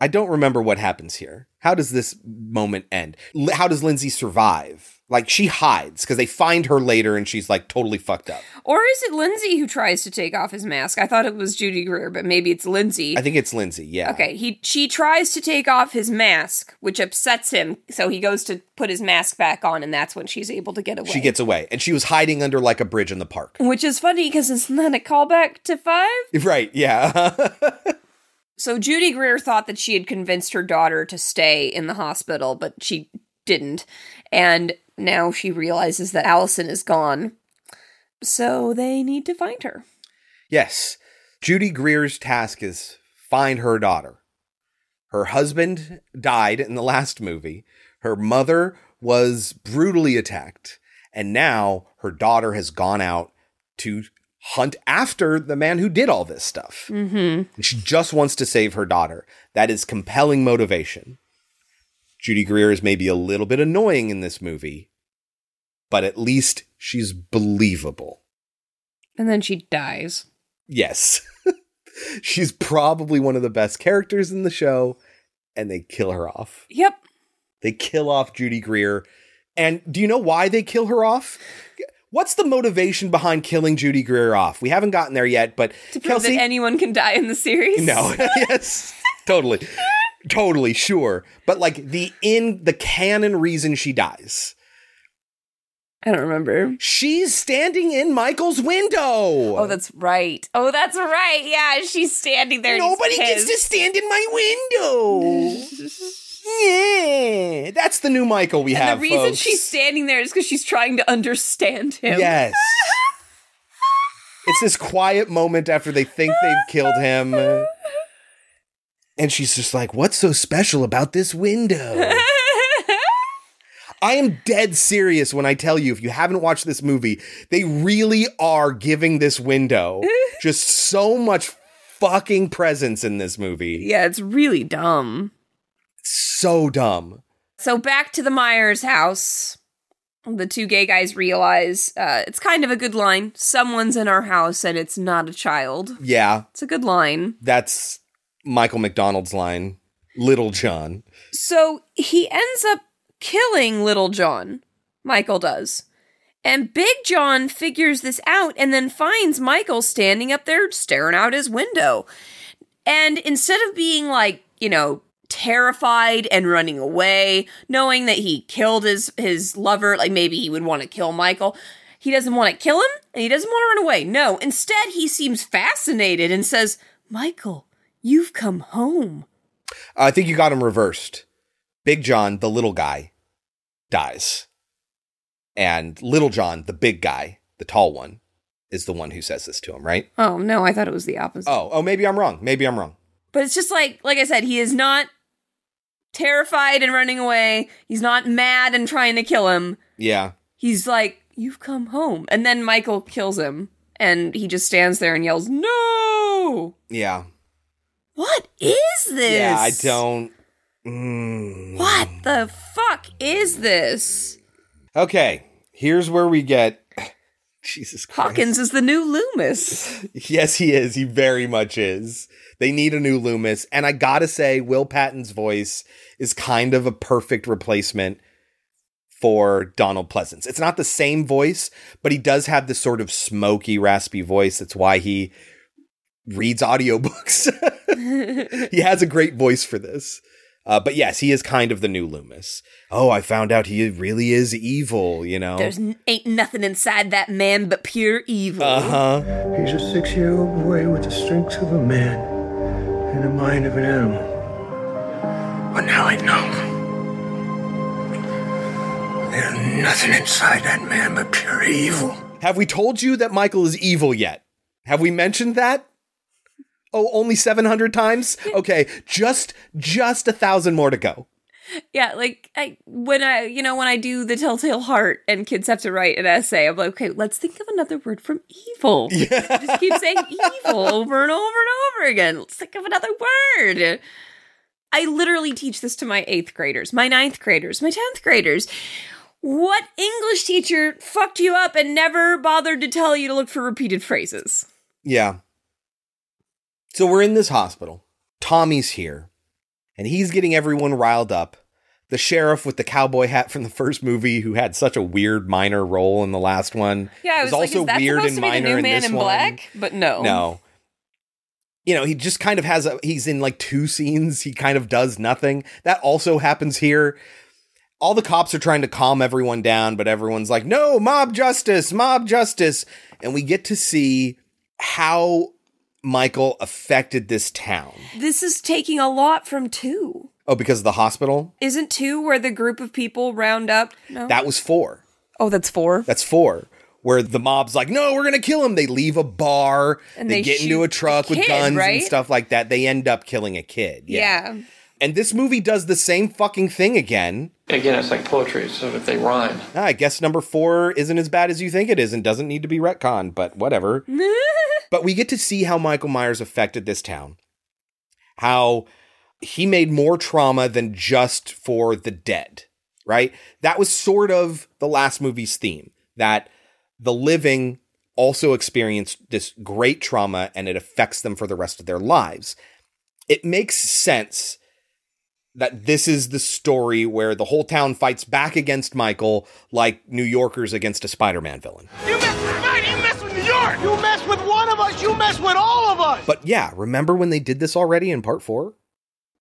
I don't remember what happens here. How does this moment end? L- How does Lindsay survive? Like she hides because they find her later and she's like totally fucked up. Or is it Lindsay who tries to take off his mask? I thought it was Judy Greer, but maybe it's Lindsay. I think it's Lindsay. Yeah. Okay, he she tries to take off his mask, which upsets him. So he goes to put his mask back on, and that's when she's able to get away. She gets away and she was hiding under like a bridge in the park. which is funny because isn't that a callback to five? Right. Yeah. So Judy Greer thought that she had convinced her daughter to stay in the hospital, but she didn't. And now she realizes that Allison is gone. So they need to find her. yes. Judy Greer's task is find her daughter. Her husband died in the last movie. Her mother was brutally attacked. And now her daughter has gone out to hunt after the man who did all this stuff. Mm-hmm. And she just wants to save her daughter. That is compelling motivation. Judy Greer is maybe a little bit annoying in this movie, but at least she's believable. And then she dies. Yes. she's probably one of the best characters in the show, and they kill her off. Yep. They kill off Judy Greer. And do you know why they kill her off? What's the motivation behind killing Judy Greer off? We haven't gotten there yet, but To prove that anyone can die in the series. No. yes. Totally. Totally, sure. But like the in the canon reason she dies. I don't remember. She's standing in Michael's window. Oh, that's right. Oh, that's right. Yeah, she's standing there. Nobody gets to stand in my window. yeah. That's the new Michael we and have. the reason folks. she's standing there is because she's trying to understand him. Yes. it's this quiet moment after they think they've killed him. And she's just like, What's so special about this window? I am dead serious when I tell you, if you haven't watched this movie, they really are giving this window just so much fucking presence in this movie. Yeah, it's really dumb. So dumb. So back to the Myers house. The two gay guys realize uh, it's kind of a good line. Someone's in our house and it's not a child. Yeah, It's a good line. that's Michael McDonald's line. Little John. So he ends up killing Little John. Michael does. And Big John figures this out and then finds Michael standing up there staring out his window. And instead of being like, you know, terrified and running away, knowing that he killed his his lover, like maybe he would want to kill Michael, he doesn't want to kill him and he doesn't want to run away. No, instead he seems fascinated and says, "Michael, you've come home." I think you got him reversed. Big John, the little guy, dies. And Little John, the big guy, the tall one, is the one who says this to him, right? Oh, no, I thought it was the opposite. Oh, oh, maybe I'm wrong. Maybe I'm wrong. But it's just like, like I said, he is not terrified and running away. He's not mad and trying to kill him. Yeah. He's like, "You've come home," and then Michael kills him, and he just stands there and yells, "No!" Yeah. What is this? Yeah, I don't. Mm. What the fuck is this? Okay, here's where we get. Jesus Christ. Hawkins is the new Loomis. Yes, he is. He very much is. They need a new Loomis. And I gotta say, Will Patton's voice is kind of a perfect replacement for Donald Pleasence. It's not the same voice, but he does have this sort of smoky, raspy voice. That's why he reads audiobooks. he has a great voice for this. Uh, but yes, he is kind of the new Loomis. Oh, I found out he really is evil, you know? There's n- ain't nothing inside that man but pure evil. Uh huh. He's a six year old boy with the strength of a man and the mind of an animal. But now I know. There's nothing inside that man but pure evil. Have we told you that Michael is evil yet? Have we mentioned that? Oh, only 700 times? Okay, just just a thousand more to go. Yeah, like I when I you know when I do the Telltale Heart and kids have to write an essay, I'm like, okay, let's think of another word from evil. Yeah. Just keep saying evil over and over and over again. Let's think of another word. I literally teach this to my eighth graders, my ninth graders, my tenth graders. What English teacher fucked you up and never bothered to tell you to look for repeated phrases? Yeah. So we're in this hospital. Tommy's here, and he's getting everyone riled up. The sheriff with the cowboy hat from the first movie, who had such a weird minor role in the last one, Yeah, I was is like, also weird and to be the minor in Man this in one. Black? But no, No. You know, he just kind of has a he's in like two scenes. He kind of does nothing. That also happens here. All the cops are trying to calm everyone down, but everyone's like, "No, mob justice, mob justice." And we get to see how Michael affected this town. This is taking a lot from two. Oh, because of the hospital? Isn't two where the group of people round up? No. That was 4. oh, that's four. That's 4. Where the mob's like, "No, we're going to kill him." They leave a bar, And they, they get into a truck a with kid, guns right? and stuff like that. They end up killing a kid. yeah. And this movie does the same fucking thing again. Again, it's like poetry, so if they rhyme. Ah, I guess number four isn't as bad as you think it is and doesn't need to be retconned, but whatever. but we get to see how Michael Myers affected this town. How he made more trauma than just for the dead, right? That was sort of the last movie's theme that the living also experience this great trauma and it affects them for the rest of their lives. It makes sense that this is the story where the whole town fights back against Michael like New Yorkers against a Spider Man villain. You mess with Spidey, you mess with New York! You mess with one of us, you mess with all of us! But yeah, remember when they did this already in part four?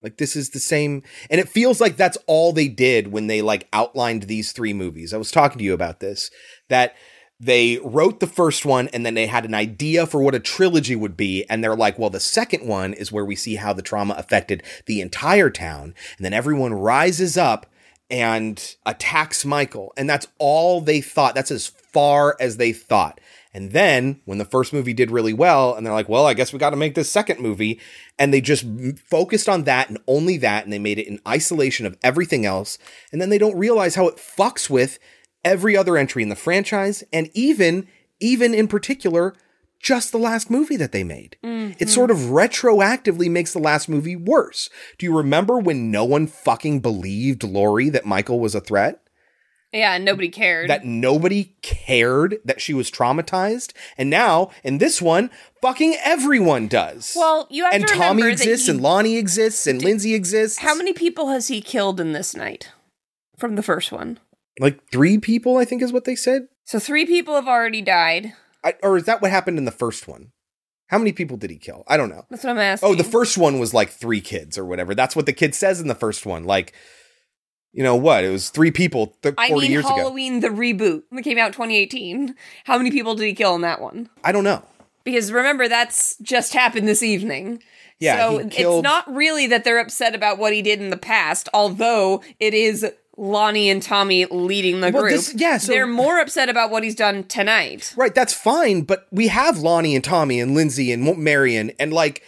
Like this is the same, and it feels like that's all they did when they like outlined these three movies. I was talking to you about this that they wrote the first one and then they had an idea for what a trilogy would be, and they're like, well, the second one is where we see how the trauma affected the entire town, and then everyone rises up and attacks Michael, and that's all they thought. That's as far as they thought. And then when the first movie did really well, and they're like, well, I guess we got to make this second movie. And they just focused on that and only that. And they made it in isolation of everything else. And then they don't realize how it fucks with every other entry in the franchise. And even, even in particular, just the last movie that they made. It mm-hmm. sort of retroactively makes the last movie worse. Do you remember when no one fucking believed Laurie that Michael was a threat? Yeah, nobody cared. that nobody cared that she was traumatized. And now in this one, fucking everyone does. well, you have and to Tommy remember exists, and Lonnie exists, and Lindsay exists. How many people has he killed in this night from the first one? Like three people, I think is what they said. So three people have already died. I, or is that what happened in the first one? How many people did he kill? I don't know. That's what I'm asking. Oh, the first one was like three kids or whatever. That's what the kid says in the first one. Like, you know what? It was three people th- 40 I mean, years ago. Halloween the reboot that came out 2018. How many people did he kill in that one? I don't know. Because remember, that's just happened this evening. Yeah, so he it's not really that they're upset about what he did in the past, although it is Lonnie and Tommy leading the Well, group. this- yeah, so- they're more upset about what he's done tonight. Right, that's fine, but we have Lonnie and Tommy and Lindsay and Marion and like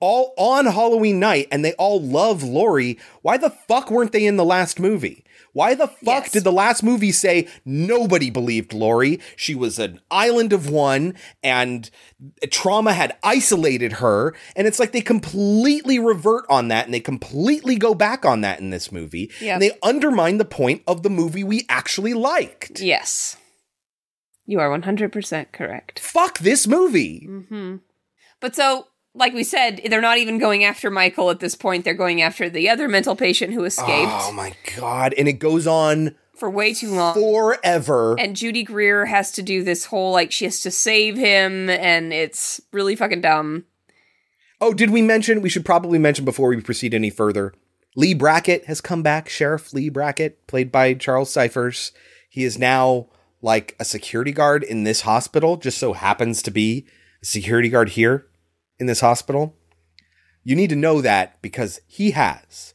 all on Halloween night and they all love Laurie. Why the fuck weren't they in the last movie? Why the fuck did the last movie say nobody believed Laurie? She was an island of one and trauma had isolated her. And it's like they completely revert on that and they completely go back on that in this movie. Yep. And they undermine the point of the movie we actually liked. Yes. You are 100% correct. Fuck this movie. hmm But so, like we said, they're not even going after Michael at this point. They're going after the other mental patient who escaped Oh my god! And it goes on for way too long. forever. And Judy Greer has to do this whole like she has to save him, and it's really fucking dumb. oh, did we mention? We should probably mention before we proceed any further. Lee Brackett has come back. Sheriff Lee Brackett, played by Charles Cyphers. He is now like a security guard in this hospital. Just so happens to be a security guard here in this hospital. You need to know that because he has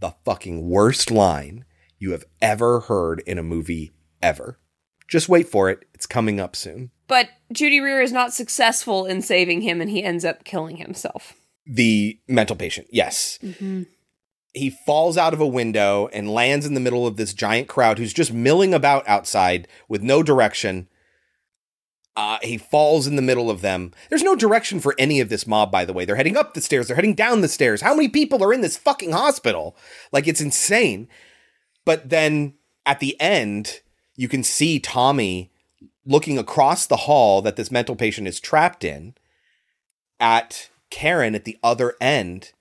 the fucking worst line you have ever heard in a movie ever. Just wait for it. It's coming up soon. But Judy Greer is not successful in saving him, and he ends up killing himself. The mental patient, yes. Mm-hmm. He falls out of a window and lands in the middle of this giant crowd who's just milling about outside with no direction. Uh, he falls in the middle of them. There's no direction for any of this mob, by the way. They're heading up the stairs, they're heading down the stairs. How many people are in this fucking hospital? Like, it's insane. But then at the end, you can see Tommy looking across the hall that this mental patient is trapped in at Karen at the other end.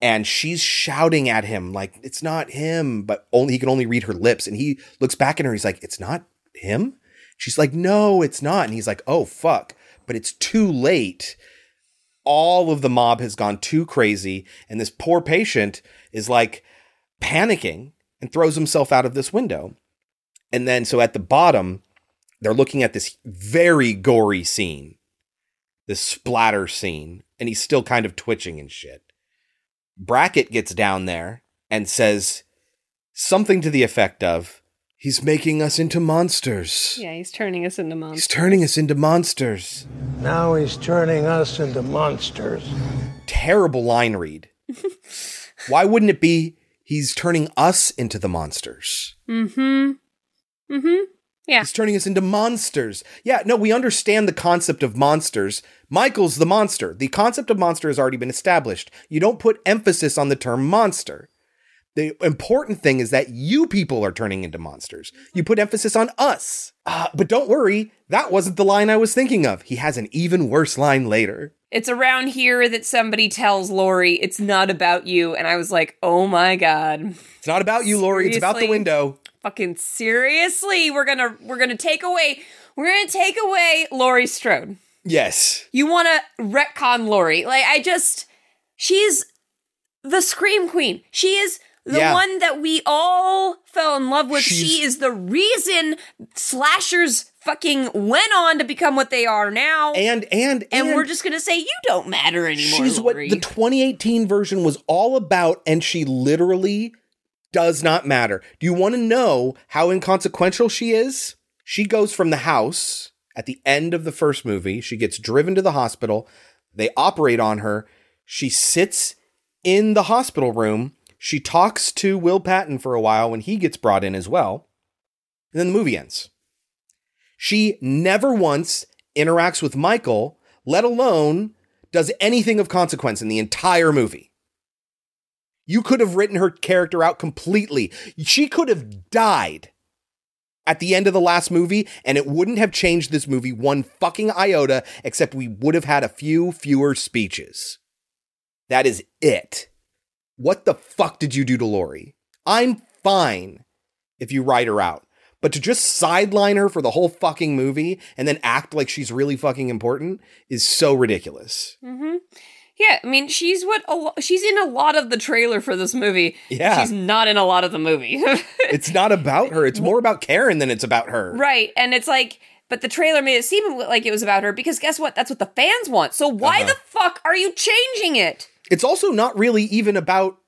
and she's shouting at him like it's not him, but only he can only read her lips. And he looks back at her. He's like, "It's not him." She's like, "No, it's not." And he's like, "Oh fuck!" But it's too late. All of the mob has gone too crazy, and this poor patient is like panicking and throws himself out of this window. And then, so at the bottom, they're looking at this very gory scene, this splatter scene, and he's still kind of twitching and shit. Brackett gets down there and says something to the effect of, He's making us into monsters. Yeah, he's turning us into monsters. He's turning us into monsters. Now he's turning us into monsters. Terrible line read. Why wouldn't it be he's turning us into the monsters? Mm-hmm. Mm-hmm. Yeah. He's turning us into monsters. Yeah, no, we understand the concept of monsters. Michael's the monster. The concept of monster has already been established. You don't put emphasis on the term monster. The important thing is that you people are turning into monsters. You put emphasis on us. Uh, but don't worry, that wasn't the line I was thinking of. He has an even worse line later. It's around here that somebody tells Laurie it's not about you, and I was like, oh my god. It's not about you, Laurie. It's about the window. Fucking seriously, we're gonna we're gonna take away we're gonna take away Laurie Strode. Yes. You wanna retcon Laurie. Like I just she's the Scream Queen. She is the Yeah. one that we all fell in love with. She's- she is the reason slashers fucking went on to become what they are now. And and and, and we're just gonna say you don't matter anymore. She's what the 2018 version was all about, and she literally does not matter. Do you want to know how inconsequential she is? She goes from the house at the end of the first movie. She gets driven to the hospital. They operate on her. She sits in the hospital room. She talks to Will Patton for a while when he gets brought in as well. And then the movie ends. She never once interacts with Michael, let alone does anything of consequence in the entire movie. You could have written her character out completely. She could have died at the end of the last movie, and it wouldn't have changed this movie one fucking iota, except we would have had a few fewer speeches. That is it. What the fuck did you do to Laurie? I'm fine if you write her out. But to just sideline her for the whole fucking movie and then act like she's really fucking important is so ridiculous. Mm-hmm. Yeah, I mean, she's what a lo- she's in a lot of the trailer for this movie. Yeah. she's not in a lot of the movie. It's not about her. It's more about Karen than it's about her. right, and it's like, but the trailer made it seem like it was about her because guess what? That's what the fans want. So why Uh-huh. the fuck are you changing it? It's also not really even about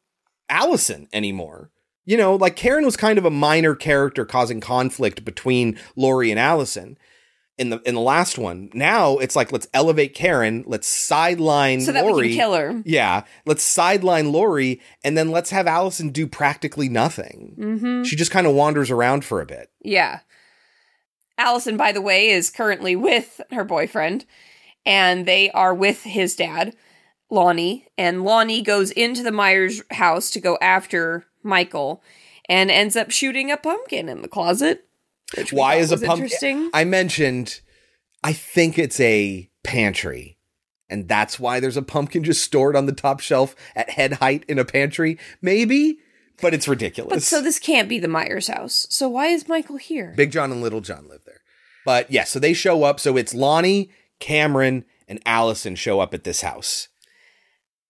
Allison anymore. You know, like Karen was kind of a minor character causing conflict between Laurie and Allison in the in the last one. Now it's like let's elevate Karen, let's sideline So that we can Laurie. kill her. Yeah, let's sideline Laurie, and then let's have Allison do practically nothing. Mm-hmm. She just kind of wanders around for a bit. Yeah. Allison, by the way, is currently with her boyfriend, and they are with his dad, Lonnie. And Lonnie goes into the Myers house to go after Michael and ends up shooting a pumpkin in the closet. which Why is a pumpkin? I mentioned, I think it's a pantry, and that's why there's a pumpkin just stored on the top shelf at head height in a pantry. Maybe, but it's ridiculous. But so this can't be the Myers house. So why is Michael here? Big John and Little John live there. But yeah, so they show up. So it's Lonnie, Cameron, and Allison show up at this house.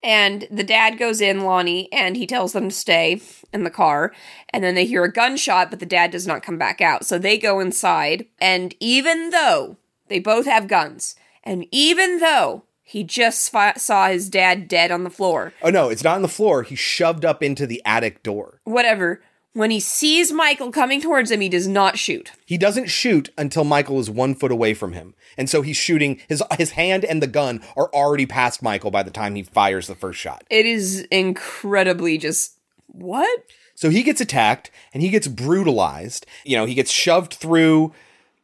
And the dad goes in, Lonnie, and he tells them to stay in the car. And then they hear a gunshot, but the dad does not come back out. So they go inside. And even though they both have guns, and even though he just fi- saw his dad dead on the floor, Oh no, it's not on the floor. He shoved up into the attic door. whatever, when he sees Michael coming towards him, he does not shoot. He doesn't shoot until Michael is one foot away from him. And so he's shooting his his hand and the gun are already past Michael by the time he fires the first shot. It is incredibly just. What? So he gets attacked and he gets brutalized. You know, he gets shoved through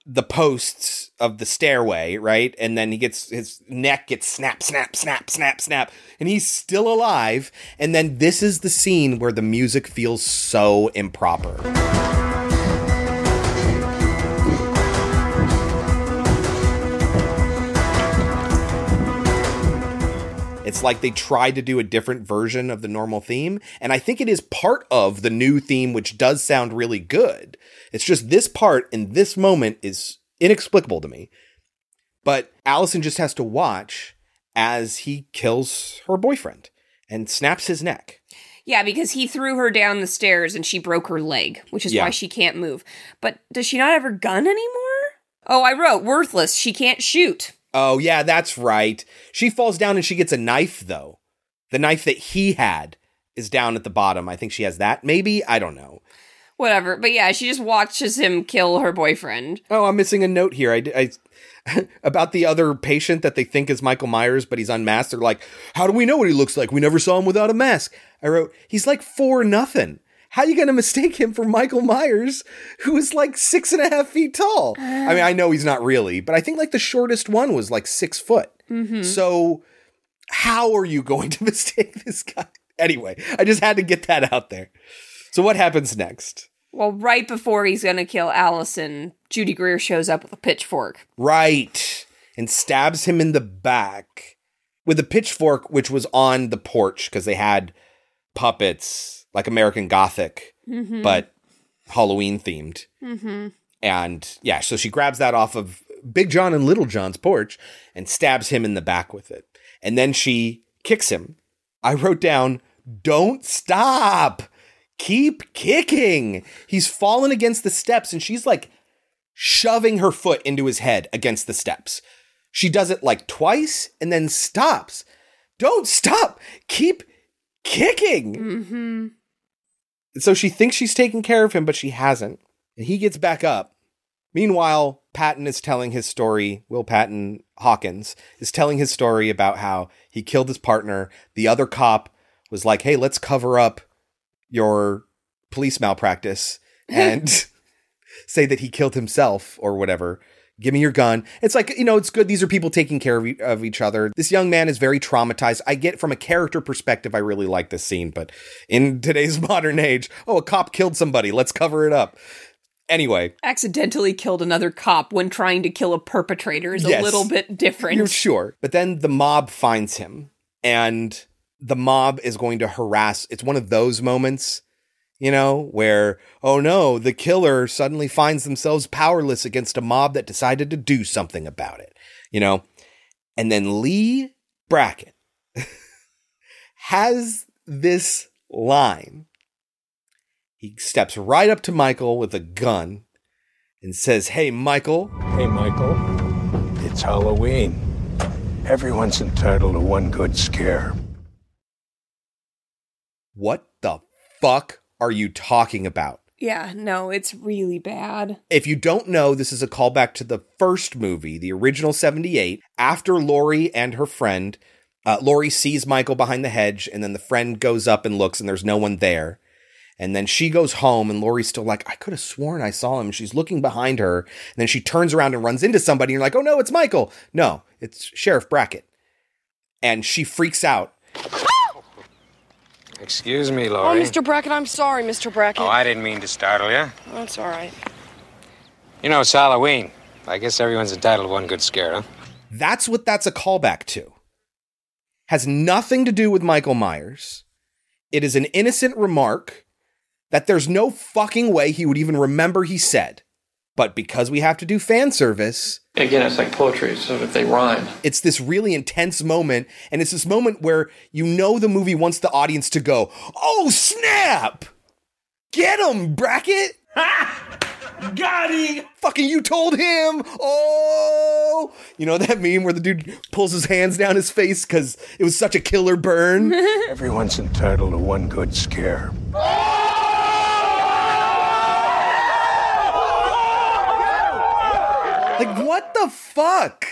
the posts of the stairway, right? And then he gets his neck gets snap, snap, snap, snap, snap, and he's still alive. And then this is the scene where the music feels so improper. It's like they tried to do a different version of the normal theme. And I think it is part of the new theme, which does sound really good. It's just this part in this moment is inexplicable to me. But Allison just has to watch as he kills her boyfriend and snaps his neck. Yeah, because he threw her down the stairs and she broke her leg, which is Yeah. why she can't move. But does she not have her gun anymore? Oh, I wrote worthless. She can't shoot. Oh, yeah, that's right. She falls down and she gets a knife, though. The knife that he had is down at the bottom. I think she has that. Maybe? I don't know. Whatever. But yeah, she just watches him kill her boyfriend. Oh, I'm missing a note here. I, I about the other patient that they think is Michael Myers, but he's unmasked. They're like, "How do we know what he looks like? We never saw him without a mask." I wrote, "He's like four nothing. How are you gonna mistake him for Michael Myers, who is like six and a half feet tall? I mean, I know he's not really, but I think like the shortest one was like six foot. Mhm. So, how are you going to mistake this guy? Anyway, I just had to get that out there. So, what happens next? Well, right before he's gonna kill Allison, Judy Greer shows up with a pitchfork. Right. And stabs him in the back with a pitchfork, which was on the porch because they had puppets like American Gothic, Mhm. but Halloween themed. Mm-hmm. And yeah, so she grabs that off of Big John and Little John's porch and stabs him in the back with it. And then she kicks him. I wrote down, don't stop. Keep kicking. He's fallen against the steps and she's like shoving her foot into his head against the steps. She does it like twice and then stops. Don't stop. Keep kicking. Mm-hmm. So she thinks she's taking care of him, but she hasn't. And he gets back up. Meanwhile, Patton is telling his story. Will Patton Hawkins is telling his story about how he killed his partner. The other cop was like, hey, let's cover up your police malpractice and say that he killed himself or whatever. Give me your gun. It's like, you know, it's good. These are people taking care of, e- of each other. This young man is very traumatized. I get from a character perspective, I really like this scene, but in today's modern age, oh, a cop killed somebody. Let's cover it up. Anyway, Accidentally killed another cop when trying to kill a perpetrator is Yes. a little bit different. You're sure. But then the mob finds him and the mob is going to harass. It's one of those moments, you know, where, oh no, the killer suddenly finds themselves powerless against a mob that decided to do something about it, you know? And then Lee Brackett has this line. He steps right up to Michael with a gun and says, Hey, Michael. Hey, Michael. It's Halloween. Everyone's entitled to one good scare. What the fuck are you talking about? Yeah, no, it's really bad. If you don't know, this is a callback to the first movie, the original 78. After Laurie and her friend, uh, Laurie sees Michael behind the hedge, and then the friend goes up and looks, and there's no one there. And then she goes home, and Laurie's still like, I could have sworn I saw him. She's looking behind her, and then she turns around and runs into somebody, and you're like, oh no, it's Michael. No, it's Sheriff Brackett. And she freaks out. Excuse me, oh, Laurie. Oh, Mr. Brackett, I'm sorry, Mr. Brackett. Oh, I didn't mean to startle you. That's all right. You know, it's Halloween. I guess everyone's entitled to one good scare, huh? That's what that's a callback to. Has nothing to do with Michael Myers. It is an innocent remark that there's no fucking way he would even remember he said. But because we have to do fan service, Again, it's like poetry, so if they rhyme. it's this really intense moment. And it's this moment where you know the movie wants the audience to go, Oh, snap! Get him, Brackett! Got him! Fucking you told him! Oh! You know that meme where the dude pulls his hands down his face because it was such a killer burn? Everyone's entitled to one good scare. Like, what the fuck?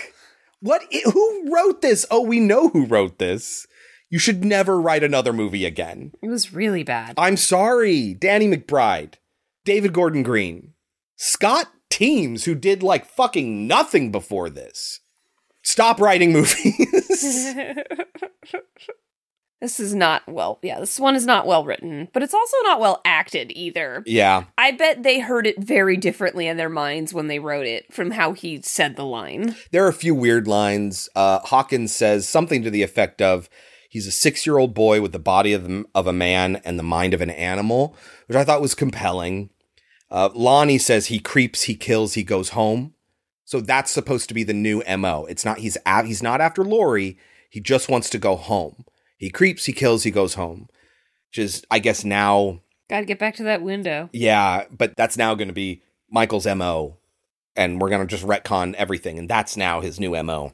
What? i- Who wrote this? Oh, we know who wrote this. You should never write another movie again. It was really bad. I'm sorry. Danny McBride, David Gordon Green, Scott Teems, who did like fucking nothing before this. Stop writing movies. This is not well, yeah, this one is not well written, but it's also not well acted either. yeah. I bet they heard it very differently in their minds when they wrote it from how he said the line. There are a few weird lines. Uh, Hawkins says something to the effect of, He's a six year old boy with the body of, the, of a man and the mind of an animal, which I thought was compelling. Uh, Lonnie says he creeps, he kills, he goes home. So that's supposed to be the new MO. It's not, he's, he's not after Laurie. He just wants to go home. He creeps, he kills, he goes home. Which is, I guess, now Gotta get back to that window. yeah, but that's now going to be Michael's MO. And we're going to just retcon everything. And that's now his new MO.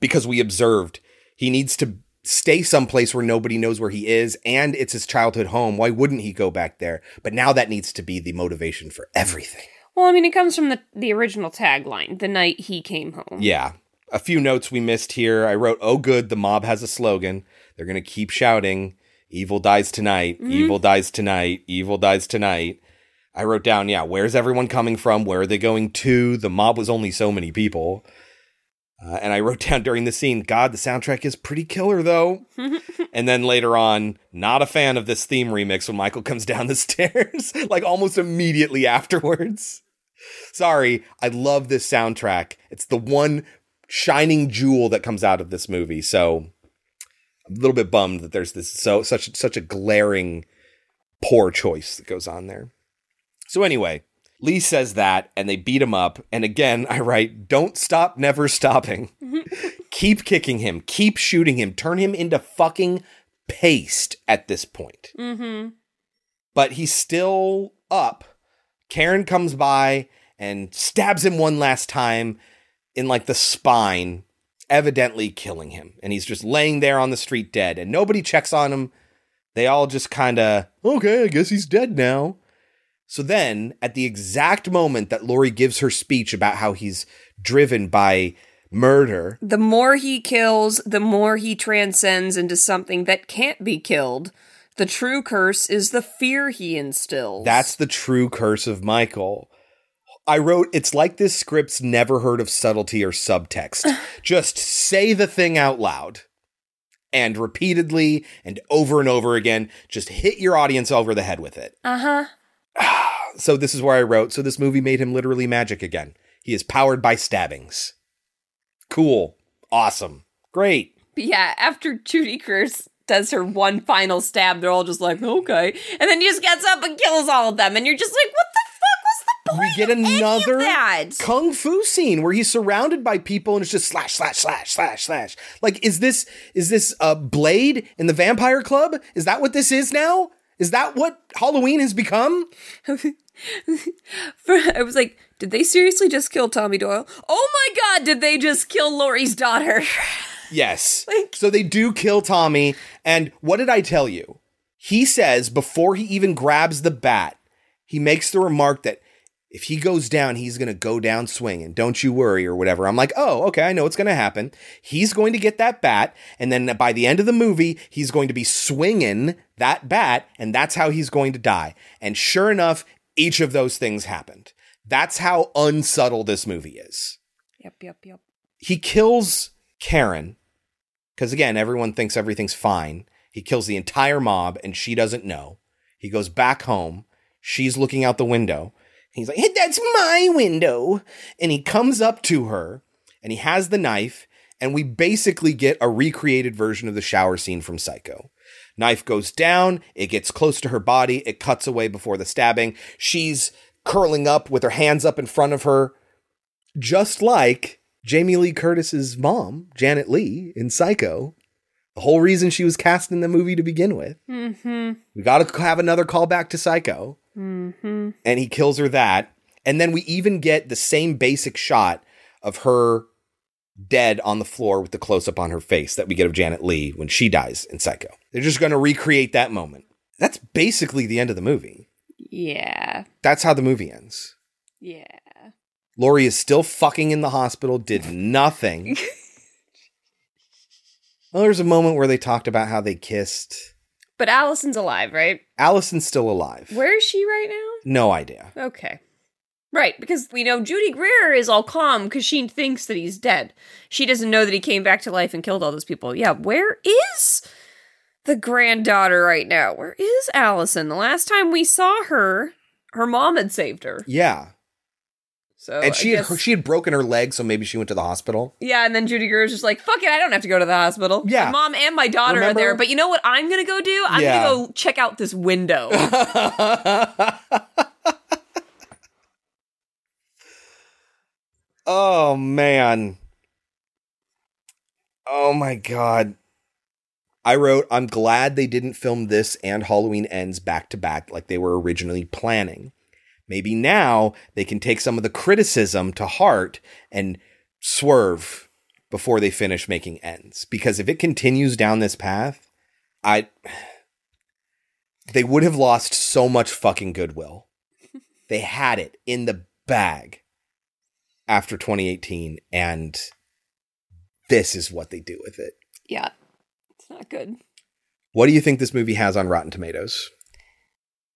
Because we observed he needs to stay someplace where nobody knows where he is. And it's his childhood home. Why wouldn't he go back there? But now that needs to be the motivation for everything. Well, I mean, it comes from the the original tagline, "The night he came home." Yeah. A few notes we missed here. I wrote, Oh, good. The mob has a slogan. They're going to keep shouting, Evil dies tonight. Mhm. Evil dies tonight. Evil dies tonight. I wrote down, yeah, where's everyone coming from? Where are they going to? The mob was only so many people. Uh, and I wrote down during the scene, God, the soundtrack is pretty killer though. and then later on, not a fan of this theme remix when Michael comes down the stairs, like almost immediately afterwards. Sorry, I love this soundtrack. It's the one shining jewel that comes out of this movie. So little bit bummed that there's this so such such a glaring poor choice that goes on there. So anyway, Lee says that and they beat him up and again I write don't stop never stopping. keep kicking him, keep shooting him, turn him into fucking paste at this point Mm-hmm. but he's still up. Karen comes by and stabs him one last time in like the spine, evidently killing him. And he's just laying there on the street dead, and nobody checks on him. They all just kind of, okay, I guess he's dead now. So then, at the exact moment that Laurie gives her speech about how he's driven by murder, The more he kills, the more he transcends into something that can't be killed. The true curse is the fear he instills. That's the true curse of Michael. I wrote, it's like this script's never heard of subtlety or subtext. Just say the thing out loud and repeatedly and over and over again. Just hit your audience over the head with it. Uh huh. So, this is where I wrote, so this movie made him literally magic again. He is powered by stabbings. Cool. Awesome. Great. But yeah, after Judy Curse does her one final stab, they're all just like, okay. And then he just gets up and kills all of them. And you're just like, what the fuck was the point? We get another kung fu scene where he's surrounded by people and it's just slash slash slash slash slash. Like is this is this a Blade in the Vampire Club? Is that what this is now? Is that what Halloween has become? I was like, did they seriously just kill Tommy Doyle? Oh my god, did they just kill Laurie's daughter? Yes. so they do kill Tommy and what did I tell you? He says before he even grabs the bat, he makes the remark that if he goes down, he's going to go down swinging. Don't you worry, or whatever. I'm like, oh, okay, I know what's going to happen. He's going to get that bat, and then by the end of the movie, he's going to be swinging that bat, and that's how he's going to die. And sure enough, each of those things happened. That's how unsubtle this movie is. Yep, yep, yep. He kills Karen, because again, everyone thinks everything's fine. He kills the entire mob, and she doesn't know. He goes back home. She's looking out the window. He's like, hey, that's my window. And he comes up to her and he has the knife. And we basically get a recreated version of the shower scene from Psycho. Knife goes down. It gets close to her body. It cuts away before the stabbing. She's curling up with her hands up in front of her, just like Jamie Lee Curtis's mom, Janet Leigh, in Psycho. The whole reason she was cast in the movie to begin with. Mm-hmm. We got to have another callback to Psycho Mm-hmm. and he kills her that. And then we even get the same basic shot of her dead on the floor with the close up on her face that we get of Janet Leigh when she dies in Psycho. They're just going to recreate that moment. That's basically the end of the movie. Yeah. That's how the movie ends. Yeah. Laurie is still fucking in the hospital, did nothing. well, there's a moment where they talked about how they kissed. But Allison's alive, right? Allison's still alive. Where is she right now? No idea. Okay. Right, because we know Judy Greer is all calm because she thinks that he's dead. She doesn't know that he came back to life and killed all those people. Yeah, where is the granddaughter right now? Where is Allison? The last time we saw her, her mom had saved her. Yeah. So and she had guess- she had broken her leg, so maybe she went to the hospital. Yeah, and then Judy Greer was just like, "Fuck it, I don't have to go to the hospital. Yeah. my mom and my daughter Remember? are there. But you know what? I'm gonna go do. I'm Yeah. gonna go check out this window. Oh man. Oh my god. I wrote, I'm glad they didn't film this and Halloween Ends back to back like they were originally planning. Maybe now they can take some of the criticism to heart and swerve before they finish making Ends. Because if it continues down this path, I. They would have lost so much fucking goodwill. They had it in the bag after 2018 and this is what they do with it. yeah, it's not good. What do you think this movie has on Rotten Tomatoes?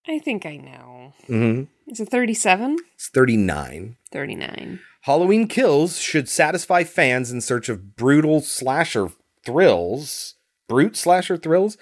I think I know. Mhm. Is it 37? It's 39. 39. Halloween Kills should satisfy fans in search of brutal slasher thrills. Brute slasher thrills?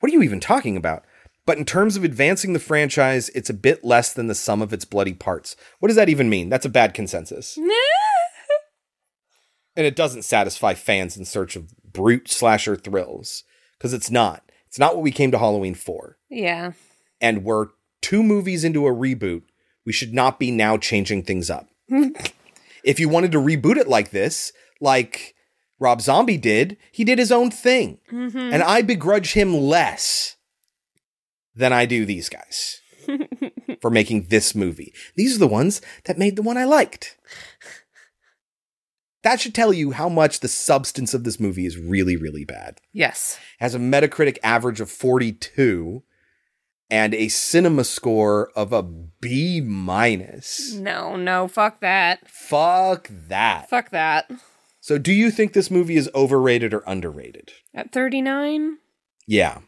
What are you even talking about? But in terms of advancing the franchise, it's a bit less than the sum of its bloody parts. What does that even mean? That's a bad consensus. and it doesn't satisfy fans in search of brute slasher thrills because it's not. It's not what we came to Halloween for. Yeah. And we're two movies into a reboot. We should not be now changing things up. if you wanted to reboot it like this, like Rob Zombie did, he did his own thing. Mhm. And I begrudge him less than I do these guys for making this movie. These are the ones that made the one I liked. That should tell you how much the substance of this movie is really, really bad. Yes. It Has a Metacritic average of 42 and a cinema score of a B minus. No, no, fuck that. Fuck that. Fuck that. So, do you think this movie is overrated or underrated? At 39? Yeah.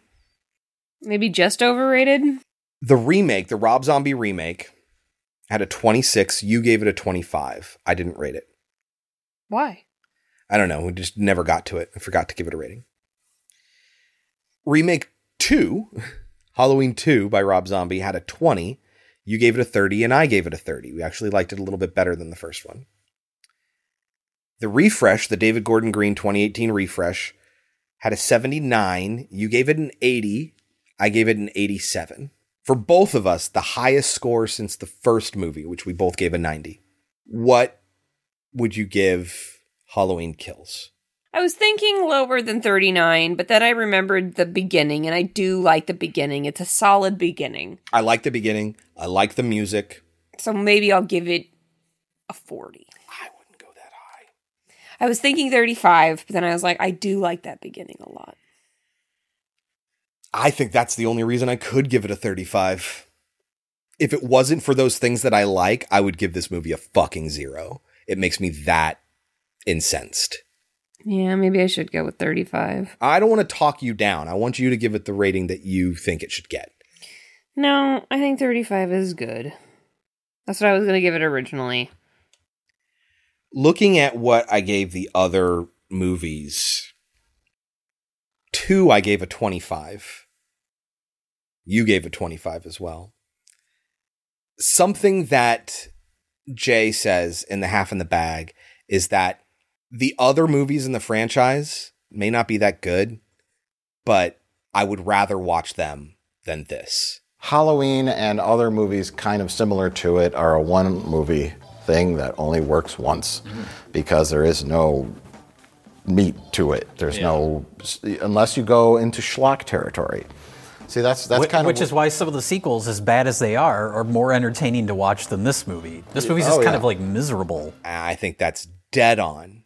Maybe just overrated? The remake, the Rob Zombie remake, had a 26. You gave it a 25. I didn't rate it. Why? I don't know. We just never got to it. I forgot to give it a rating. Remake 2, Halloween 2 by Rob Zombie, had a 20. You gave it a 30, and I gave it a 30. We actually liked it a little bit better than the first one. The refresh, the David Gordon Green 2018 refresh, had a 79. You gave it an 80. I gave it an 87. For both of us, the highest score since the first movie, which we both gave a 90. What would you give Halloween Kills? I was thinking lower than 39, but then I remembered the beginning, and I do like the beginning. It's a solid beginning. I like the beginning. I like the music. So maybe I'll give it a 40. I wouldn't go that high. I was thinking 35, but then I was like, I do like that beginning a lot. I think that's the only reason I could give it a 35. If it wasn't for those things that I like, I would give this movie a fucking zero. It makes me that incensed. Yeah, maybe I should go with 35. I don't want to talk you down. I want you to give it the rating that you think it should get. No, I think 35 is good. That's what I was going to give it originally. Looking at what I gave the other movies, two I gave a 25. You gave a 25 as well. Something that Jay says in the half in the bag is that the other movies in the franchise may not be that good, but I would rather watch them than this. Halloween and other movies kind of similar to it are a one movie thing that only works once mm-hmm. because there is no meat to it. There's no unless you go into schlock territory. See, that's that's Wh- kind of which is why some of the sequels, as bad as they are, are more entertaining to watch than this movie. This movie's oh, just Oh, kind yeah. of like miserable. I think that's dead on.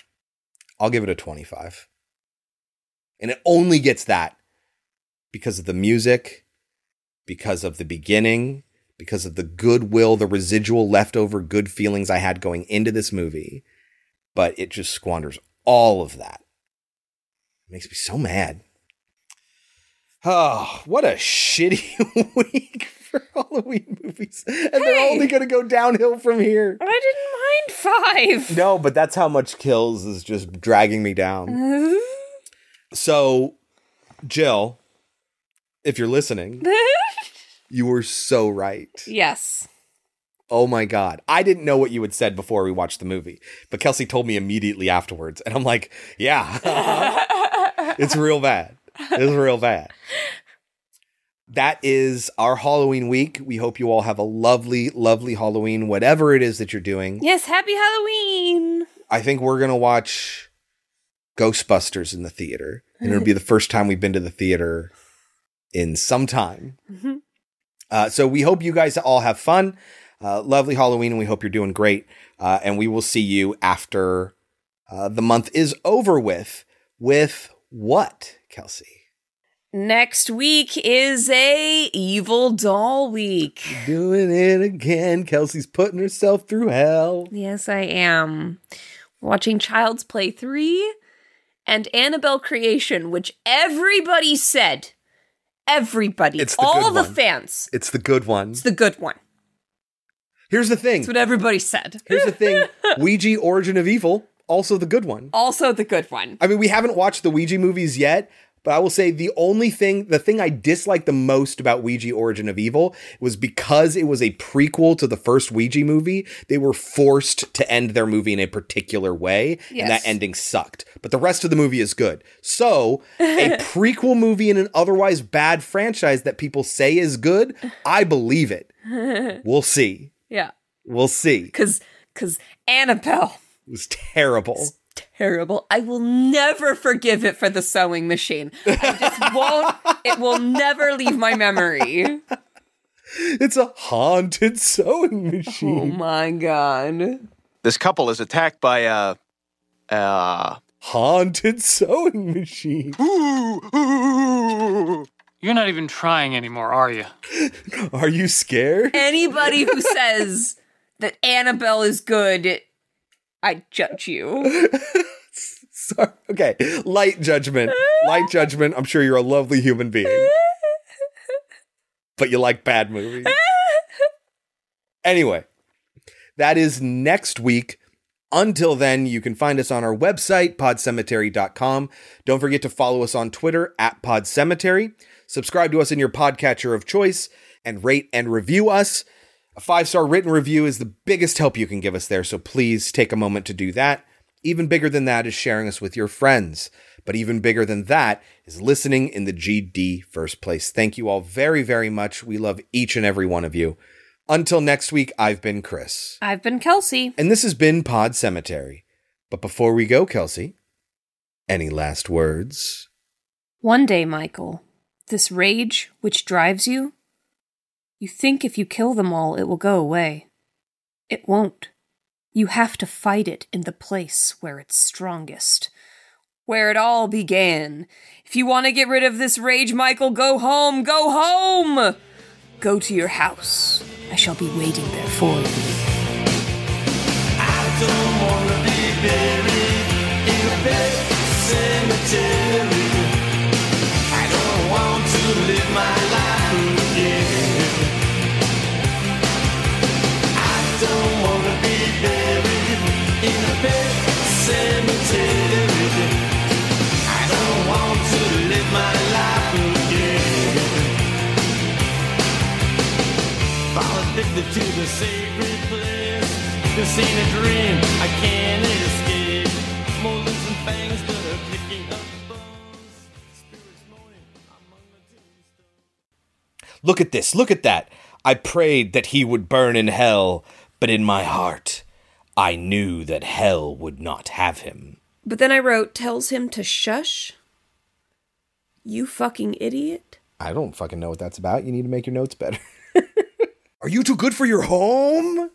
I'll give it a 25. And it only gets that because of the music, because of the beginning, because of the goodwill, the residual leftover good feelings I had going into this movie. But it just squanders all of that. It makes me so mad. Oh, what a shitty week for Halloween movies. And they're only going to go downhill from here. I didn't mind five. No, but that's how much kills is just dragging me down. So, Jill, if you're listening, you were so right. yes. Oh my god. I didn't know what you had said before we watched the movie, but Kelsey told me immediately afterwards. And I'm like, yeah, it's real bad. It's real bad. That is our Halloween week. We hope you all have a lovely, lovely Halloween, whatever it is that you're doing. Yes, happy Halloween. I think we're going to watch Ghostbusters in the theater. And it'll be the first time we've been to the theater in some time. Mhm. Uh, so we hope you guys all have fun. Uh, lovely Halloween, and we hope you're doing great. Uh, and we will see you after uh, the month is over with. With what, Kelsey? Next week is a evil doll week. Doing it again. Kelsey's putting herself through hell. Yes, I am. Watching Child's Play 3 and Annabelle Creation, which everybody said, everybody, It's the all the one. fans, It's the good one. it's the good one. Here's the thing. That's what everybody said. Here's the thing. Ouija Origin of Evil, also the good one. Also the good one. I mean, we haven't watched the Ouija movies yet, but I will say the only thing, the thing I disliked the most about Ouija Origin of Evil was because it was a prequel to the first Ouija movie, they were forced to end their movie in a particular way, and that ending sucked. But the rest of the movie is good. So, a prequel movie in an otherwise bad franchise that people say is good, I believe it. We'll see. yeah. We'll see. Cause cause Annabelle was terrible. Terrible. I will never forgive it for the sewing machine. I just won't it will never leave my memory. It's a haunted sewing machine. Oh my god. This couple is attacked by a. Uh, haunted sewing machine. You're not even trying anymore, are you? Are you scared? Anybody who says that Annabelle is good, I judge you. Sorry. Okay, light judgment. Light judgment. I'm sure you're a lovely human being. But you like bad movies. Anyway, that is next week. Until then, you can find us on our website, podcemetery.com. Don't forget to follow us on Twitter at podcemetery. Subscribe to us in your podcatcher of choice and rate and review us. A five star written review is the biggest help you can give us there, so please take a moment to do that. Even bigger than that is sharing us with your friends. But even bigger than that is listening in the GD first place. Thank you all very, very much. We love each and every one of you. Until next week, I've been Chris. I've been Kelsey. And this has been Pod Cemetery. But before we go, Kelsey, any last words? One day, Michael, this rage which drives you, you think if you kill them all, it will go away. It won't. You have to fight it in the place where it's strongest. Where it all began. If you want to get rid of this rage, Michael, go home, go home! Go to your house. I shall be waiting there for you. To the sacred place. This ain't a dream, I can't escape. Molars and fangs that are picking up bones. Spirits moaning among the tombstones. Look at this, look at that. I prayed that he would burn in hell, but in my heart, I knew that hell would not have him. But then I wrote, tells him to shush? You fucking idiot. I don't fucking know what that's about. You need to make your notes better. Are you too good for your home?